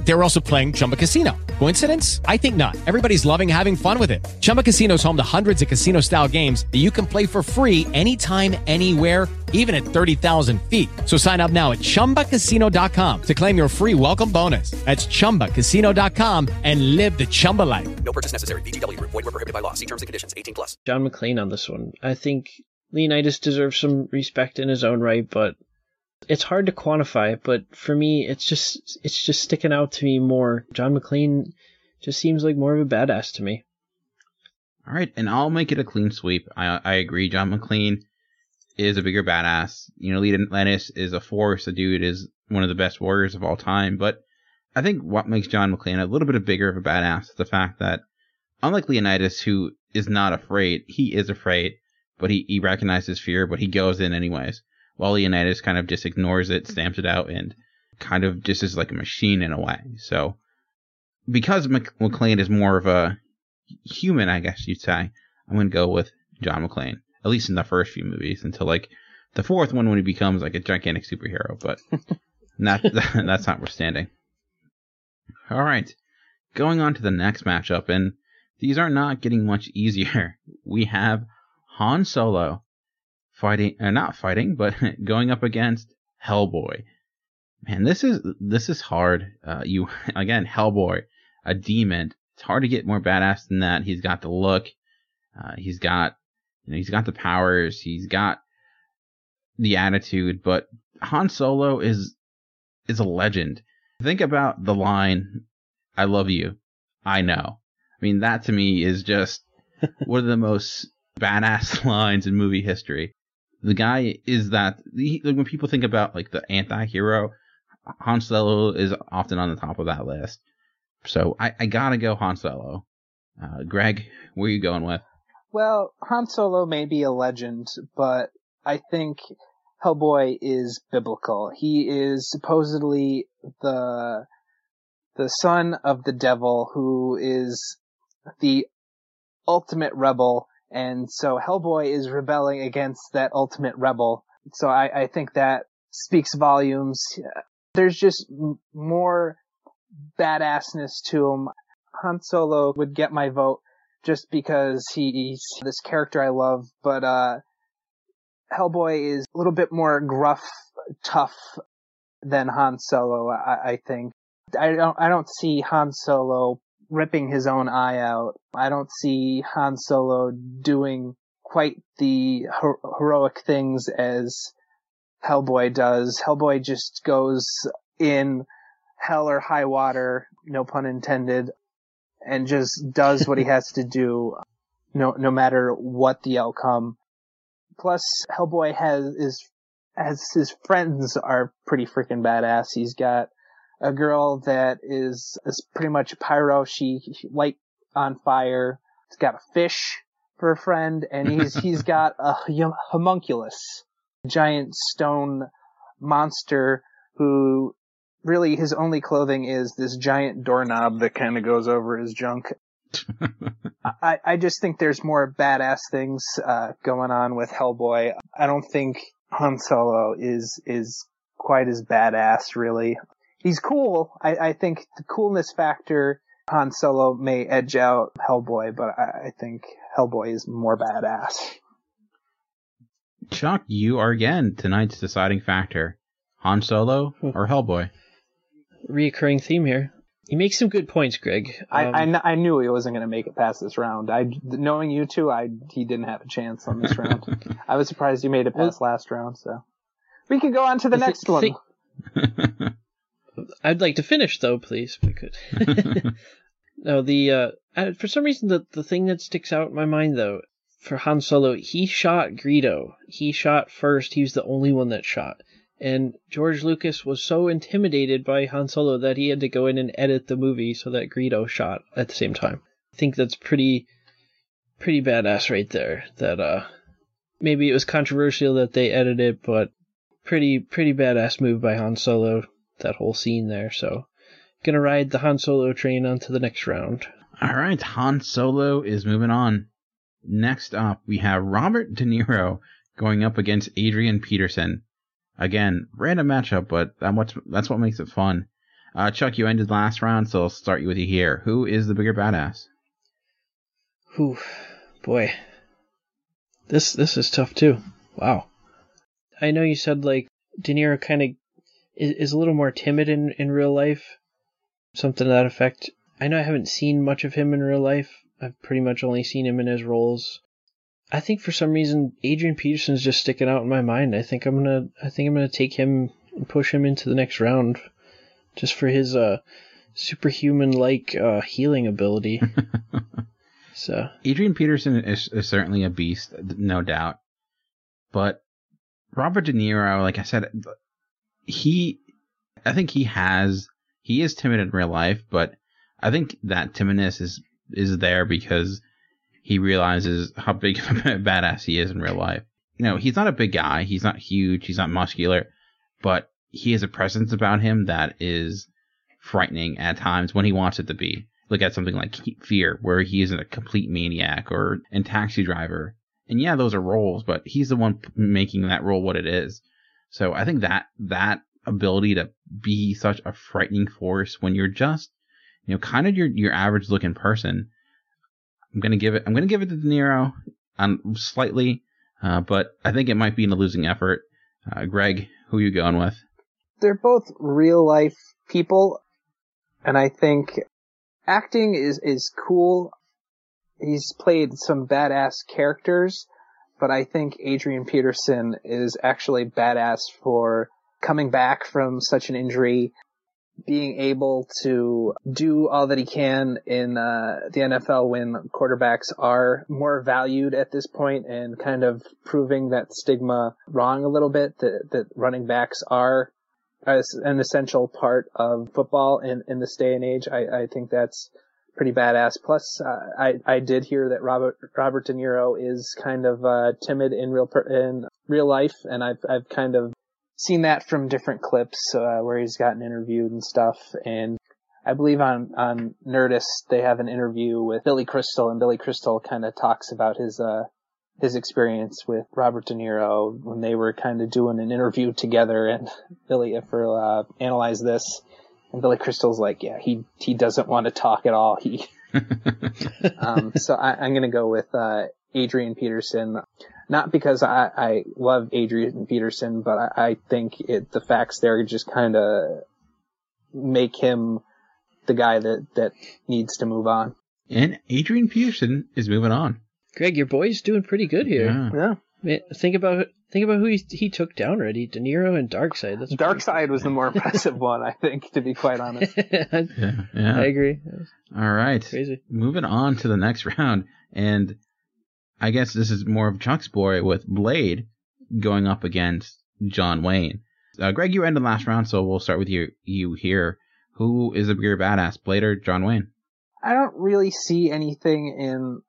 [SPEAKER 14] They were also playing Chumba Casino. Coincidence? I think not. Everybody's loving having fun with it. Chumba Casino is home to hundreds of casino style games that you can play for free anytime, anywhere, even at 30,000 feet. So sign up now at chumbacasino.com to claim your free welcome bonus. That's chumbacasino.com and live the Chumba life.
[SPEAKER 15] No purchase necessary. VGW Group. Void were prohibited by law. See terms and conditions. 18 plus.
[SPEAKER 9] John McClane on this one. I think Leonidas deserves some respect in his own right, but it's hard to quantify. But for me, it's just it's just sticking out to me more. John McClane just seems like more of a badass to me.
[SPEAKER 11] All right, and I'll make it a clean sweep. I I agree. John McClane is a bigger badass. You know, Leonidas is a force. The dude is one of the best warriors of all time. But I think what makes John McClane a little bit bigger of a badass is the fact that, unlike Leonidas, who is not afraid, he is afraid, but he, he recognizes fear, but he goes in anyways. While Leonidas kind of just ignores it, stamps it out, and kind of just is like a machine in a way. So, because Mc- McClane is more of a human, I guess you'd say, I'm going to go with John McClane, at least in the first few movies, until like the fourth one when he becomes like a gigantic superhero. But that, that's notwithstanding. All right, going on to the next matchup, and these are not getting much easier. We have Han Solo fighting, uh, not fighting, but going up against Hellboy. Man, this is this is hard. Uh, you again, Hellboy, a demon. It's hard to get more badass than that. He's got the look. Uh, he's got, you know, he's got the powers. He's got the attitude. But Han Solo is is a legend. Think about the line, "I love you." I know. I mean, that to me is just one of the most badass lines in movie history. The guy is that he, when people think about like the anti-hero, Han Solo is often on the top of that list. So I, I gotta go Han Solo. Uh, Greg, where are you going with?
[SPEAKER 10] Well, Han Solo may be a legend, but I think Hellboy is biblical. He is supposedly the the son of the devil who is the ultimate rebel, and so Hellboy is rebelling against that ultimate rebel. So I, I think that speaks volumes. There's just m- more badassness to him. Han Solo would get my vote just because he, he's this character I love, but uh, Hellboy is a little bit more gruff, tough than Han Solo. I, I think I don't I don't see Han Solo ripping his own eye out. I don't see Han Solo doing quite the her- heroic things as Hellboy does. Hellboy just goes in hell or high water, no pun intended, and just does what he has to do, no no matter what the outcome. Plus, Hellboy has is as his friends are pretty freaking badass. He's got a girl that is is pretty much a pyro. She, she light on fire. He's got a fish for a friend, and he's he's got a homunculus, giant stone monster who really his only clothing is this giant doorknob that kind of goes over his junk. I, I just think there's more badass things uh, going on with Hellboy. I don't think Han Solo is is quite as badass, really. He's cool. I, I think the coolness factor Han Solo may edge out Hellboy, but I, I think Hellboy is more badass.
[SPEAKER 11] Chuck, you are again tonight's deciding factor. Han Solo or Hellboy?
[SPEAKER 9] Reoccurring theme here. You make some good points, Greg.
[SPEAKER 10] I,
[SPEAKER 9] Um,
[SPEAKER 10] I, kn- I knew he wasn't going to make it past this round. I, knowing you two, I, he didn't have a chance on this round. I was surprised you made it past last round, so. We can go on to the
[SPEAKER 9] I thi-
[SPEAKER 10] next one.
[SPEAKER 9] think- I'd like to finish though, please, if we could. no, the uh, for some reason the the thing that sticks out in my mind though for Han Solo, he shot Greedo. He shot first. He was the only one that shot. And George Lucas was so intimidated by Han Solo that he had to go in and edit the movie so that Greedo shot at the same time. I think that's pretty pretty badass right there. That uh maybe it was controversial that they edited but pretty pretty badass move by Han Solo. That whole scene there. So gonna ride the Han Solo train onto the next round.
[SPEAKER 11] All right, Han Solo is moving on. Next up, we have Robert De Niro going up against Adrian Peterson. Again, random matchup, but that that's what makes it fun. Uh, Chuck, you ended last round, so I'll start you with you here. Who is the bigger badass?
[SPEAKER 9] Whew, boy, this this is tough too. Wow. I know you said like De Niro kind of is, is a little more timid in in real life, something to that effect. I know I haven't seen much of him in real life. I've pretty much only seen him in his roles. I think for some reason Adrian Peterson's just sticking out in my mind. I think I'm gonna I think I'm gonna take him and push him into the next round, just for his uh superhuman like uh healing ability. so
[SPEAKER 11] Adrian Peterson is, is certainly a beast, no doubt. But Robert De Niro, like I said, he, I think he has, he is timid in real life, but I think that timidness is is there because he realizes how big of a badass he is in real life. You know, he's not a big guy, he's not huge, he's not muscular, but he has a presence about him that is frightening at times when he wants it to be. Look at something like Fear, where he isn't a complete maniac, or in Taxi Driver. And yeah, those are roles, but he's the one making that role what it is. So I think that that ability to be such a frightening force when you're just, you know, kind of your your average looking person. I'm gonna give it. I'm gonna give it to De Niro, um, slightly, uh, but I think it might be in a losing effort. Uh, Greg, who are you going with?
[SPEAKER 10] They're both real life people, and I think acting is is cool. He's played some badass characters, but I think Adrian Peterson is actually badass for coming back from such an injury, being able to do all that he can in uh, the NFL when quarterbacks are more valued at this point and kind of proving that stigma wrong a little bit that, that running backs are an essential part of football in, in this day and age. I, I think that's pretty badass. Plus, uh, I I did hear that Robert Robert De Niro is kind of uh, timid in real per, in real life, and I've I've kind of seen that from different clips uh, where he's gotten interviewed and stuff. And I believe on on Nerdist they have an interview with Billy Crystal, and Billy Crystal kind of talks about his uh his experience with Robert De Niro when they were kind of doing an interview together. And Billy Iffer uh, analyzed this and Billy Crystal's like, yeah, he he doesn't want to talk at all. He, um, so I, am gonna go with uh, Adrian Peterson, not because I, I love Adrian Peterson, but I, I think it the facts there just kind of make him the guy that that needs to move on.
[SPEAKER 11] And Adrian Peterson is moving on.
[SPEAKER 9] Greg, your boy's doing pretty good here.
[SPEAKER 11] Yeah.
[SPEAKER 10] Yeah.
[SPEAKER 9] Man, think about think about who he, he took down already: De Niro and Darkseid. That's
[SPEAKER 10] Darkseid was the more impressive one, I think, to be quite honest.
[SPEAKER 9] I,
[SPEAKER 11] Yeah, yeah.
[SPEAKER 9] I agree.
[SPEAKER 11] All right.
[SPEAKER 9] Crazy.
[SPEAKER 11] Moving on to the next round, and I guess this is more of Chuck's boy with Blade going up against John Wayne. Uh, Greg, you ended last round, so we'll start with you. You here. Who is a bigger badass, Blade or John Wayne?
[SPEAKER 10] I don't really see anything in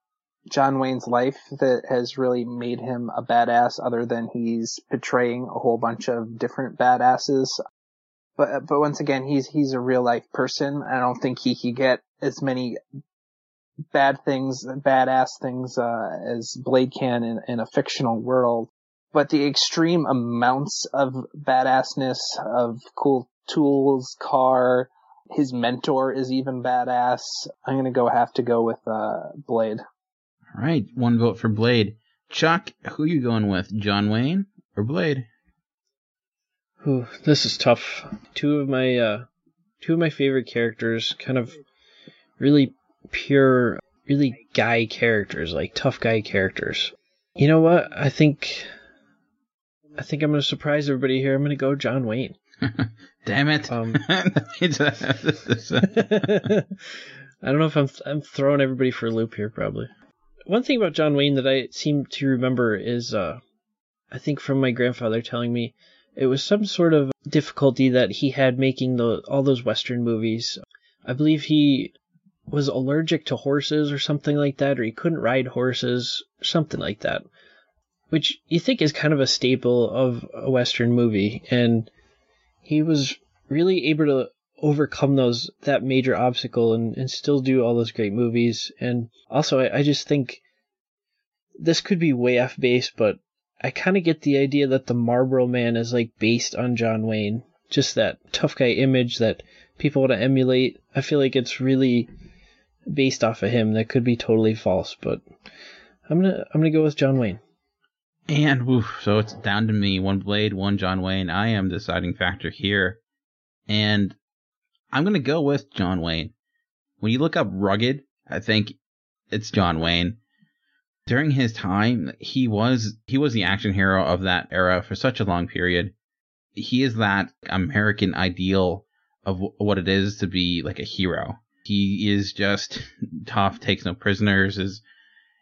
[SPEAKER 10] John Wayne's life that has really made him a badass other than he's portraying a whole bunch of different badasses. But, but once again, he's, he's a real life person. I don't think he could get as many bad things, badass things, uh, as Blade can in, in a fictional world. But the extreme amounts of badassness of cool tools, car, his mentor is even badass. I'm gonna go have to go with, uh, Blade.
[SPEAKER 11] All right, one vote for Blade. Chuck, who you going with, John Wayne or Blade?
[SPEAKER 9] Ooh, this is tough. Two of my uh, two of my favorite characters, kind of really pure, really guy characters, like tough guy characters. You know what? I think I think I'm gonna surprise everybody here. I'm gonna go John Wayne.
[SPEAKER 11] Damn it!
[SPEAKER 9] Um, I don't know if I'm I'm throwing everybody for a loop here. Probably. One thing about John Wayne that I seem to remember is, uh, I think from my grandfather telling me, it was some sort of difficulty that he had making the all those Western movies. I believe he was allergic to horses or something like that, or he couldn't ride horses, something like that. Which you think is kind of a staple of a Western movie, and he was really able to overcome those that major obstacle and, and still do all those great movies. And also, I, I just think this could be way off base, but I kind of get the idea that the Marlboro Man is like based on John Wayne. Just that tough guy image that people want to emulate. I feel like it's really based off of him. That could be totally false, but I'm gonna I'm gonna go with John Wayne.
[SPEAKER 11] And woof, so it's down to me. One Blade, one John Wayne. I am deciding factor here. And I'm going to go with John Wayne. When you look up rugged, I think it's John Wayne. During his time, he was he was the action hero of that era for such a long period. He is that American ideal of what it is to be like a hero. He is just tough, takes no prisoners, is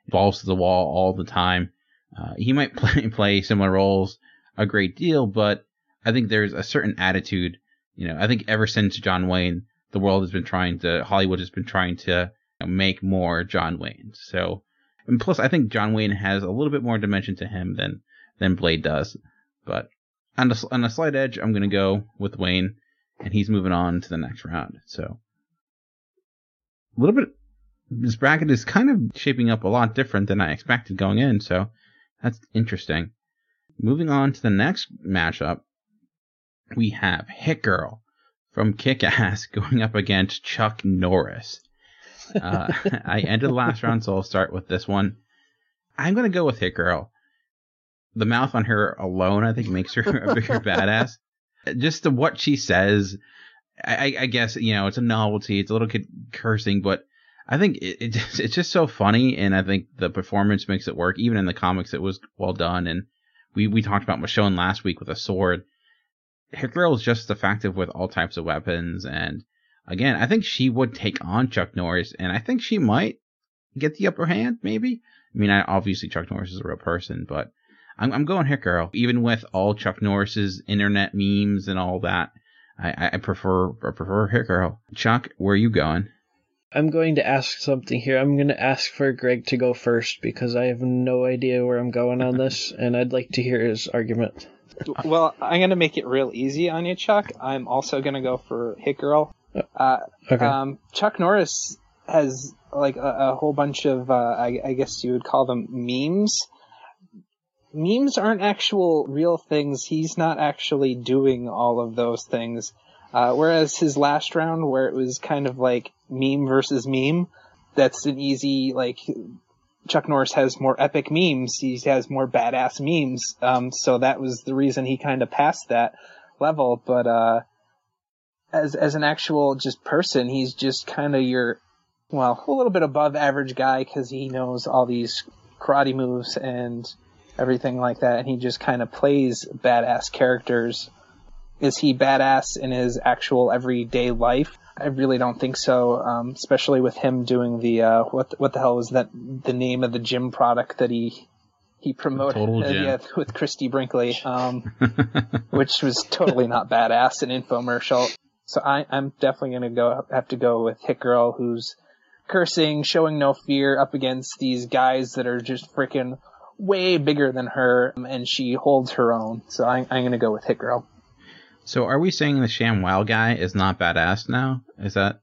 [SPEAKER 11] balls to the wall all the time. Uh, he might play play similar roles a great deal, but I think there's a certain attitude. You know, I think ever since John Wayne, the world has been trying to Hollywood has been trying to you know, make more John Wayne. So, and plus, I think John Wayne has a little bit more dimension to him than than Blade does. But on a, on a slight edge, I'm going to go with Wayne, and he's moving on to the next round. So, a little bit. This bracket is kind of shaping up a lot different than I expected going in. So, that's interesting. Moving on to the next matchup, we have Hit Girl from Kick Ass going up against Chuck Norris. Uh, I ended the last round, so I'll start with this one. I'm going to go with Hit Girl. The mouth on her alone, I think, makes her a bigger badass. Just the, what she says, I, I, guess, you know, it's a novelty. It's a little kid cursing, but I think it, it just, it's just so funny, and I think the performance makes it work. Even in the comics, it was well done, and we we talked about Michonne last week with a sword. Hit is just effective with all types of weapons, and again, I think she would take on Chuck Norris, and I think she might get the upper hand. Maybe. I mean, I, obviously Chuck Norris is a real person, but I'm, I'm going Hit Girl. Even with all Chuck Norris's internet memes and all that, I, I prefer I prefer Hit Girl. Chuck, where are you going?
[SPEAKER 9] I'm going to ask something here. I'm going to ask for Greg to go first because I have no idea where I'm going on this, and I'd like to hear his argument.
[SPEAKER 10] Well, I'm going to make it real easy on you, Chuck. I'm also going to go for Hit Girl. Uh,
[SPEAKER 9] okay.
[SPEAKER 10] um, Chuck Norris has like a, a whole bunch of, uh, I, I guess you would call them memes. Memes aren't actual real things. He's not actually doing all of those things. Uh, whereas his last round, where it was kind of like meme versus meme, that's an easy like. Chuck Norris has more epic memes. He has more badass memes. Um, so that was the reason he kind of passed that level. But uh, as as an actual just person, he's just kind of your well, a little bit above average guy because he knows all these karate moves and everything like that, and he just kind of plays badass characters is he badass in his actual everyday life? I really don't think so. Um, especially with him doing the uh, what what the hell was that the name of the gym product that he he promoted uh, yeah, with Christie Brinkley, um, which was totally not badass, an infomercial. So I, I'm definitely gonna go have to go with Hit Girl, who's cursing, showing no fear, up against these guys that are just freaking way bigger than her, and she holds her own. So I, I'm gonna go with Hit Girl.
[SPEAKER 11] So are we saying the Sham Wow guy is not badass now? Is that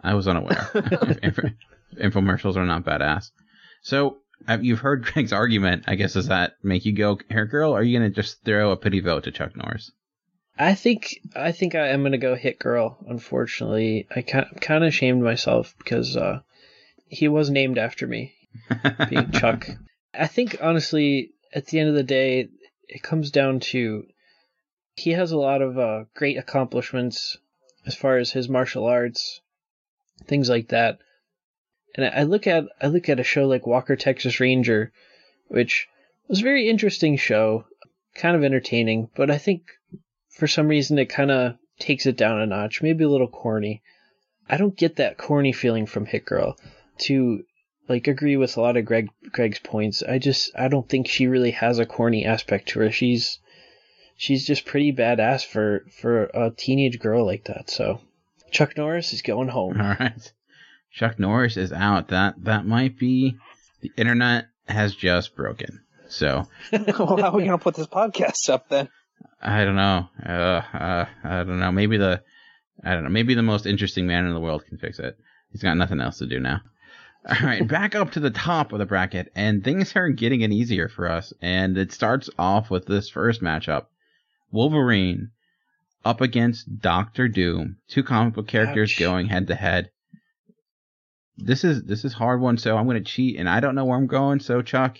[SPEAKER 11] I was unaware. Infomercials are not badass. So you've heard Greg's argument. I guess does that make you go hair girl? Or are you gonna just throw a pity vote to Chuck Norris?
[SPEAKER 9] I think I think I am gonna go hit girl. Unfortunately, I kind of shamed myself because uh, he was named after me, being Chuck. I think honestly, at the end of the day, it comes down to he has a lot of uh, great accomplishments as far as his martial arts, things like that. And I look at I look at a show like Walker Texas Ranger, which was a very interesting show, kind of entertaining, but I think for some reason it kind of takes it down a notch, maybe a little corny. I don't get that corny feeling from Hit Girl. To like agree with a lot of Greg Greg's points, I just I don't think she really has a corny aspect to her. She's she's just pretty badass for for a teenage girl like that. So Chuck Norris is going home.
[SPEAKER 11] All right. Chuck Norris is out. That that might be the internet has just broken. So
[SPEAKER 10] well, how are we gonna put this podcast up then?
[SPEAKER 11] I don't know. Uh, uh, I don't know. Maybe the I don't know. Maybe the most interesting man in the world can fix it. He's got nothing else to do now. All right, back up to the top of the bracket, and things are getting it easier for us. And it starts off with this first matchup: Wolverine up against Doctor Doom, two comic book characters
[SPEAKER 9] Ouch.
[SPEAKER 11] going head to head. This is this is hard one, so I'm going to cheat, and I don't know where I'm going. So Chuck,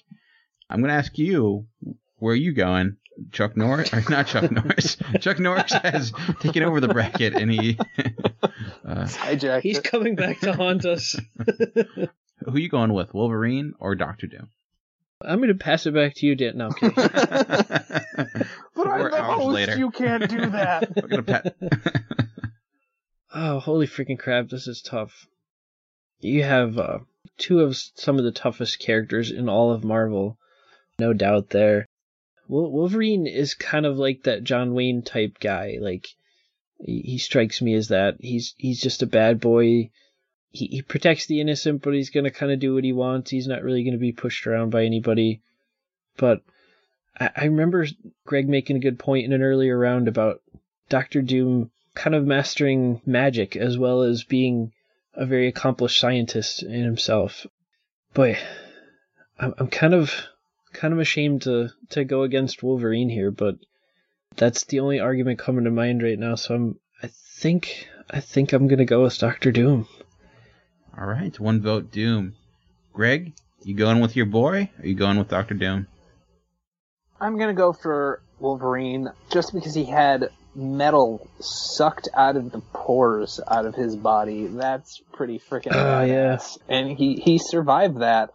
[SPEAKER 11] I'm going to ask you where are you going. Chuck Norris, or not Chuck Norris. Chuck Norris has taken over the bracket, and he. uh,
[SPEAKER 8] Hijacked
[SPEAKER 9] He's
[SPEAKER 8] it.
[SPEAKER 9] coming back to haunt us.
[SPEAKER 11] who are you going with, Wolverine or Doctor Doom?
[SPEAKER 9] I'm going to pass it back to you, Dan. No, I'm kidding.
[SPEAKER 8] But I'm
[SPEAKER 11] Four
[SPEAKER 8] the
[SPEAKER 11] hours
[SPEAKER 8] host.
[SPEAKER 11] later.
[SPEAKER 8] You can't do that.
[SPEAKER 11] We're gonna pat-
[SPEAKER 9] Oh, holy freaking crap, this is tough. You have uh, two of some of the toughest characters in all of Marvel, no doubt there. Wolverine is kind of like that John Wayne type guy. Like he, he strikes me as that. He's he's just a bad boy. He he protects the innocent, but he's gonna kind of do what he wants. He's not really gonna be pushed around by anybody. But I, I remember Greg making a good point in an earlier round about Doctor Doom kind of mastering magic as well as being a very accomplished scientist in himself. Boy, I'm, I'm kind of kind of ashamed to to go against Wolverine here, but that's the only argument coming to mind right now. So I'm I think I think I'm gonna go with Doctor Doom.
[SPEAKER 11] All right, one vote Doom. Greg, you going with your boy? Or you going with Doctor Doom?
[SPEAKER 10] I'm gonna go for Wolverine just because he had metal sucked out of the pores out of his body. That's pretty freaking
[SPEAKER 9] Oh, yeah.
[SPEAKER 10] badass. And he he survived that.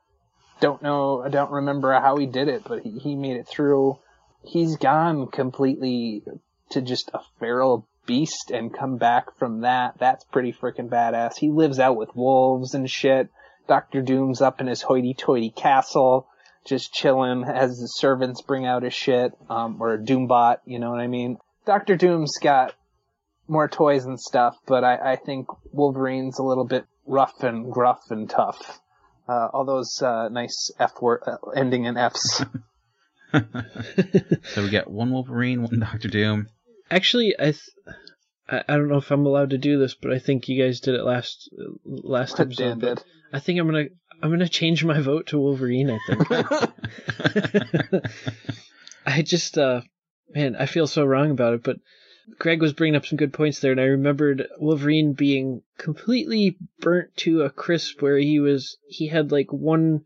[SPEAKER 10] Don't know. I don't remember how he did it, but he, he made it through. He's gone completely to just a feral beast and come back from that. That's pretty freaking badass. He lives out with wolves and shit. Doctor Doom's up in his hoity-toity castle, just chilling as the servants bring out his shit, um, or a Doombot, you know what I mean? Doctor Doom's got more toys and stuff, but I, I think Wolverine's a little bit rough and gruff and tough. Uh, all those uh, nice F word uh, ending in F's.
[SPEAKER 11] So we got one Wolverine, one Doctor Doom.
[SPEAKER 9] Actually, I. Th- I I don't know if I'm allowed to do this, but I think you guys did it last last
[SPEAKER 10] Dan
[SPEAKER 9] episode.
[SPEAKER 10] did.
[SPEAKER 9] I think I'm gonna I'm gonna change my vote to Wolverine. I think. I just uh man, I feel so wrong about it, but Greg was bringing up some good points there, and I remembered Wolverine being completely burnt to a crisp, where he was he had like one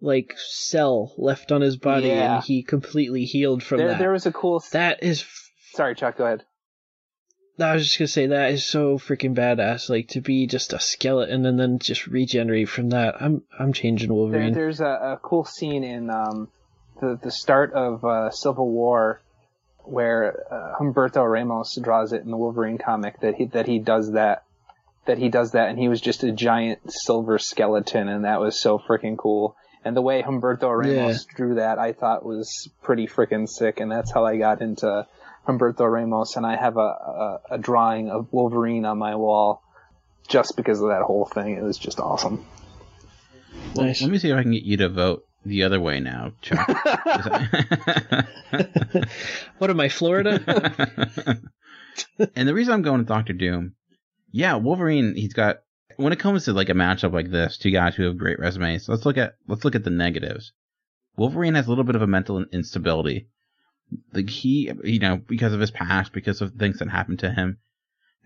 [SPEAKER 9] like cell left on his body,
[SPEAKER 10] Yeah.
[SPEAKER 9] and he completely healed from
[SPEAKER 10] there,
[SPEAKER 9] that.
[SPEAKER 10] there was a cool.
[SPEAKER 9] That is
[SPEAKER 10] Sorry, Chuck. Go ahead.
[SPEAKER 9] I was just gonna say that is so freaking badass. Like to be just a skeleton and then just regenerate from that. I'm I'm changing
[SPEAKER 10] There,
[SPEAKER 9] Wolverine.
[SPEAKER 10] there's a, a cool scene in um, the the start of uh, Civil War where uh, Humberto Ramos draws it in the Wolverine comic that he that he does that that he does that and he was just a giant silver skeleton and that was so freaking cool. And the way Humberto Ramos drew that I thought was pretty freaking sick and that's how I got into Humberto Ramos and I have a, a, a drawing of Wolverine on my wall just because of that whole thing. It was just awesome.
[SPEAKER 11] Well,
[SPEAKER 9] Nice.
[SPEAKER 11] Let me see if I can get you to vote the other way now, Chuck.
[SPEAKER 9] what am I, Florida?
[SPEAKER 11] and the reason I'm going with Doctor Doom, yeah, Wolverine, he's got when it comes to like a matchup like this, two guys who have great resumes, let's look at let's look at the negatives. Wolverine has a little bit of a mental instability. Like he, you know, because of his past, because of things that happened to him.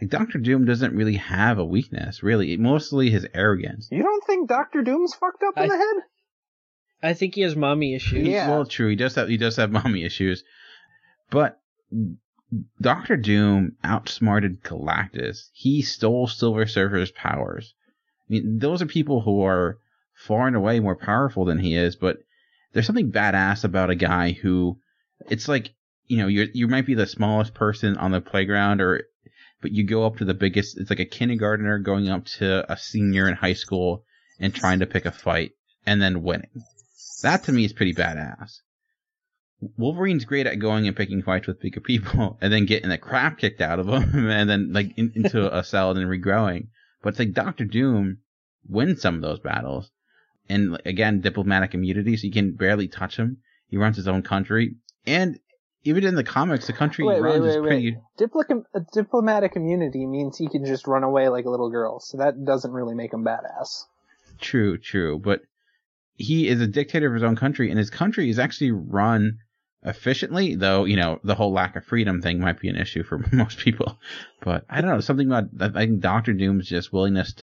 [SPEAKER 11] Like Doctor Doom doesn't really have a weakness, really. Mostly his arrogance.
[SPEAKER 10] You don't think Doctor Doom's fucked up in the head?
[SPEAKER 9] I think he has mommy issues.
[SPEAKER 10] Yeah.
[SPEAKER 11] Well, true. He does have he does have mommy issues, but Doctor Doom outsmarted Galactus. He stole Silver Surfer's powers. I mean, those are people who are far and away more powerful than he is. But there's something badass about a guy who, it's like you know, you you might be the smallest person on the playground, or but you go up to the biggest. It's like a kindergartner going up to a senior in high school and trying to pick a fight and then winning. That to me is pretty badass. Wolverine's great at going and picking fights with bigger people and then getting the crap kicked out of them and then like in, into a salad and regrowing. But it's like Doctor Doom wins some of those battles. And again, diplomatic immunity, so you can barely touch him. He runs his own country. And even in the comics, the country
[SPEAKER 10] Wait,
[SPEAKER 11] he
[SPEAKER 10] wait,
[SPEAKER 11] runs is pretty.
[SPEAKER 10] wait. Uh, diplomatic immunity means he can just run away like a little girl, so that doesn't really make him badass.
[SPEAKER 11] True, true. But he is a dictator of his own country, and his country is actually run efficiently, though, you know, the whole lack of freedom thing might be an issue for most people. But I don't know, something about, I think Doctor Doom's just willingness to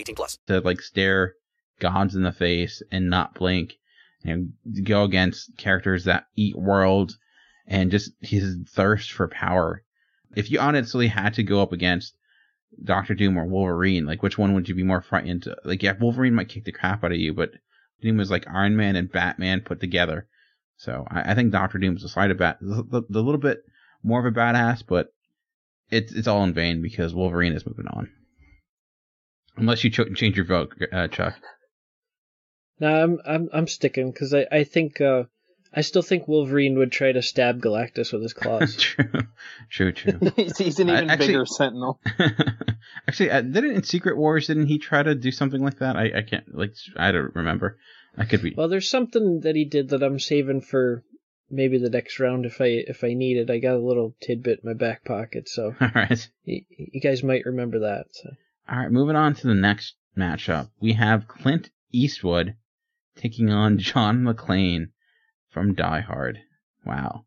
[SPEAKER 15] 18 plus.
[SPEAKER 11] to like stare gods in the face and not blink and go against characters that eat world and just his thirst for power. If you honestly had to go up against Doctor Doom or Wolverine, like which one would you be more frightened? To? Like, yeah, Wolverine might kick the crap out of you, but Doom is like Iron Man and Batman put together. So I, I think Doctor Doom's a slight of bat, the little bit more of a badass, but it's it's all in vain because Wolverine is moving on. Unless you ch- change your vote, uh, Chuck.
[SPEAKER 9] No, I'm I'm I'm sticking because I I think uh, I still think Wolverine would try to stab Galactus with his claws.
[SPEAKER 11] true, true, true.
[SPEAKER 10] he's, he's an
[SPEAKER 11] I-
[SPEAKER 10] even
[SPEAKER 11] actually-
[SPEAKER 10] bigger Sentinel.
[SPEAKER 11] Actually, uh, didn't in Secret Wars didn't he try to do something like that? I, I can't like I don't remember. I could be.
[SPEAKER 9] Well, there's something that he did that I'm saving for maybe the next round if I if I need it. I got a little tidbit in my back pocket, so
[SPEAKER 11] All right.
[SPEAKER 9] you, you guys might remember that. So.
[SPEAKER 11] All right, moving on to the next matchup. We have Clint Eastwood taking on John McClane from Die Hard. Wow.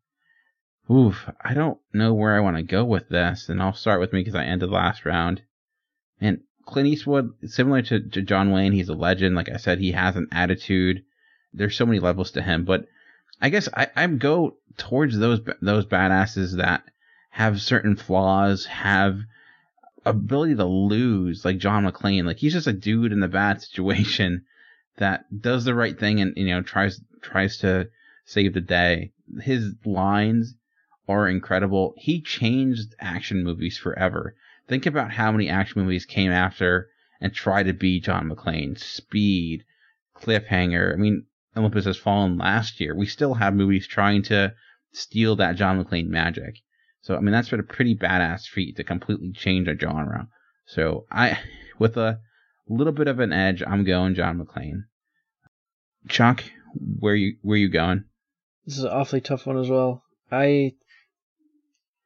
[SPEAKER 11] Oof, I don't know where I want to go with this, and I'll start with me because I ended last round. And Clint Eastwood, similar to, to John Wayne, he's a legend. Like I said, he has an attitude. There's so many levels to him, but I guess I, I go towards those those badasses that have certain flaws, have ability to lose, like John McClane. Like he's just a dude in a bad situation that does the right thing and you know tries tries to save the day. His lines are incredible. He changed action movies forever. Think about how many action movies came after and tried to be John McClane. Speed, Cliffhanger. I mean, Olympus Has Fallen last year. We still have movies trying to steal that John McClane magic. So I mean, that's been a pretty badass feat to completely change a genre. So I, with a little bit of an edge, I'm going John McClane. Chuck, where you where you going?
[SPEAKER 9] This is an awfully tough one as well. I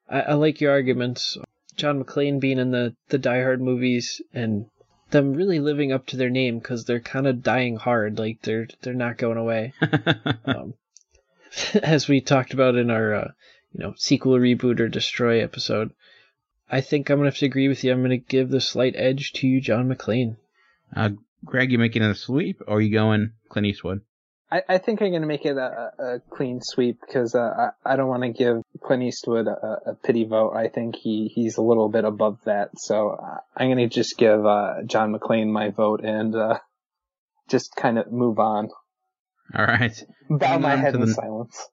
[SPEAKER 9] I, I like your arguments. John McClane being in the the Die Hard movies and them really living up to their name because they're kind of dying hard. Like they're they're not going away. um, as we talked about in our uh, you know sequel, reboot, or destroy episode. I think I'm gonna have to agree with you. I'm gonna give the slight edge to you, John McClane.
[SPEAKER 11] Uh, Greg, you making a sweep, or are you going Clint Eastwood?
[SPEAKER 10] I, I think I'm going to make it a, a clean sweep because uh, I, I don't want to give Clint Eastwood a, a pity vote. I think he, he's a little bit above that. So uh, I'm going to just give uh, John McClane my vote and uh, just kind of move on.
[SPEAKER 11] All right.
[SPEAKER 10] Bow
[SPEAKER 11] Moving
[SPEAKER 10] my head in
[SPEAKER 11] the-
[SPEAKER 10] silence.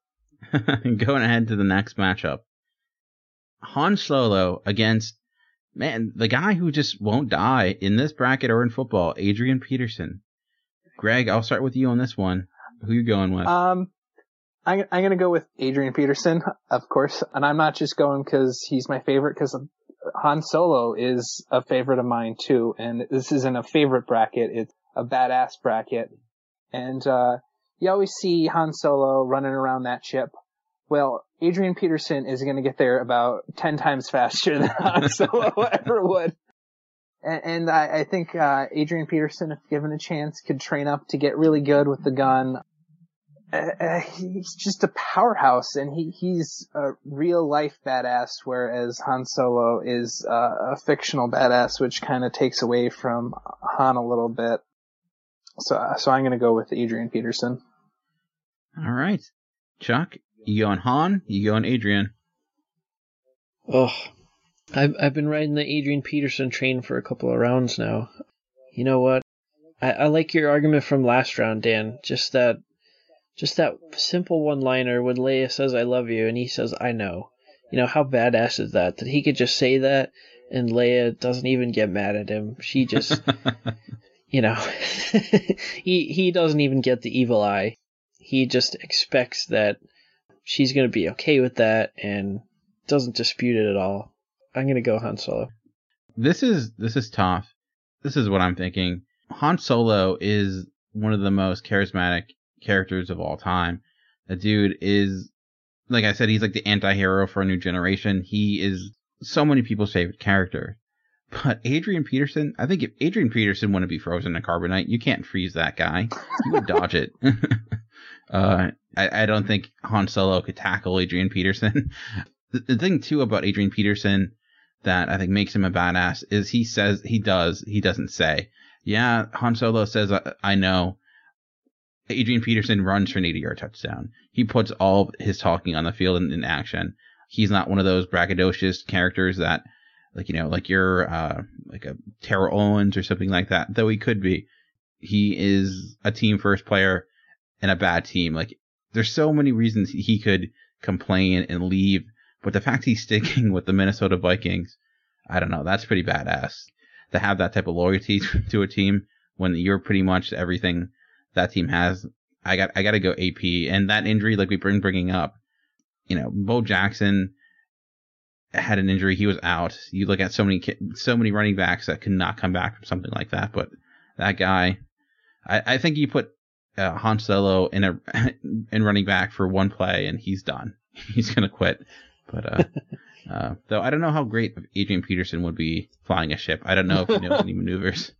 [SPEAKER 11] going ahead to the next matchup. Han Solo against man, the guy who just won't die in this bracket or in football, Adrian Peterson. Greg, I'll start with you on this one. Who you going with?
[SPEAKER 10] Um, I, I'm going to go with Adrian Peterson, of course, and I'm not just going because he's my favorite. Because Han Solo is a favorite of mine too, and this isn't a favorite bracket; it's a badass bracket. And uh, you always see Han Solo running around that ship. Well, Adrian Peterson is going to get there about ten times faster than Han Solo ever would. And, and I, I think uh, Adrian Peterson, if given a chance, could train up to get really good with the gun. Uh, uh, he's just a powerhouse, and he he's a real life badass, whereas Han Solo is uh, a fictional badass, which kind of takes away from Han a little bit. So, so I'm gonna go with Adrian Peterson.
[SPEAKER 11] All right, Chuck, You going Han? You going Adrian?
[SPEAKER 9] Oh, I've I've been riding the Adrian Peterson train for a couple of rounds now. You know what? I, I like your argument from last round, Dan. Just that, just that simple one-liner when Leia says "I love you" and he says "I know." You know how badass is that? That he could just say that and Leia doesn't even get mad at him. She just, you know, he he doesn't even get the evil eye. He just expects that she's gonna be okay with that and doesn't dispute it at all. I'm gonna go Han Solo.
[SPEAKER 11] This is this is tough. This is what I'm thinking. Han Solo is one of the most charismatic characters of all time. The dude is, like I said, he's like the anti-hero for a new generation. He is so many people's favorite character. But Adrian Peterson, I think if Adrian Peterson wouldn't be frozen in carbonite, you can't freeze that guy. You would dodge it. uh, I, I don't think Han Solo could tackle Adrian Peterson. the, the thing too about Adrian Peterson that I think makes him a badass is he says he does, he doesn't say. Yeah, Han Solo says I, I know. Adrian Peterson runs for an 80 yard touchdown. He puts all his talking on the field in, in action. He's not one of those braggadocious characters that, like, you know, like you're, uh, like a Terrell Owens or something like that, though he could be. He is a team first player and a bad team. Like, there's so many reasons he could complain and leave, but the fact he's sticking with the Minnesota Vikings, I don't know, that's pretty badass. To have that type of loyalty to a team when you're pretty much everything that team has. I got I got to go AP and that injury like we bring bringing up. You know, Bo Jackson had an injury; he was out. You look at so many so many running backs that could not come back from something like that, but that guy, I, I think you put uh, Han Solo in a in running back for one play and he's done. He's gonna quit. But uh, uh, though I don't know how great Adrian Peterson would be flying a ship. I don't know if he knows any maneuvers.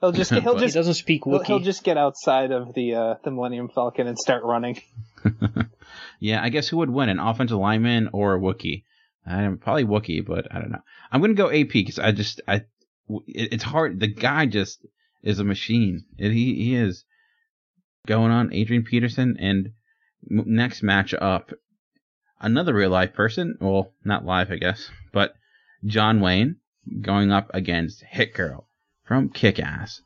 [SPEAKER 10] He'll just he'll just
[SPEAKER 9] He doesn't speak
[SPEAKER 10] he'll,
[SPEAKER 9] Wookiee.
[SPEAKER 10] he'll just get outside of the uh, the Millennium Falcon and start running.
[SPEAKER 11] Yeah, I guess who would win, an offensive lineman or a Wookiee? I'm probably Wookiee, but I don't know. I'm gonna go AP because I just I it, it's hard. The guy just is a machine. It, he he is going on Adrian Peterson and next match up another real life person. Well, not live, I guess, but John Wayne going up against Hit Girl from Kick Ass.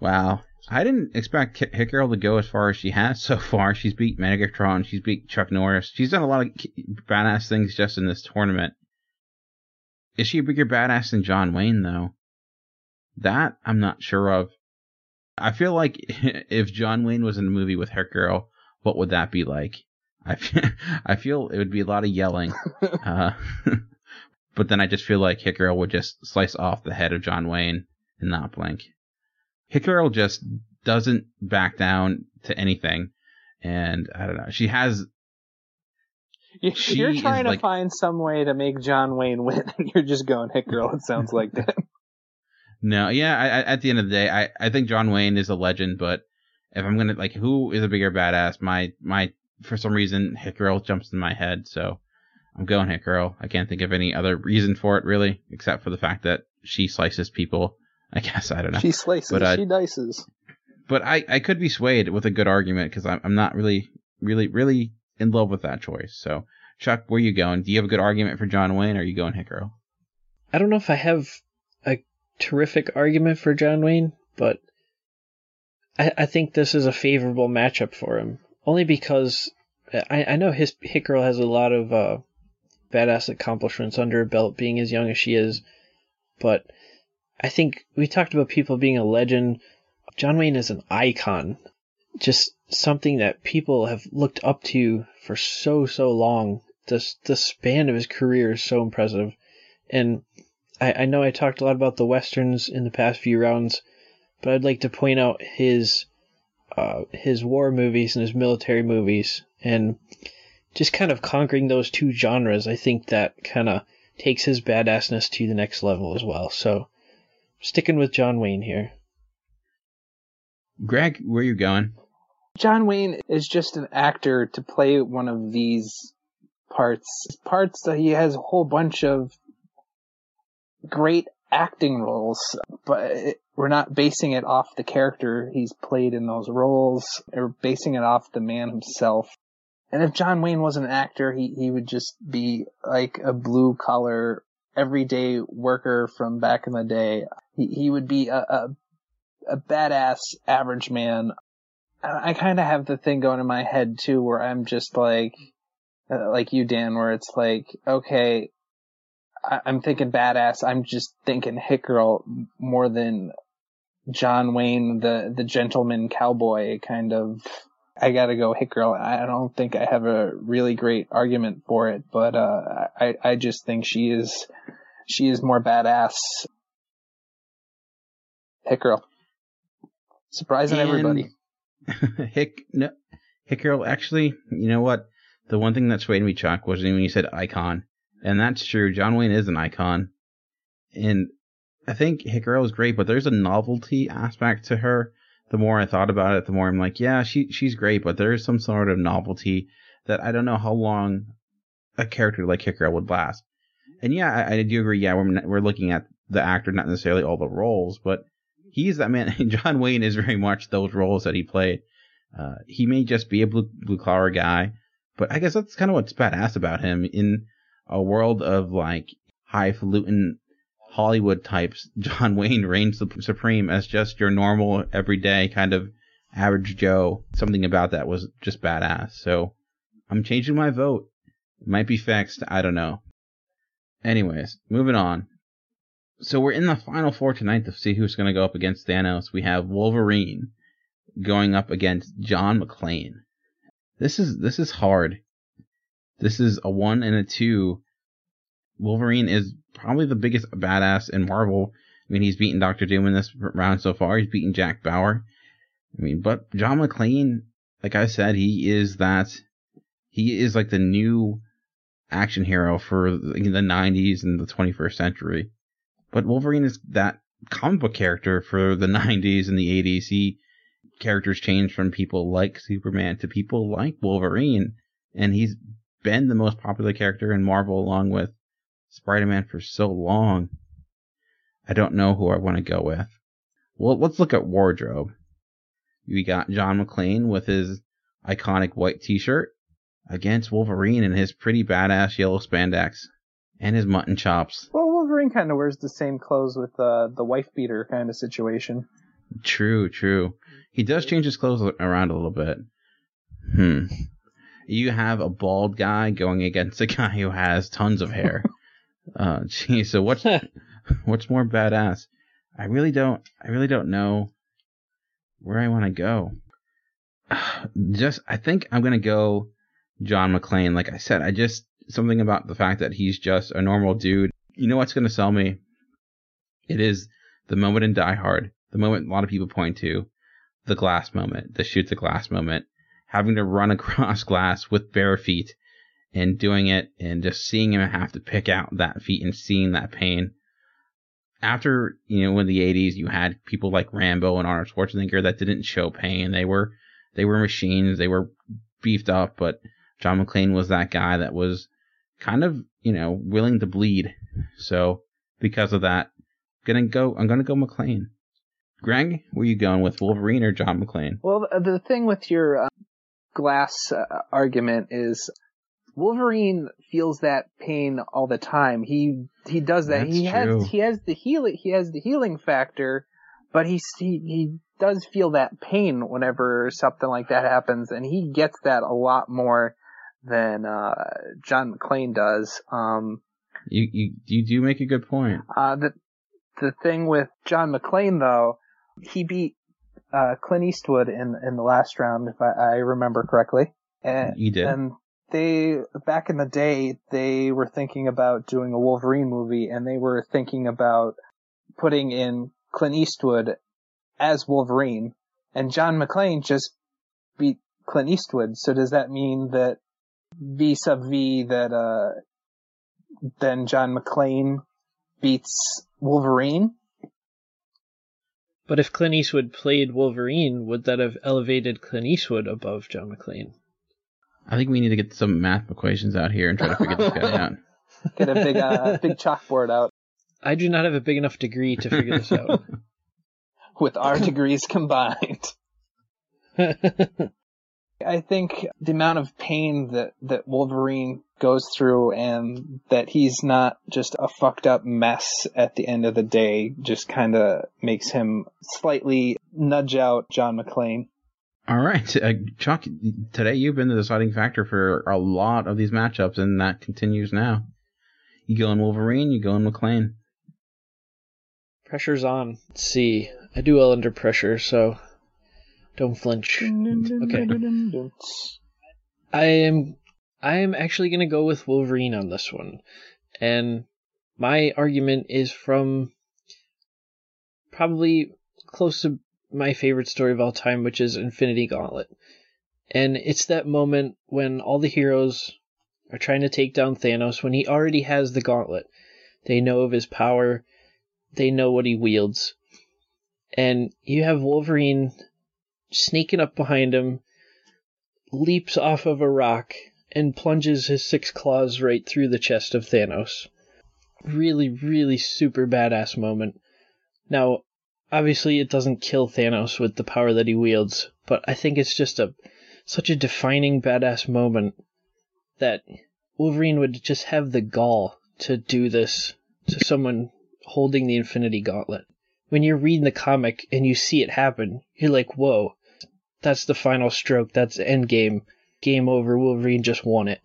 [SPEAKER 11] Wow. I didn't expect Hit Girl to go as far as she has so far. She's beat Megatron. She's beat Chuck Norris. She's done a lot of badass things just in this tournament. Is she a bigger badass than John Wayne, though? That I'm not sure of. I feel like if John Wayne was in a movie with Hit Girl, what would that be like? I feel, I feel it would be a lot of yelling. uh, but then I just feel like Hit Girl would just slice off the head of John Wayne and not blink. Hit Girl just doesn't back down to anything. And I don't know. She has She
[SPEAKER 10] You're trying to
[SPEAKER 11] like-
[SPEAKER 10] find some way to make John Wayne win, and you're just going hit girl. It sounds like that.
[SPEAKER 11] No, yeah. I, I, at the end of the day, I, I think John Wayne is a legend. But if I'm gonna like, who is a bigger badass? My my for some reason, Hit Girl jumps in my head. So I'm going Hit Girl. I can't think of any other reason for it really, except for the fact that she slices people. I guess I don't know.
[SPEAKER 10] She slices,
[SPEAKER 11] But, uh,
[SPEAKER 10] she dices.
[SPEAKER 11] but I, I could be swayed with a good argument because I'm, I'm not really, really, really in love with that choice. So, Chuck, where you going? Do you have a good argument for John Wayne or are you going Hit Girl?
[SPEAKER 9] I don't know if I have a terrific argument for John Wayne, but I, I think this is a favorable matchup for him. Only because I, I know his Hit Girl has a lot of uh, badass accomplishments under her belt, being as young as she is. But I think we talked about people being a legend. John Wayne is an icon, just something that people have looked up to for so so long. The the span of his career is so impressive, and I, I know I talked a lot about the westerns in the past few rounds, but I'd like to point out his uh, his war movies and his military movies, and just kind of conquering those two genres. I think that kind of takes his badassness to the next level as well. So, sticking with John Wayne here.
[SPEAKER 11] Greg, where are you going?
[SPEAKER 10] John Wayne is just an actor to play one of these parts. Parts that he has a whole bunch of great acting roles, but we're not basing it off the character he's played in those roles. We're basing it off the man himself. and if John Wayne wasn't an actor, he, he would just be like a blue collar, everyday worker from back in the day. He, he would be a, a, a badass average man. I, I kind of have the thing going in my head too, where I'm just like, uh, like you, Dan, where it's like, okay, I, I'm thinking badass. I'm just thinking hit girl more than John Wayne, the, the gentleman cowboy kind of I gotta go hit girl. I don't think I have a really great argument for it, but uh, I I just think she is she is more badass. Hit girl, surprising
[SPEAKER 11] And-
[SPEAKER 10] everybody.
[SPEAKER 11] Hick, no, Hick Girl. Actually, you know what? The one thing that swayed me, Chuck, was when you said icon, and that's true. John Wayne is an icon, and I think Hick Girl is great, but there's a novelty aspect to her. The more I thought about it, the more I'm like, yeah, she she's great, but there is some sort of novelty that I don't know how long a character like Hick Girl would last. And yeah, I, I do agree. Yeah, we're we're looking at the actor, not necessarily all the roles, but he's that man. John Wayne is very much those roles that he played. Uh, he may just be a blue blue collar guy, but I guess that's kind of what's badass about him in a world of like highfalutin Hollywood types. John Wayne reigns supreme as just your normal, everyday kind of average Joe. Something about that was just badass. So I'm changing my vote. It might be fixed. I don't know. Anyways, moving on. So we're in the final four tonight to see who's going to go up against Thanos. We have Wolverine going up against John McClane. This is this is hard. This is a one and a two. Wolverine is probably the biggest badass in Marvel. I mean, he's beaten Doctor Doom in this round so far. He's beaten Jack Bauer. I mean, but John McClane, like I said, he is that. He is like the new action hero for the 90s and the 21st century. But Wolverine is that comic book character for the 90s and the 80s. He characters change from people like Superman to people like Wolverine, and he's been the most popular character in Marvel along with Spider-Man for so long. I don't know who I want to go with. Well, let's look at wardrobe. We got John McClane with his iconic white t-shirt against Wolverine in his pretty badass yellow spandex and his mutton chops.
[SPEAKER 10] Well, Wolverine kind of wears the same clothes with uh, the wife beater kind of situation.
[SPEAKER 11] True, true. He does change his clothes around a little bit. Hmm. You have a bald guy going against a guy who has tons of hair. uh, gee, so what's what's more badass? I really don't. I really don't know where I want to go. Just, I think I'm gonna go John McClane. Like I said, I just something about the fact that he's just a normal dude. You know what's gonna sell me? It is the moment in Die Hard, the moment a lot of people point to, the glass moment, the shoot the glass moment, having to run across glass with bare feet and doing it and just seeing him have to pick out that feet and seeing that pain. After, you know, in the 80s, you had people like Rambo and Arnold Schwarzenegger that didn't show pain. They were, they were machines. They were beefed up, but John McClane was that guy that was kind of, you know, willing to bleed. So because of that, gonna go, I'm gonna go McClane. Greg, where you going with Wolverine or John McClane?
[SPEAKER 10] Well, the, the thing with your uh, glass uh, argument is Wolverine feels that pain all the time. He he does that.
[SPEAKER 11] That's
[SPEAKER 10] he
[SPEAKER 11] true.
[SPEAKER 10] has he has the healing he has the healing factor, but he he he does feel that pain whenever something like that happens, and he gets that a lot more than uh, John McClane does. Um,
[SPEAKER 11] You, you, you do make a good point.
[SPEAKER 10] uh, the the thing with John McClane though, he beat uh, Clint Eastwood in in the last round, if I, I remember correctly. And,
[SPEAKER 11] You did.
[SPEAKER 10] And they back in the day, they were thinking about doing a Wolverine movie, and they were thinking about putting in Clint Eastwood as Wolverine, and John McClane just beat Clint Eastwood. So does that mean that V sub V that uh then John McClane beats Wolverine?
[SPEAKER 9] But if Clint Eastwood played Wolverine, would that have elevated Clint Eastwood above John McClane?
[SPEAKER 11] I think we need to get some math equations out here and try to figure this guy out.
[SPEAKER 10] Get a big uh, big chalkboard out
[SPEAKER 9] I do not have a big enough degree to figure this out.
[SPEAKER 10] with our degrees combined. I think the amount of pain that, that Wolverine goes through and that he's not just a fucked up mess at the end of the day just kind of makes him slightly nudge out John McClane.
[SPEAKER 11] All right, uh, Chuck. Today you've been the deciding factor for a lot of these matchups, and that continues now. You going Wolverine? You going McClane?
[SPEAKER 9] Pressure's on. Let's see. I do well under pressure, so don't flinch. Okay. I am I am actually going to go with Wolverine on this one. And my argument is from probably close to my favorite story of all time, which is Infinity Gauntlet. And it's that moment when all the heroes are trying to take down Thanos when he already has the gauntlet. They know of his power, they know what he wields. And you have Wolverine sneaking up behind him, leaps off of a rock, and plunges his six claws right through the chest of Thanos. Really, really super badass moment. Now, obviously it doesn't kill Thanos with the power that he wields, but I think it's just a such a defining badass moment that Wolverine would just have the gall to do this to someone holding the Infinity Gauntlet. When you're reading the comic and you see it happen, you're like, whoa, that's the final stroke, that's endgame. Game over, Wolverine just won it.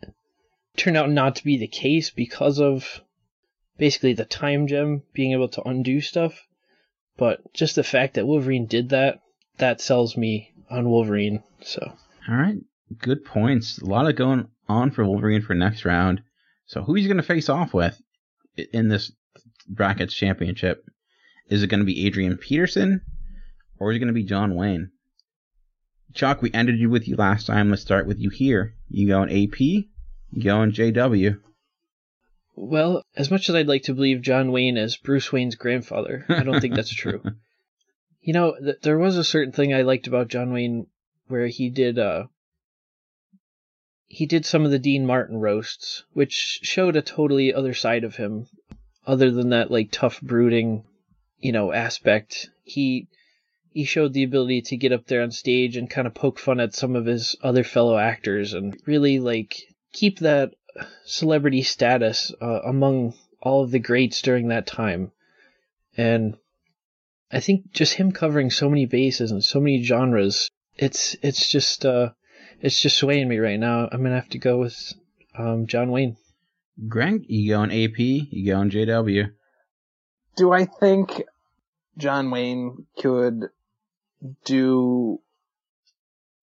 [SPEAKER 9] Turned out not to be the case because of basically the time gem being able to undo stuff. But just the fact that Wolverine did that, that sells me on Wolverine. So.
[SPEAKER 11] All right, good points. A lot of going on for Wolverine for next round. So who he's going to face off with in this brackets championship? Is it going to be Adrian Peterson or is it going to be John Wayne? Chuck, we ended you with you last time. Let's start with you here. You going AP? You go going JW?
[SPEAKER 9] Well, as much as I'd like to believe John Wayne is Bruce Wayne's grandfather, I don't think that's true. You know, th- there was a certain thing I liked about John Wayne where he did uh he did some of the Dean Martin roasts, which showed a totally other side of him, other than that like tough brooding, you know, aspect. He he showed the ability to get up there on stage and kind of poke fun at some of his other fellow actors and really like keep that celebrity status uh, among all of the greats during that time. And I think just him covering so many bases and so many genres, it's it's just uh it's just swaying me right now. I'm gonna have to go with um, John Wayne.
[SPEAKER 11] Greg, you going AP? You going JW?
[SPEAKER 10] Do I think John Wayne could do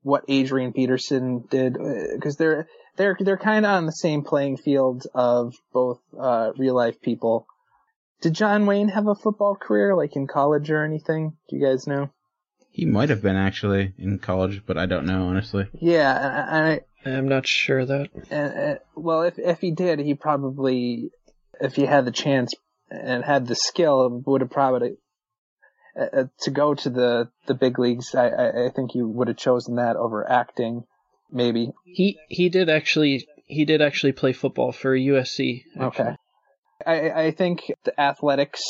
[SPEAKER 10] what Adrian Peterson did? Because they're they're they're kind of on the same playing field of both uh, real life people. Did John Wayne have a football career, like in college or anything? Do you guys know?
[SPEAKER 11] He might have been actually in college, but I don't know honestly.
[SPEAKER 10] Yeah, and I,
[SPEAKER 9] I'm not sure that.
[SPEAKER 10] And, uh, well, if if he did, he probably, if he had the chance and had the skill, would have probably uh, to go to the the big leagues. I I, I think you would have chosen that over acting, maybe.
[SPEAKER 9] He he did actually he did actually play football for USC. Actually.
[SPEAKER 10] Okay. I I think the athletics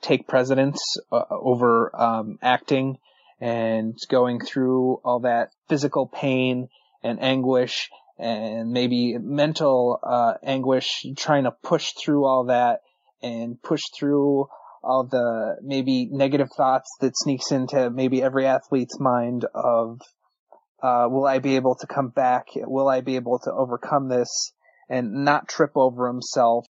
[SPEAKER 10] take precedence uh, over um, acting and going through all that physical pain and anguish and maybe mental uh, anguish, trying to push through all that and push through all the maybe negative thoughts that sneaks into maybe every athlete's mind of, uh, will I be able to come back? Will I be able to overcome this and not trip over himself?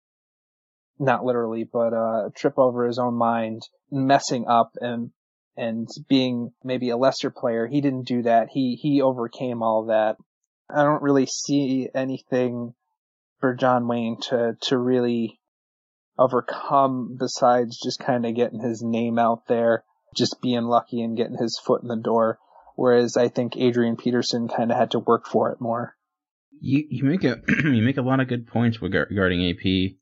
[SPEAKER 10] Not literally, but, uh, trip over his own mind, messing up and and being maybe a lesser player. He didn't do that. He, he overcame all that. I don't really see anything for John Wayne to, to really overcome besides just kind of getting his name out there, just being lucky and getting his foot in the door. Whereas I think Adrian Peterson kind of had to work for it more.
[SPEAKER 11] You you make a you make a lot of good points regarding AP,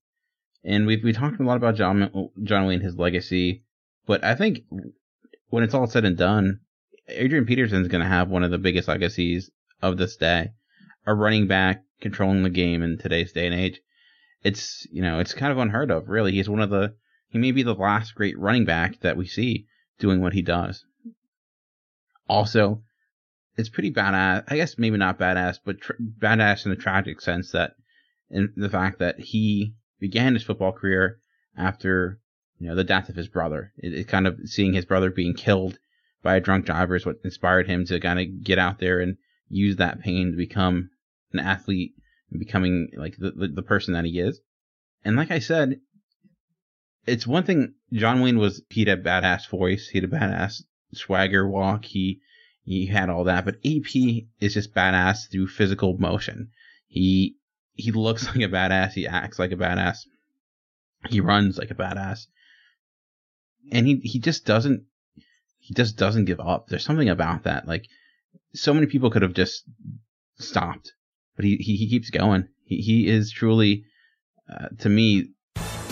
[SPEAKER 11] and we've we talked a lot about John John Wayne his legacy, but I think when it's all said and done, Adrian Peterson's going to have one of the biggest legacies of this day. A running back controlling the game in today's day and age. It's, you know, it's kind of unheard of, really. He's one of the, he may be the last great running back that we see doing what he does. Also, it's pretty badass. I guess maybe not badass, but tr- badass in the tragic sense that in the fact that he began his football career after you know the death of his brother. It, it kind of seeing his brother being killed by a drunk driver is what inspired him to kind of get out there and use that pain to become an athlete becoming like the, the, the person that he is. And like I said, it's one thing. John Wayne was he had a badass voice, he had a badass swagger walk, he he had all that, but AP is just badass through physical motion. He he looks like a badass, he acts like a badass, he runs like a badass, and he he just doesn't he just doesn't give up. There's something about that. Like so many people could have just stopped, but he he, he keeps going. He he is truly uh, to me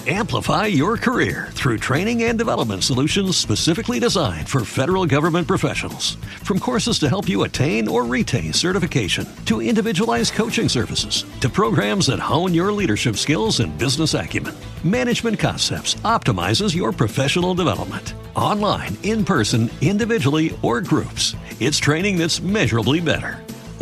[SPEAKER 16] Amplify your career through training and development solutions specifically designed for federal government professionals. From courses to help you attain or retain certification, to individualized coaching services, to programs that hone your leadership skills and business acumen, Management Concepts optimizes your professional development. Online, in person, individually, or groups, it's training that's measurably better.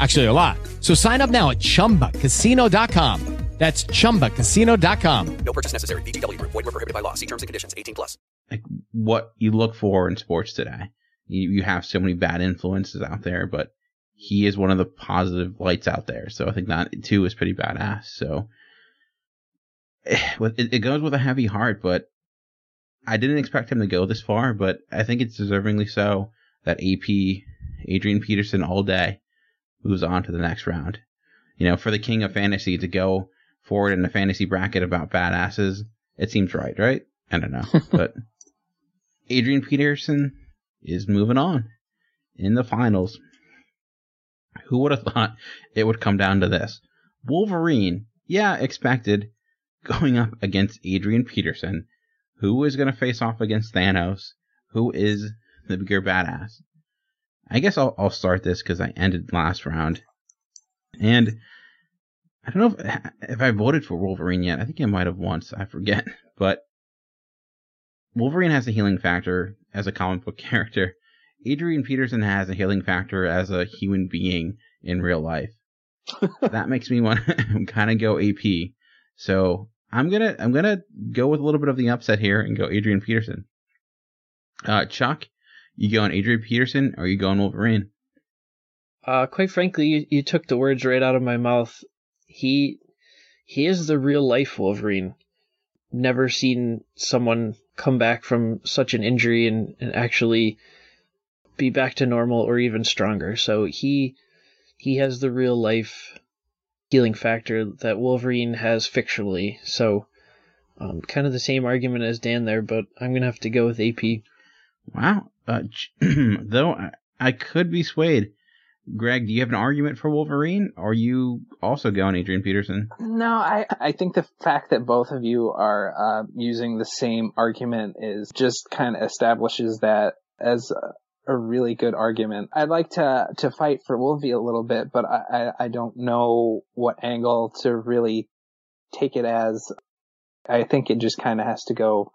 [SPEAKER 14] Actually, a lot. So sign up now at chumbacasino.com. That's chumbacasino.com.
[SPEAKER 15] No purchase necessary. VGW Group. Void were prohibited by law. See terms and conditions. 18 plus.
[SPEAKER 11] like what you look for in sports today. You, you have so many bad influences out there, but he is one of the positive lights out there. So I think that too is pretty badass. So it, it goes with a heavy heart, but I didn't expect him to go this far, but I think it's deservingly so that AP Adrian Peterson all day moves on to the next round. You know, for the king of fantasy to go forward in a fantasy bracket about badasses, it seems right, right? I don't know, but Adrian Peterson is moving on in the finals. Who would have thought it would come down to this? Wolverine, yeah, expected, going up against Adrian Peterson. Who is going to face off against Thanos? Who is the bigger badass? I guess I'll, I'll start this because I ended last round. And I don't know if, if I voted for Wolverine yet. I think I might have once. I forget. But Wolverine has a healing factor as a comic book character. Adrian Peterson has a healing factor as a human being in real life. that makes me want to kind of go AP. So I'm gonna I'm gonna go with a little bit of the upset here and go Adrian Peterson. Uh, Chuck, you going Adrian Peterson or you going Wolverine?
[SPEAKER 9] Uh, quite frankly, you, you took the words right out of my mouth. He he is the real life Wolverine. Never seen someone come back from such an injury and, and actually be back to normal or even stronger. So he he has the real life healing factor that Wolverine has fictionally. So um, kind of the same argument as Dan there, but I'm gonna have to go with AP.
[SPEAKER 11] Wow. Uh, though I, I could be swayed. Greg, do you have an argument for Wolverine? Or are you also going Adrian Peterson?
[SPEAKER 10] No, I I think the fact that both of you are uh, using the same argument is just kind of establishes that as a, a really good argument. I'd like to to fight for Wolvie a little bit, but I, I I don't know what angle to really take it as. I think it just kind of has to go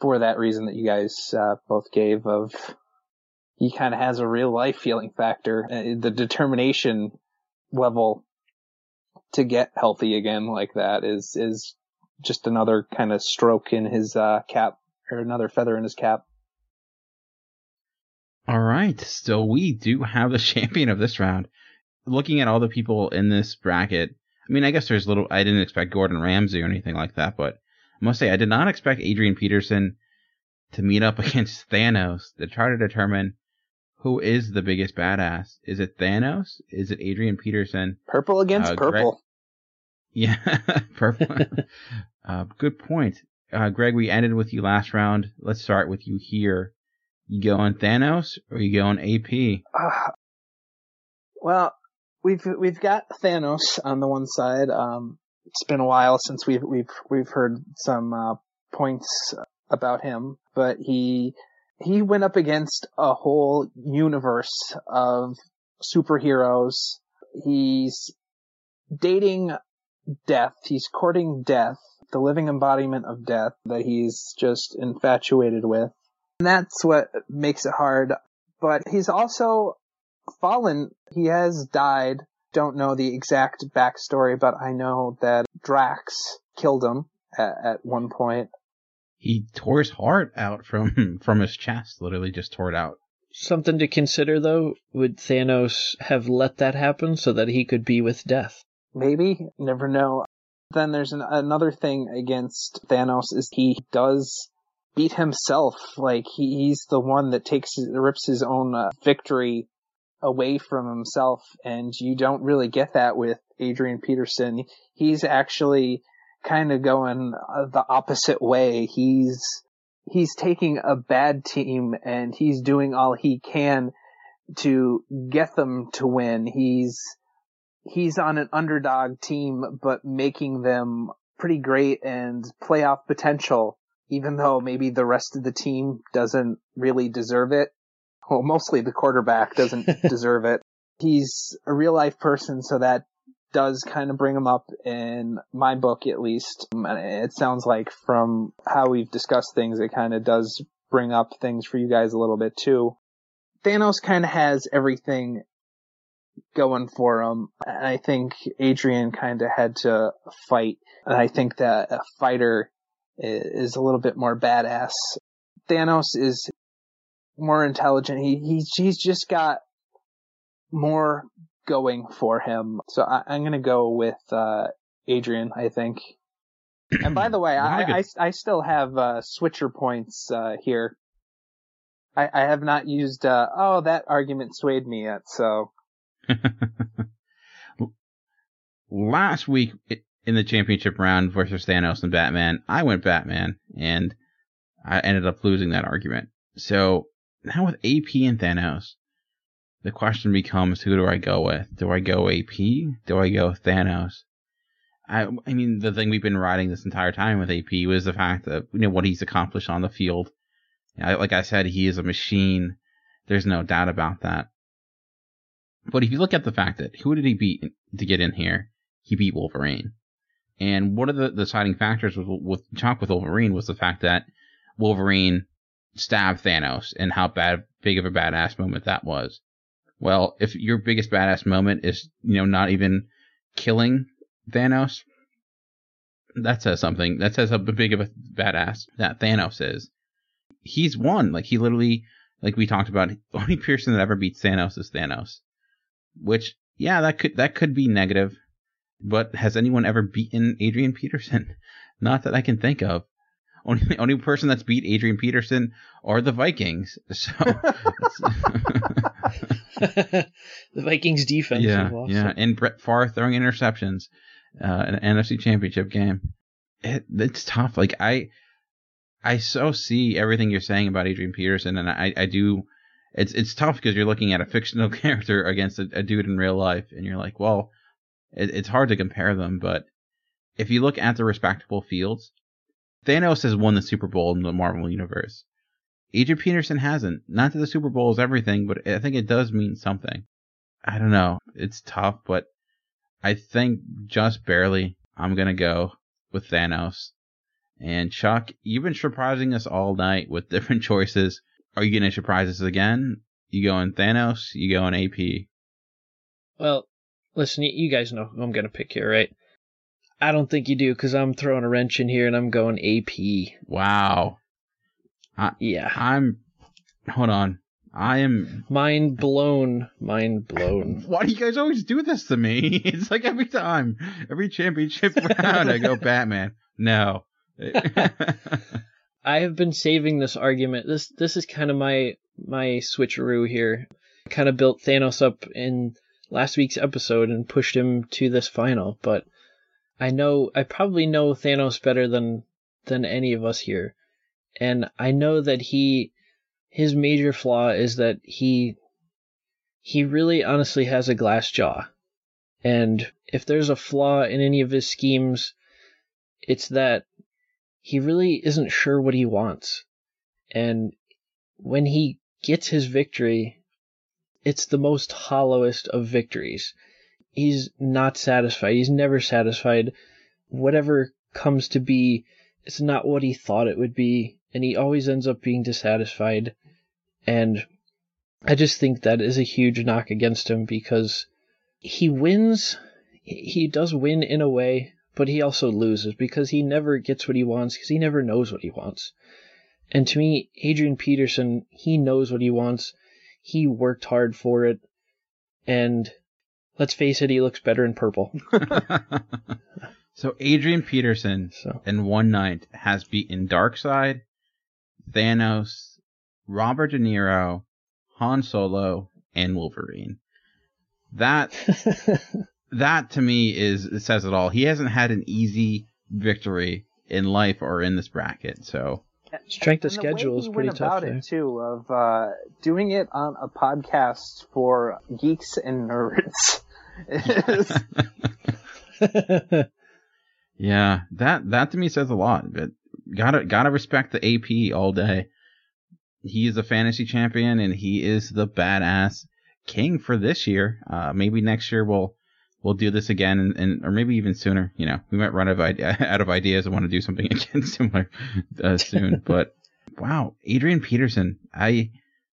[SPEAKER 10] for that reason that you guys uh, both gave of he kind of has a real life healing factor, uh, the determination level to get healthy again like that is is just another kind of stroke in his uh, cap or another feather in his cap.
[SPEAKER 11] All right, so we do have the champion of this round. Looking at all the people in this bracket, I mean, I guess there's little. I didn't expect Gordon Ramsay or anything like that, but I must say I did not expect Adrian Peterson to meet up against Thanos to try to determine who is the biggest badass. Is it Thanos? Is it Adrian Peterson?
[SPEAKER 10] Purple against
[SPEAKER 11] Uh, Greg-
[SPEAKER 10] purple.
[SPEAKER 11] Yeah, purple. uh, good point. Uh, Greg, we ended with you last round. Let's start with you here. You go on Thanos or you go on AP?
[SPEAKER 10] Uh, well, we've we've got Thanos on the one side. Um, it's been a while since we've we've we've heard some uh, points about him, but he he went up against a whole universe of superheroes. He's dating death. He's courting death, the living embodiment of death that he's just infatuated with. And that's what makes it hard. But he's also fallen. He has died. Don't know the exact backstory, but I know that Drax killed him at, at one point.
[SPEAKER 11] He tore his heart out from from his chest. Literally, just tore it out.
[SPEAKER 9] Something to consider, though. Would Thanos have let that happen so that he could be with death?
[SPEAKER 10] Maybe. Never know. Then there's an, another thing against Thanos is he does beat himself. Like he, he's the one that takes rips his own uh, victory away from himself, and you don't really get that with Adrian Peterson. He's actually kind of going uh, the opposite way. He's he's taking a bad team and he's doing all he can to get them to win. He's he's on an underdog team, but making them pretty great and playoff potential, even though maybe the rest of the team doesn't really deserve it. Well, mostly the quarterback doesn't deserve it. He's a real life person, so that does kind of bring him up in my book, at least. Um, it sounds like from how we've discussed things, it kind of does bring up things for you guys a little bit too. Thanos kind of has everything going for him. And I think Adrian kind of had to fight. And I think that a fighter is a little bit more badass. Thanos is more intelligent. He, he's, he's just got more going for him. So I, am going to go with, uh, Adrian, I think. And by the way, I, I, I, still have, uh, switcher points, uh, here. I, I have not used, uh, oh, that argument swayed me yet, so.
[SPEAKER 11] Last week in the championship round versus Thanos and Batman, I went Batman, and I ended up losing that argument. So now with AP and Thanos, the question becomes who do I go with? Do I go AP? Do I go Thanos? I, I mean, the thing we've been riding this entire time with AP was the fact that, you know, what he's accomplished on the field. Like I said, he is a machine. There's no doubt about that. But if you look at the fact that who did he beat to get in here? He beat Wolverine. And one of the deciding factors with, with with Wolverine was the fact that Wolverine stabbed Thanos and how bad, big of a badass moment that was. Well, if your biggest badass moment is, you know, not even killing Thanos, that says something. That says how big of a badass that Thanos is. He's won. Like he literally, like we talked about, the only person that ever beats Thanos is Thanos. Which, yeah, that could that could be negative. But has anyone ever beaten Adrian Peterson? Not that I can think of. Only only person that's beat Adrian Peterson are the Vikings. So
[SPEAKER 9] the Vikings defense.
[SPEAKER 11] Yeah, yeah, and Brett Favre throwing interceptions uh, in an NFC Championship game. It, it's tough. Like I, I so see everything you're saying about Adrian Peterson, and I, I do. It's it's tough because you're looking at a fictional character against a, a dude in real life, and you're like, well, it, it's hard to compare them. But if you look at the respectable fields, Thanos has won the Super Bowl in the Marvel universe. Adrian Peterson hasn't. Not that the Super Bowl is everything, but I think it does mean something. I don't know. It's tough, but I think just barely I'm going to go with Thanos. And Chuck, you've been surprising us all night with different choices. Are you going to surprise us again? You going Thanos? You going AP?
[SPEAKER 9] Well, listen, you guys know who I'm going to pick here, right? I don't think you do because I'm throwing a wrench in here and I'm going AP.
[SPEAKER 11] Wow. I,
[SPEAKER 9] yeah.
[SPEAKER 11] I'm. Hold on. I am
[SPEAKER 9] mind blown. Mind blown.
[SPEAKER 11] Why do you guys always do this to me? It's like every time, every championship round, I go Batman. No.
[SPEAKER 9] I have been saving this argument. This this is kind of my my switcheroo here. Kind of built Thanos up in last week's episode and pushed him to this final, but I know I probably know Thanos better than than any of us here and I know that he his major flaw is that he he really honestly has a glass jaw. And if there's a flaw in any of his schemes, it's that he really isn't sure what he wants. And when he gets his victory, it's the most hollowest of victories. He's not satisfied. He's never satisfied. Whatever comes to be, it's not what he thought it would be, and he always ends up being dissatisfied. And I just think that is a huge knock against him because he wins. He does win in a way, but he also loses because he never gets what he wants because he never knows what he wants. And to me, Adrian Peterson, he knows what he wants. He worked hard for it. And let's face it, he looks better in purple.
[SPEAKER 11] so Adrian Peterson
[SPEAKER 9] so.
[SPEAKER 11] in one night has beaten Darkseid, Thanos, Robert De Niro, Han Solo, and Wolverine. That that to me is it says it all. He hasn't had an easy victory in life or in this bracket, so
[SPEAKER 9] strength of
[SPEAKER 10] and
[SPEAKER 9] schedule is pretty
[SPEAKER 10] went
[SPEAKER 9] tough.
[SPEAKER 10] about
[SPEAKER 9] there.
[SPEAKER 10] it too, of uh, doing it on a podcast for geeks and nerds.
[SPEAKER 11] yeah, that that to me says a lot. But gotta gotta respect the AP all day. He is a fantasy champion and he is the badass king for this year. Uh, maybe next year we'll we'll do this again, and, and or maybe even sooner. You know, we might run out of, idea, out of ideas and want to do something again similar uh, soon. but wow, Adrian Peterson, I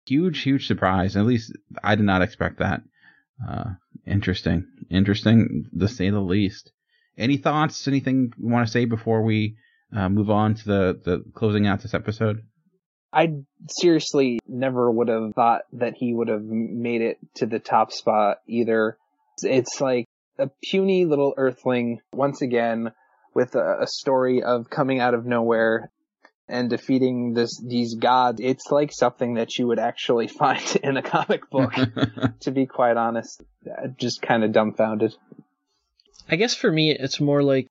[SPEAKER 11] huge huge surprise. At least I did not expect that. Uh, interesting, interesting to say the least. Any thoughts? Anything you want to say before we uh, move on to the the closing out this episode?
[SPEAKER 10] I seriously never would have thought that he would have made it to the top spot either. It's like a puny little earthling once again with a, a story of coming out of nowhere and defeating this these gods. It's like something that you would actually find in a comic book. to be quite honest, just kind of dumbfounded.
[SPEAKER 9] I guess for me, it's more like,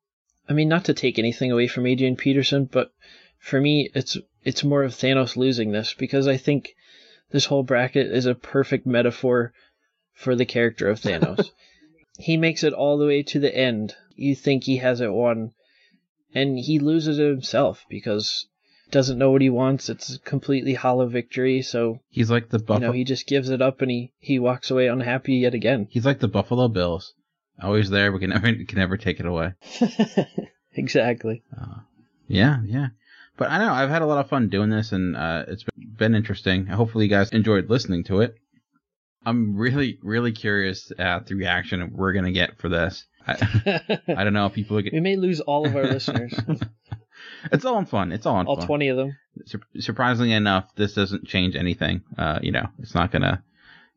[SPEAKER 9] I mean, not to take anything away from Adrian Peterson, but for me, it's it's more of Thanos losing this because I think this whole bracket is a perfect metaphor for the character of Thanos. he makes it all the way to the end. You think he has it won, and he loses it himself because doesn't know what he wants. It's a completely hollow victory. So
[SPEAKER 11] he's like the buffalo.
[SPEAKER 9] You know, he just gives it up and he he walks away unhappy yet again.
[SPEAKER 11] He's like the Buffalo Bills, always there. We can never can never take it away.
[SPEAKER 9] exactly.
[SPEAKER 11] Uh, yeah, yeah. But I know I've had a lot of fun doing this, and uh, it's been interesting. Hopefully, you guys enjoyed listening to it. I'm really, really curious at the reaction we're gonna get for this. I, I don't know. If people, get...
[SPEAKER 9] we may lose all of our listeners.
[SPEAKER 11] it's all in fun. It's all in
[SPEAKER 9] all
[SPEAKER 11] fun.
[SPEAKER 9] twenty of them.
[SPEAKER 11] Sur- surprisingly enough, this doesn't change anything. Uh, you know, it's not gonna.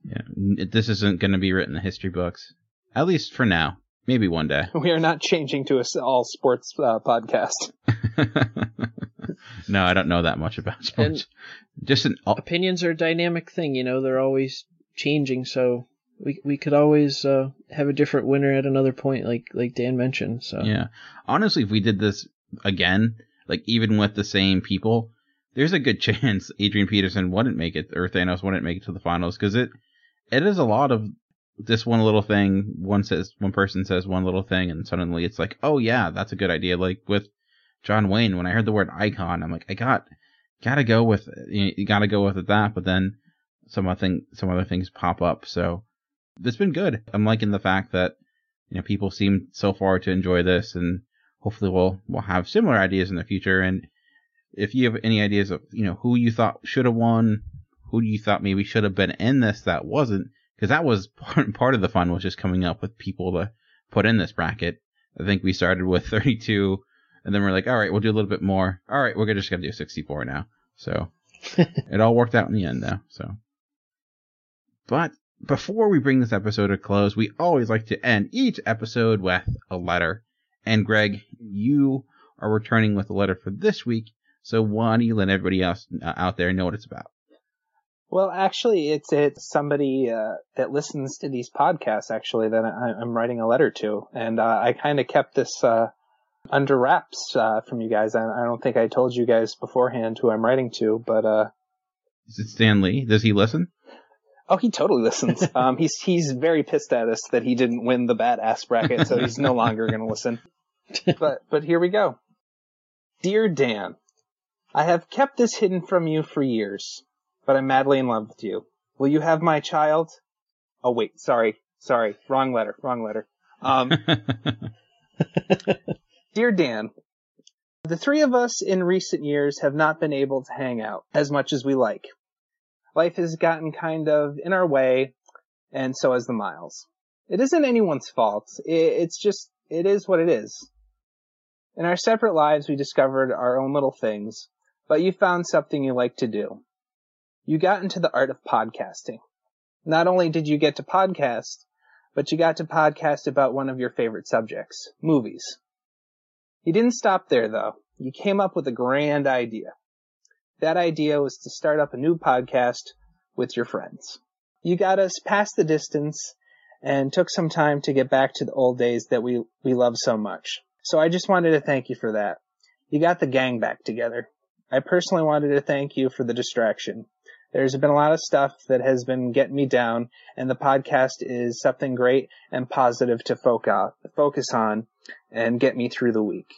[SPEAKER 11] You know, this isn't gonna be written in the history books, at least for now. Maybe one day.
[SPEAKER 10] We are not changing to a all sports uh, podcast.
[SPEAKER 11] no, I don't know that much about sports.
[SPEAKER 9] And
[SPEAKER 11] Just an
[SPEAKER 9] opinions are a dynamic thing. You know, they're always changing. So we we could always uh, have a different winner at another point, like like Dan mentioned. So
[SPEAKER 11] yeah, honestly, if we did this again, like even with the same people, there's a good chance Adrian Peterson wouldn't make it or Thanos wouldn't make it to the finals because it it is a lot of this one little thing. One says one person says one little thing, and suddenly it's like, oh yeah, that's a good idea. Like with John Wayne, when I heard the word icon, I'm like, I got gotta go with you, you gotta go with that. But then some other thing, some other things pop up. So it's been good. I'm liking the fact that you know people seem so far to enjoy this, and hopefully we'll we'll have similar ideas in the future. And if you have any ideas of you know who you thought should have won, who you thought maybe should have been in this that wasn't, because that was part, part of the fun was just coming up with people to put in this bracket. I think we started with 32, and then we're like, all right, we'll do a little bit more. All right, we're just gonna do 64 now. So it all worked out in the end, though. So, but before we bring this episode to a close, we always like to end each episode with a letter. And Greg, you are returning with a letter for this week. So why don't you let everybody else uh, out there know what it's about?
[SPEAKER 10] Well, actually, it's it's somebody uh, that listens to these podcasts actually that I, am writing a letter to, and uh, I kind of kept this uh, under wraps uh, from you guys. I, I, don't think I told you guys beforehand who I'm writing to, but uh,
[SPEAKER 11] is it Stan Lee? Does he listen?
[SPEAKER 10] Oh, he totally listens. Um, he's he's very pissed at us that he didn't win the badass bracket, so he's no longer going to listen. But but here we go. Dear Dan, I have kept this hidden from you for years, but I'm madly in love with you. Will you have my child? Oh wait, sorry, sorry, wrong letter, wrong letter. Um, dear Dan, the three of us in recent years have not been able to hang out as much as we like. Life has gotten kind of in our way, and so has the miles. It isn't anyone's fault. It's just, it is what it is. In our separate lives, we discovered our own little things, but you found something you like to do. You got into the art of podcasting. Not only did you get to podcast, but you got to podcast about one of your favorite subjects, movies. You didn't stop there though. You came up with a grand idea. That idea was to start up a new podcast with your friends. You got us past the distance and took some time to get back to the old days that we, we love so much. So I just wanted to thank you for that. You got the gang back together. I personally wanted to thank you for the distraction. There's been a lot of stuff that has been getting me down, and the podcast is something great and positive to focus on and get me through the week.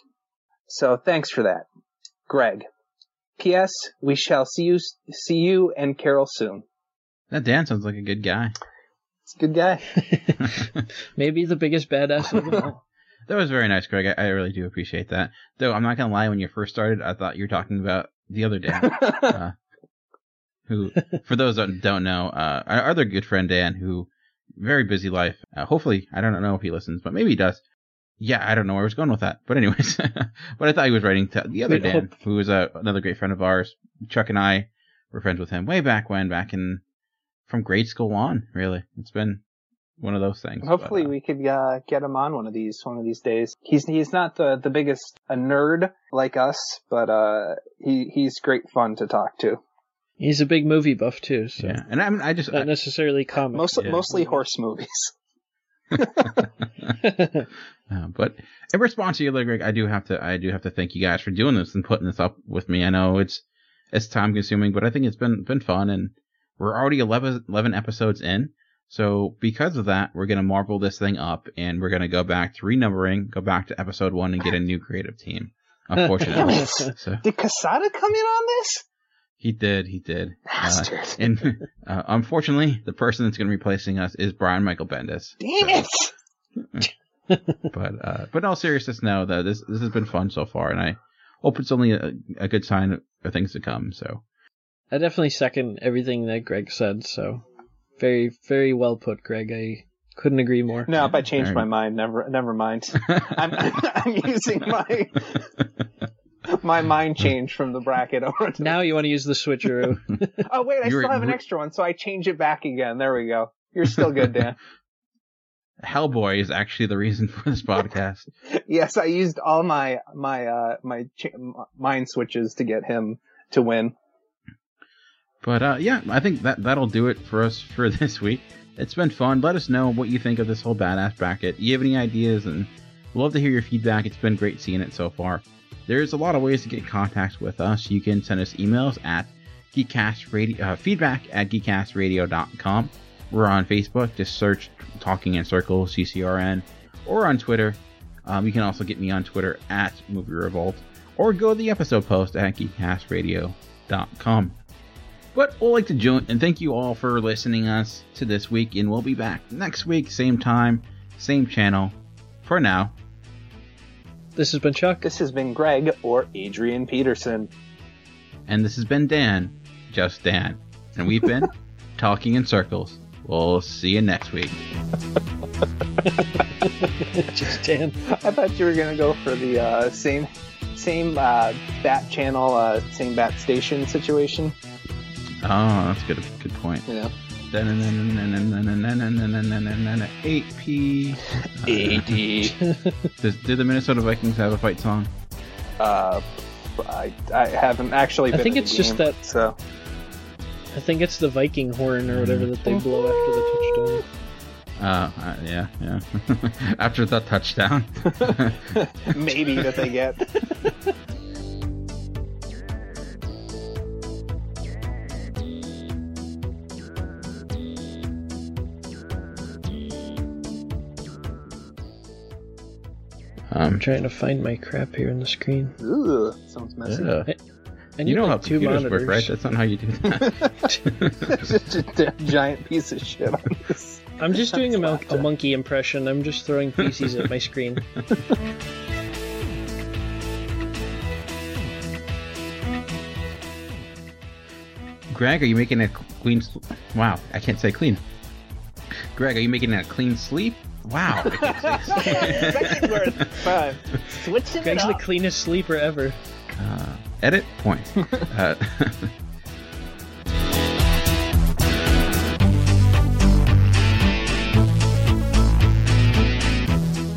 [SPEAKER 10] So thanks for that. Greg. P.S. We shall see you, see you and Carol soon.
[SPEAKER 11] That Dan sounds like a good guy.
[SPEAKER 10] It's a good guy.
[SPEAKER 9] Maybe the biggest badass of them all.
[SPEAKER 11] That was very nice, Greg. I, I, really do appreciate that. Though I'm not gonna lie, when you first started, I thought you were talking about the other Dan, uh, who, for those that don't know, uh, our other good friend Dan, who very busy life. Uh, hopefully, I don't know if he listens, but maybe he does. Yeah, I don't know where I was going with that, but anyways, but I thought he was writing to the other Dan, who was uh, another great friend of ours. Chuck and I were friends with him way back when, back in from grade school on. Really, it's been one of those things.
[SPEAKER 10] Hopefully, but, uh, we could uh, get him on one of these one of these days. He's he's not the the biggest a nerd like us, but uh, he he's great fun to talk to.
[SPEAKER 9] He's a big movie buff too. So.
[SPEAKER 11] Yeah, and I mean, I just
[SPEAKER 9] not necessarily comics.
[SPEAKER 10] Mostly
[SPEAKER 9] yeah.
[SPEAKER 10] mostly horse movies.
[SPEAKER 11] uh, but in response to you, Greg, I do have to I do have to thank you guys for doing this and putting this up with me. I know it's it's time consuming, but I think it's been been fun, and we're already 11, 11 episodes in. So because of that, we're gonna marble this thing up, and we're gonna go back to renumbering, go back to episode one, and get a new creative team. Unfortunately,
[SPEAKER 10] so. did Quesada come in on this?
[SPEAKER 11] He did. He did. Uh, and uh, unfortunately, the person that's going to be replacing us is Brian Michael Bendis.
[SPEAKER 10] Damn
[SPEAKER 11] it! but uh, but in all seriousness, no, though this this has been fun so far, and I hope it's only a, a good sign of things to come. So
[SPEAKER 9] I definitely second everything that Greg said. So very very well put, Greg. I couldn't agree more.
[SPEAKER 10] No, if I changed my mind, never never mind. I'm, I'm using my my mind changed from the bracket over to
[SPEAKER 9] now you want to use the switcheroo.
[SPEAKER 10] oh wait, I You're, still have an extra one, so I change it back again. There we go. You're still good, Dan.
[SPEAKER 11] Hellboy is actually the reason for this podcast.
[SPEAKER 10] yes, I used all my my uh my ch- mind switches to get him to win.
[SPEAKER 11] But uh yeah, I think that that'll do it for us for this week. It's been fun. Let us know what you think of this whole badass bracket. You have any ideas and love to hear your feedback. It's been great seeing it so far. There's a lot of ways to get in contact with us. You can send us emails at geekcastradio, uh, feedback at geekcastradio.com. We're on Facebook. Just search Talking in Circles, CCRN, or on Twitter. Um, you can also get me on Twitter at Movie Revolt, or go to the episode post at geekcastradio.com. But we'd like to join and thank you all for listening us to this week, and we'll be back next week, same time, same channel. For now,
[SPEAKER 9] this has been Chuck.
[SPEAKER 10] This has been Greg or Adrian Peterson.
[SPEAKER 11] And this has been Dan, just Dan. And we've been talking in circles. We'll see you next week.
[SPEAKER 9] just Dan.
[SPEAKER 10] I thought you were gonna go for the uh, same same uh, bat channel, uh, same bat station situation.
[SPEAKER 11] Oh, that's good. Good point.
[SPEAKER 10] Yeah.
[SPEAKER 11] AP.
[SPEAKER 10] 80.
[SPEAKER 11] Does, did the Minnesota Vikings have a fight song?
[SPEAKER 10] Uh, I, I haven't actually.
[SPEAKER 9] I think it's
[SPEAKER 10] game,
[SPEAKER 9] just that.
[SPEAKER 10] So.
[SPEAKER 9] I think it's the Viking horn or whatever that they blow after the touchdown.
[SPEAKER 11] Uh, uh, yeah, yeah. After that touchdown.
[SPEAKER 10] Maybe that they get.
[SPEAKER 11] Um,
[SPEAKER 9] I'm trying to find my crap here on the screen.
[SPEAKER 10] Ooh, sounds messy.
[SPEAKER 11] Yeah.
[SPEAKER 9] I, I need
[SPEAKER 11] you know
[SPEAKER 9] like
[SPEAKER 11] how
[SPEAKER 9] two
[SPEAKER 11] computers
[SPEAKER 9] monitors.
[SPEAKER 11] work, right? That's not how you do that.
[SPEAKER 10] just a d- giant piece of shit on this.
[SPEAKER 9] I'm just doing a, mon- a monkey impression. I'm just throwing feces at my screen.
[SPEAKER 11] Greg, are you making a clean? Sl- wow, I can't say clean. Greg, are you making a clean sleep? Wow. I can't say-
[SPEAKER 10] Second word. Fine. Switching
[SPEAKER 9] Greg's the cleanest sleeper ever.
[SPEAKER 11] uh, edit point. Uh,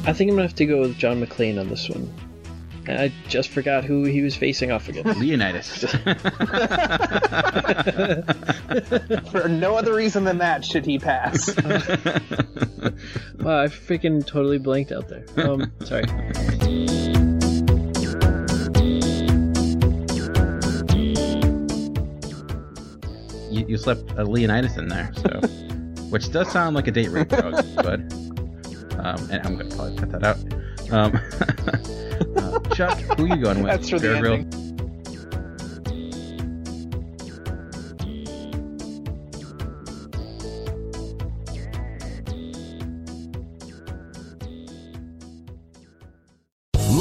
[SPEAKER 9] I think I'm gonna have to go with John McClane on this one. I just forgot who he was facing off against.
[SPEAKER 11] Leonidas.
[SPEAKER 10] For no other reason than that should he pass.
[SPEAKER 9] Wow, I freaking totally blanked out there. Um, sorry.
[SPEAKER 11] You, you slept a Leonidas in there, so which does sound like a date rape drug, but um, and I'm gonna probably cut that out. Um, uh, Chuck, who are you going with?
[SPEAKER 10] That's for the
[SPEAKER 11] Bear Grylls?